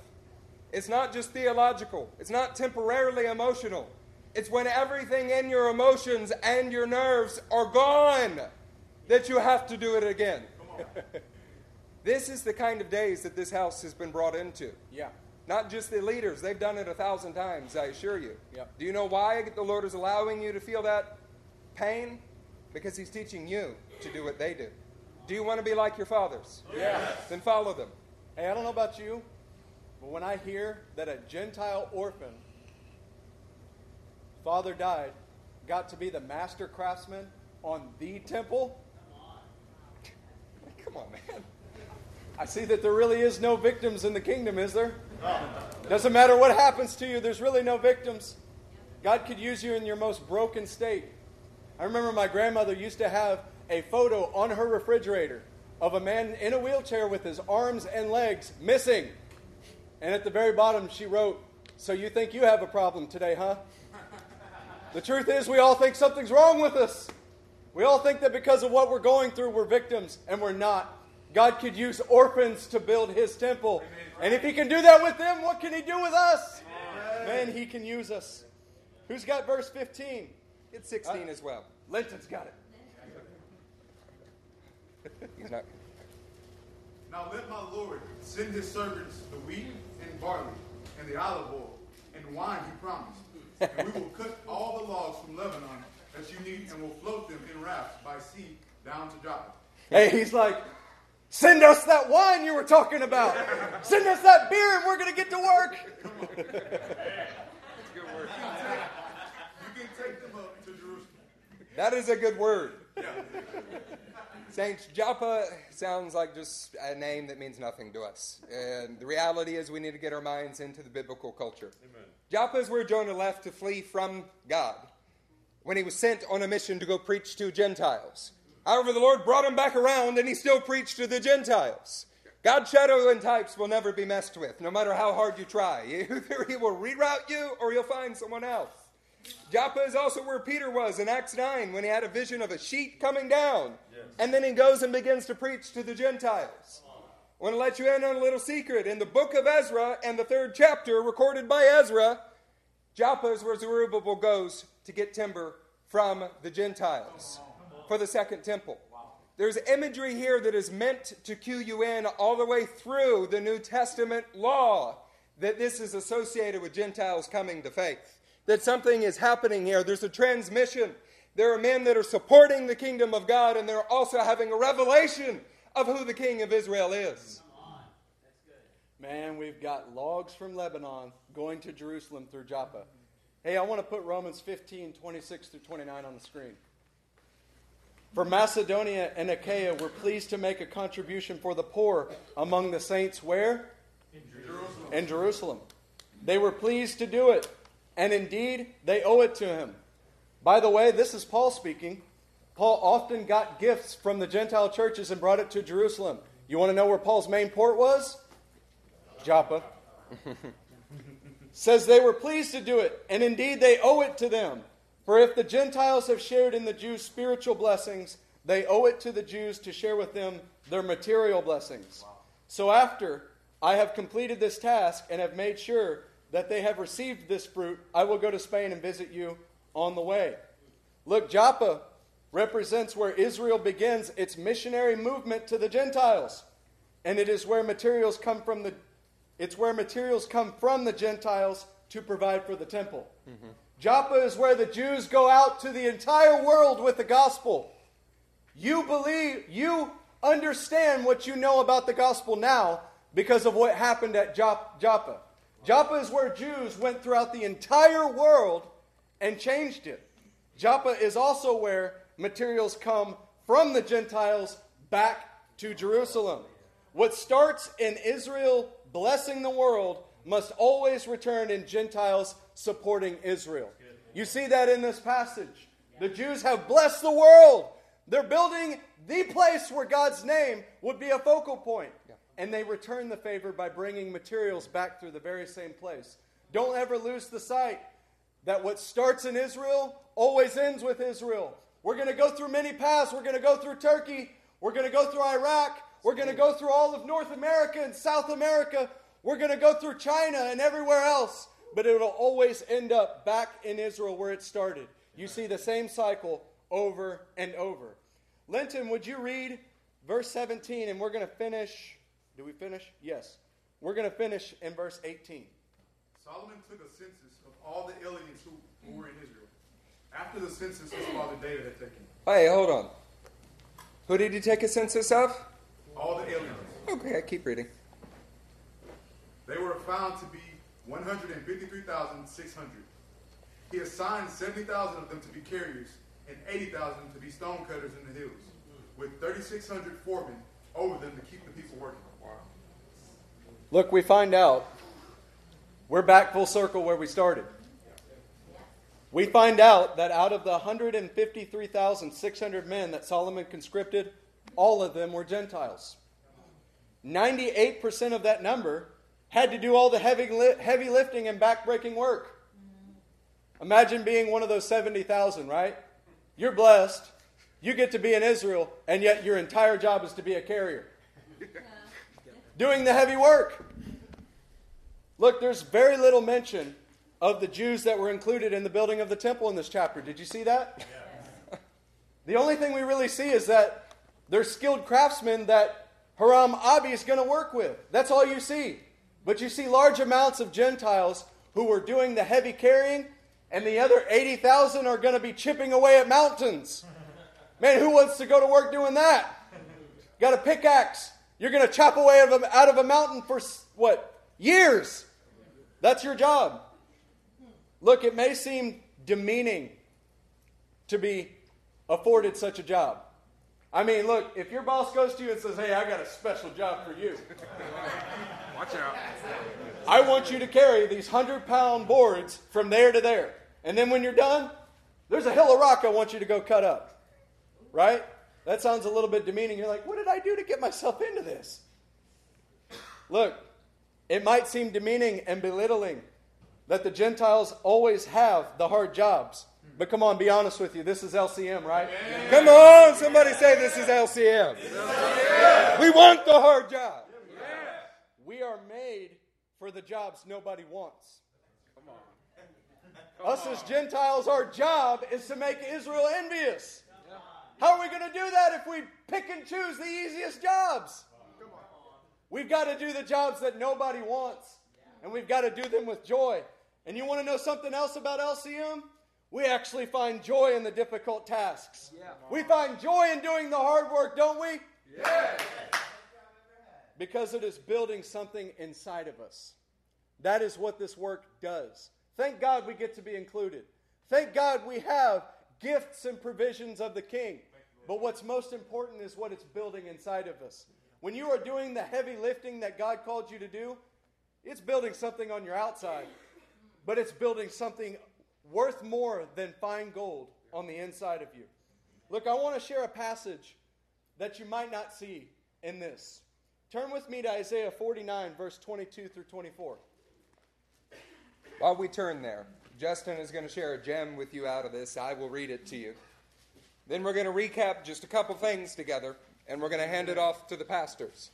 Speaker 2: It's not just theological, it's not temporarily emotional. It's when everything in your emotions and your nerves are gone that you have to do it again. this is the kind of days that this house has been brought into.
Speaker 4: Yeah.
Speaker 2: Not just the leaders, they've done it a thousand times, I assure you.
Speaker 4: Yeah.
Speaker 2: Do you know why the Lord is allowing you to feel that pain? Because He's teaching you to do what they do. Do you want to be like your fathers?
Speaker 4: Yes.
Speaker 2: Then follow them.
Speaker 4: Hey, I don't know about you, but when I hear that a Gentile orphan, father died, got to be the master craftsman on the temple,
Speaker 2: Come on, man.
Speaker 4: I see that there really is no victims in the kingdom, is there? Doesn't matter what happens to you, there's really no victims. God could use you in your most broken state. I remember my grandmother used to have a photo on her refrigerator of a man in a wheelchair with his arms and legs missing. And at the very bottom, she wrote, So you think you have a problem today, huh? The truth is, we all think something's wrong with us. We all think that because of what we're going through, we're victims, and we're not. God could use orphans to build his temple. And if he can do that with them, what can he do with us? Man, he can use us. Who's got verse 15?
Speaker 2: It's 16 uh, as well.
Speaker 4: Linton's got it.
Speaker 2: He's not.
Speaker 3: Now let my Lord send his servants the wheat and barley and the olive oil and wine he promised. And we will cut all the logs from Lebanon that you need and will float them in rafts by sea down to Joppa.
Speaker 4: Hey, he's like, send us that wine you were talking about. Send us that beer and we're going to get to work.
Speaker 3: You can take them up to Jerusalem.
Speaker 2: That is a good word. Saints, Joppa sounds like just a name that means nothing to us. And the reality is we need to get our minds into the biblical culture. Amen. Joppa is where Jonah left to flee from God. When he was sent on a mission to go preach to Gentiles. However, the Lord brought him back around and he still preached to the Gentiles. God's shadow and types will never be messed with, no matter how hard you try. Either he will reroute you or you'll find someone else. Joppa is also where Peter was in Acts 9 when he had a vision of a sheet coming down. Yes. And then he goes and begins to preach to the Gentiles. I want to let you in on a little secret. In the book of Ezra and the third chapter, recorded by Ezra, Joppa is where Zerubbabel goes to get timber from the Gentiles for the second temple. There's imagery here that is meant to cue you in all the way through the New Testament law that this is associated with Gentiles coming to faith. That something is happening here. There's a transmission. There are men that are supporting the kingdom of God, and they're also having a revelation of who the king of Israel is.
Speaker 4: Man, we've got logs from Lebanon going to Jerusalem through Joppa. Hey, I want to put Romans 15, 26 through 29 on the screen. For Macedonia and Achaia were pleased to make a contribution for the poor among the saints where?
Speaker 3: In Jerusalem.
Speaker 4: In Jerusalem. They were pleased to do it, and indeed they owe it to him. By the way, this is Paul speaking. Paul often got gifts from the Gentile churches and brought it to Jerusalem. You want to know where Paul's main port was? Joppa. Says they were pleased to do it, and indeed they owe it to them. For if the Gentiles have shared in the Jews' spiritual blessings, they owe it to the Jews to share with them their material blessings. So after I have completed this task and have made sure that they have received this fruit, I will go to Spain and visit you on the way. Look, Joppa represents where Israel begins its missionary movement to the Gentiles. And it is where materials come from the it's where materials come from the Gentiles to provide for the temple. Mm-hmm. Joppa is where the Jews go out to the entire world with the gospel. You believe, you understand what you know about the gospel now because of what happened at Joppa. Joppa is where Jews went throughout the entire world and changed it. Joppa is also where materials come from the Gentiles back to Jerusalem. What starts in Israel blessing the world must always return in Gentiles supporting Israel. You see that in this passage. The Jews have blessed the world. They're building the place where God's name would be a focal point. And they return the favor by bringing materials back through the very same place. Don't ever lose the sight that what starts in Israel always ends with Israel. We're going to go through many paths. We're going to go through Turkey. We're going to go through Iraq. We're going to go through all of North America and South America. We're going to go through China and everywhere else, but it'll always end up back in Israel where it started. You see the same cycle over and over. Linton, would you read verse 17 and we're going to finish? Do we finish? Yes. We're going to finish in verse 18.
Speaker 3: Solomon took a census of all the aliens who, who were in Israel. After the census, his father David had taken.
Speaker 2: Hey, hold on. Who did he take a census of?
Speaker 3: All the aliens.
Speaker 2: Okay, I keep reading.
Speaker 3: They were found to be 153,600. He assigned 70,000 of them to be carriers and 80,000 to be stonecutters in the hills, with 3,600 foremen over them to keep the people working.
Speaker 4: Look, we find out we're back full circle where we started. We find out that out of the 153,600 men that Solomon conscripted, all of them were Gentiles. 98% of that number had to do all the heavy, heavy lifting and backbreaking work. Imagine being one of those 70,000, right? You're blessed. You get to be in Israel, and yet your entire job is to be a carrier. Doing the heavy work. Look, there's very little mention of the Jews that were included in the building of the temple in this chapter. Did you see that? the only thing we really see is that there's skilled craftsmen that Hiram Abi is going to work with. That's all you see. But you see large amounts of Gentiles who were doing the heavy carrying, and the other 80,000 are going to be chipping away at mountains. Man, who wants to go to work doing that? Got a pickaxe. You're going to chop away out of a mountain for what? Years. That's your job. Look, it may seem demeaning to be afforded such a job. I mean, look, if your boss goes to you and says, Hey, I got a special job for you.
Speaker 1: Watch out.
Speaker 4: I want you to carry these 100 pound boards from there to there. And then when you're done, There's a hill of rock I want you to go cut up. Right? That sounds a little bit demeaning. You're like, what did I do to get myself into this? Look, it might seem demeaning and belittling that the Gentiles always have the hard jobs. But come on, be honest with you. This is LCM, right?
Speaker 2: Come on, somebody say this is LCM. We want the hard job.
Speaker 4: We are made for the jobs nobody wants. Come on, Us as Gentiles, our job is to make Israel envious. How are we going to do that if we pick and choose the easiest jobs? We've got to do the jobs that nobody wants, and we've got to do them with joy. And you want to know something else about LCM? We actually find joy in the difficult tasks. We find joy in doing the hard work, don't we?
Speaker 2: Yes.
Speaker 4: Because it is building something inside of us. That is what this work does. Thank God we get to be included. Thank God we have gifts and provisions of the King. But what's most important is what it's building inside of us. When you are doing the heavy lifting that God called you to do, it's building something on your outside, but it's building something worth more than fine gold on the inside of you. Look, I want to share a passage that you might not see in this. Turn with me to Isaiah 49, verse 22 through 24.
Speaker 2: While we turn there, Justin is going to share a gem with you out of this. I will read it to you. Then we're going to recap just a couple things together, and we're going to hand it off to the pastors.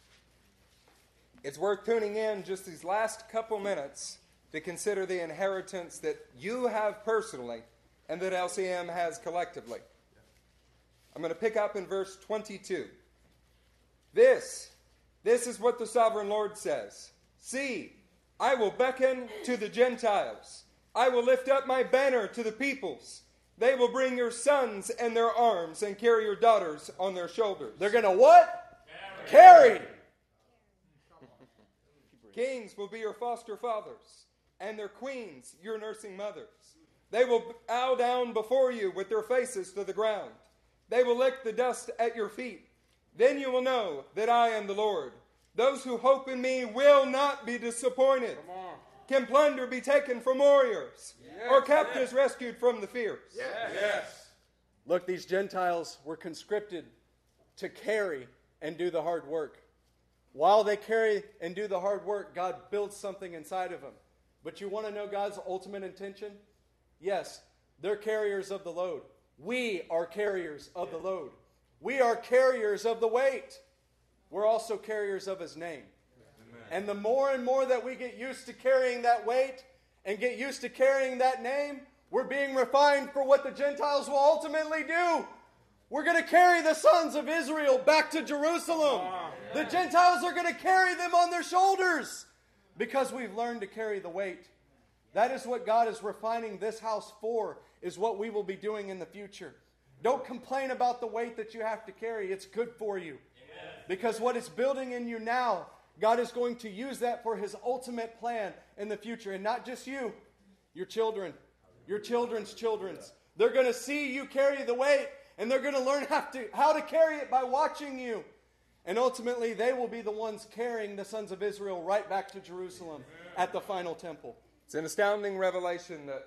Speaker 2: It's worth tuning in just these last couple minutes to consider the inheritance that you have personally and that LCM has collectively. I'm going to pick up in verse 22. This, this is what the sovereign Lord says See, I will beckon to the Gentiles, I will lift up my banner to the peoples. They will bring your sons in their arms and carry your daughters on their shoulders.
Speaker 4: They're going to what? Carry.
Speaker 2: Kings will be your foster fathers, and their queens your nursing mothers. They will bow down before you with their faces to the ground. They will lick the dust at your feet. Then you will know that I am the Lord. Those who hope in me will not be disappointed. Can plunder be taken from warriors, or captives rescued from the fierce?
Speaker 1: Yes.
Speaker 4: Look, these Gentiles were conscripted to carry and do the hard work. While they carry and do the hard work, God builds something inside of them. But you want to know God's ultimate intention? Yes, they're carriers of the load. We are carriers of the load. We are carriers of the weight. We're also carriers of His name. And the more and more that we get used to carrying that weight and get used to carrying that name, we're being refined for what the Gentiles will ultimately do. We're going to carry the sons of Israel back to Jerusalem. The Gentiles are going to carry them on their shoulders because we've learned to carry the weight. That is what God is refining this house for, is what we will be doing in the future. Don't complain about the weight that you have to carry. It's good for you. Because what it's building in you now, God is going to use that for his ultimate plan in the future. And not just you, your children, your children's children's. They're going to see you carry the weight, and they're going to learn how to, how to carry it by watching you. And ultimately, they will be the ones carrying the sons of Israel right back to Jerusalem at the final temple.
Speaker 2: It's an astounding revelation that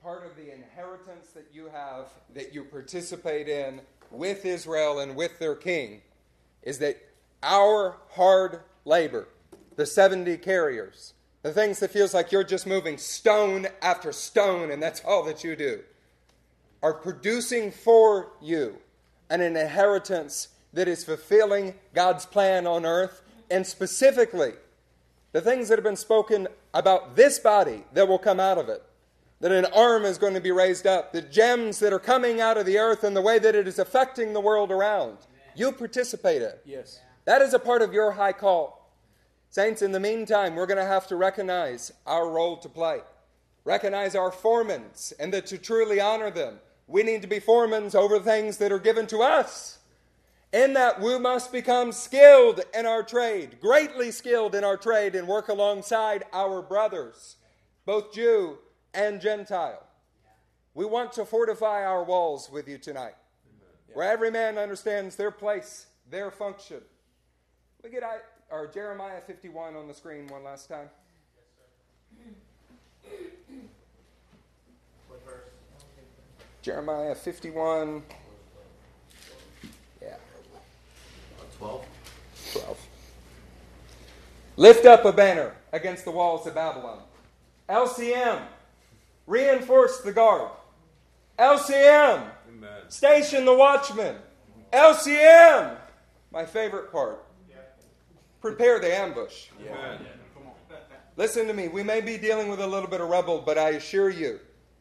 Speaker 2: part of the inheritance that you have, that you participate in with Israel and with their king, is that our hard labor, the 70 carriers, the things that feels like you're just moving stone after stone and that's all that you do, are producing for you an inheritance that is fulfilling God's plan on earth and specifically the things that have been spoken about this body that will come out of it. That an arm is going to be raised up, the gems that are coming out of the earth and the way that it is affecting the world around. You participate in.
Speaker 4: Yes.
Speaker 2: That is a part of your high call. Saints, in the meantime, we're going to have to recognize our role to play. Recognize our foremans, and that to truly honor them, we need to be foremans over things that are given to us. In that, we must become skilled in our trade, greatly skilled in our trade, and work alongside our brothers, both Jew and Gentile. We want to fortify our walls with you tonight, where every man understands their place, their function. We get our Jeremiah 51 on the screen one last time. Jeremiah 51. Yeah.
Speaker 6: 12.
Speaker 2: 12. Lift up a banner against the walls of Babylon. LCM, reinforce the guard. LCM,
Speaker 1: Amen.
Speaker 2: station the watchman. LCM, my favorite part. Prepare the ambush.
Speaker 1: Amen.
Speaker 2: Listen to me. We may be dealing with a little bit of rubble, but I assure you,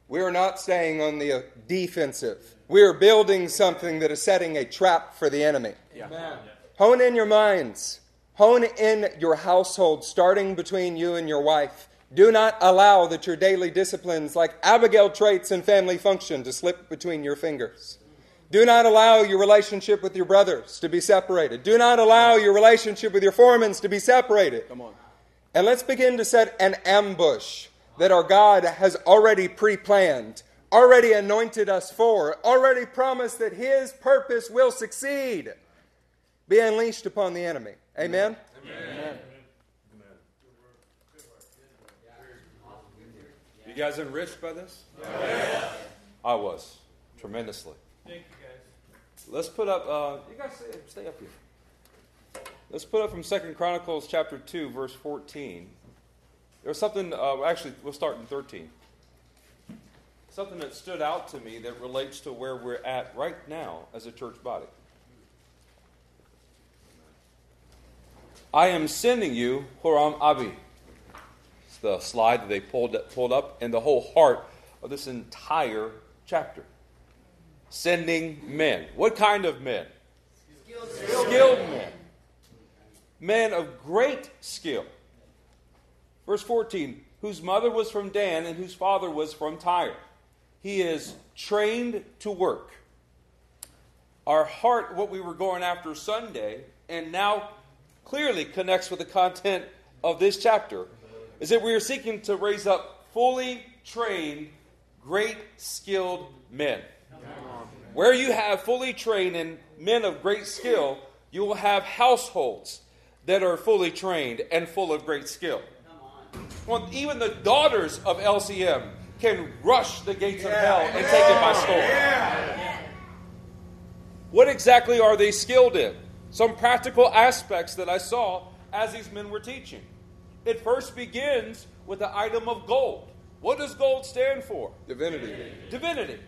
Speaker 2: we are not staying on the uh, defensive. We are building something that is setting a trap for the enemy.
Speaker 1: Amen.
Speaker 2: Hone in your minds. Hone in your household, starting between you and your wife. Do not allow that your daily disciplines, like Abigail traits and family function, to slip between your fingers. Do not allow your relationship with your brothers to be separated. Do not allow your relationship with your foremans to be separated.
Speaker 4: Come on.
Speaker 2: And let's begin to set an ambush that our God has already pre planned, already anointed us for, already promised that His purpose will succeed. Be unleashed upon the enemy. Amen?
Speaker 1: Amen. You guys enriched by this?
Speaker 12: Yes.
Speaker 1: I was tremendously.
Speaker 12: Thank you, guys.
Speaker 1: Let's put up. Uh, you guys stay, stay up here. Let's put up from Second Chronicles chapter two, verse fourteen. There was something. Uh, actually, we'll start in thirteen. Something that stood out to me that relates to where we're at right now as a church body. I am sending you Huram Abi. It's the slide that they pulled, pulled up, and the whole heart of this entire chapter. Sending men. What kind of men? Skilled, men. Men of great skill. Verse 14 Whose mother was from Dan and whose father was from Tyre. He is trained to work. Our heart, what we were going after Sunday, and now clearly connects with the content of this chapter is that we are seeking to raise up fully trained, great skilled men. Where you have fully trained and men of great skill, you will have households that are fully trained and full of great skill. Well, even the daughters of LCM can rush the gates of hell and take it by storm. What exactly are they skilled in? Some practical aspects that I saw as these men were teaching. It first begins with the item of gold. What does gold stand for?
Speaker 2: Divinity.
Speaker 1: Divinity.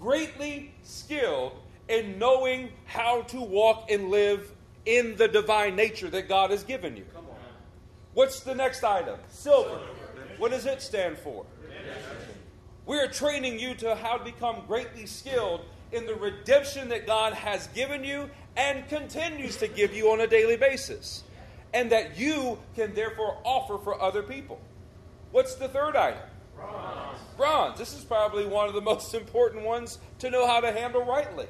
Speaker 1: Greatly skilled in knowing how to walk and live in the divine nature that God has given you. What's the next item? Silver. What does it stand for? We are training you to how to become greatly skilled in the redemption that God has given you and continues to give you on a daily basis, and that you can therefore offer for other people. What's the third item? Bronze. Bronze. This is probably one of the most important ones to know how to handle rightly.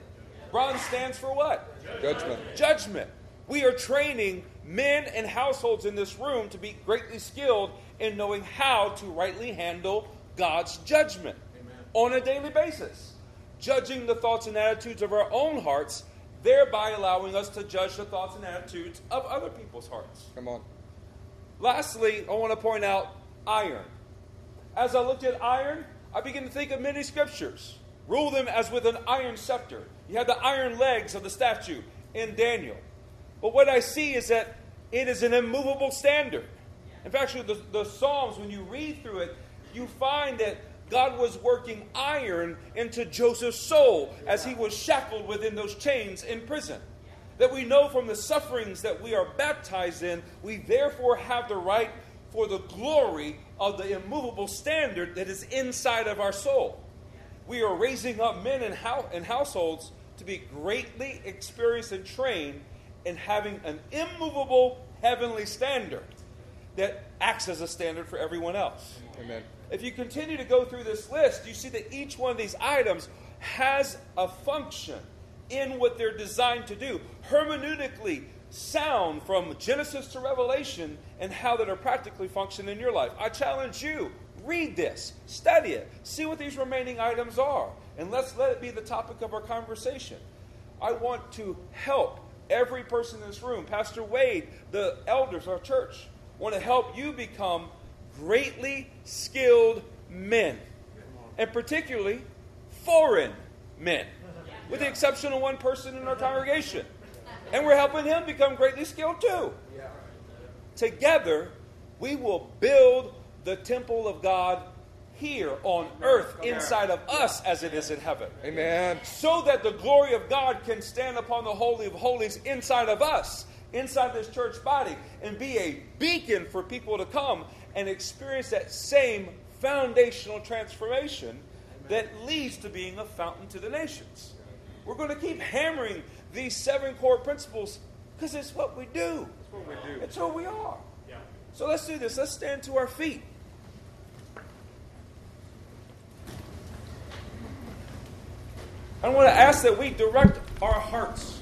Speaker 1: Bronze stands for what?
Speaker 2: Judgment.
Speaker 1: Judgment. We are training men and households in this room to be greatly skilled in knowing how to rightly handle God's judgment on a daily basis, judging the thoughts and attitudes of our own hearts, thereby allowing us to judge the thoughts and attitudes of other people's hearts.
Speaker 2: Come on.
Speaker 1: Lastly, I want to point out iron. As I looked at iron, I began to think of many scriptures. Rule them as with an iron scepter. You have the iron legs of the statue in Daniel. But what I see is that it is an immovable standard. In fact, the, the Psalms, when you read through it, you find that God was working iron into Joseph's soul as he was shackled within those chains in prison. That we know from the sufferings that we are baptized in, we therefore have the right for the glory of the immovable standard that is inside of our soul. We are raising up men and, and households to be greatly experienced and trained in having an immovable heavenly standard that acts as a standard for everyone else.
Speaker 2: Amen.
Speaker 1: If you continue to go through this list, you see that each one of these items has a function in what they're designed to do. Hermeneutically sound from Genesis to Revelation and how that are practically function in your life. I challenge you, read this, study it, see what these remaining items are, and let's let it be the topic of our conversation. I want to help every person in this room, Pastor Wade, the elders, our church, want to help you become greatly skilled men, and particularly foreign men, with the exception of one person in our congregation. And we're helping him become greatly skilled too. Together, we will build the temple of God here on earth inside of us as it is in heaven.
Speaker 2: Amen.
Speaker 1: So that the glory of God can stand upon the Holy of Holies inside of us, inside this church body, and be a beacon for people to come and experience that same foundational transformation that leads to being a fountain to the nations. We're going to keep hammering these seven core principles because it's what we do.
Speaker 13: That's what we do.
Speaker 1: It's who we are.
Speaker 13: Yeah.
Speaker 1: So let's do this. Let's stand to our feet. I want to ask that we direct our hearts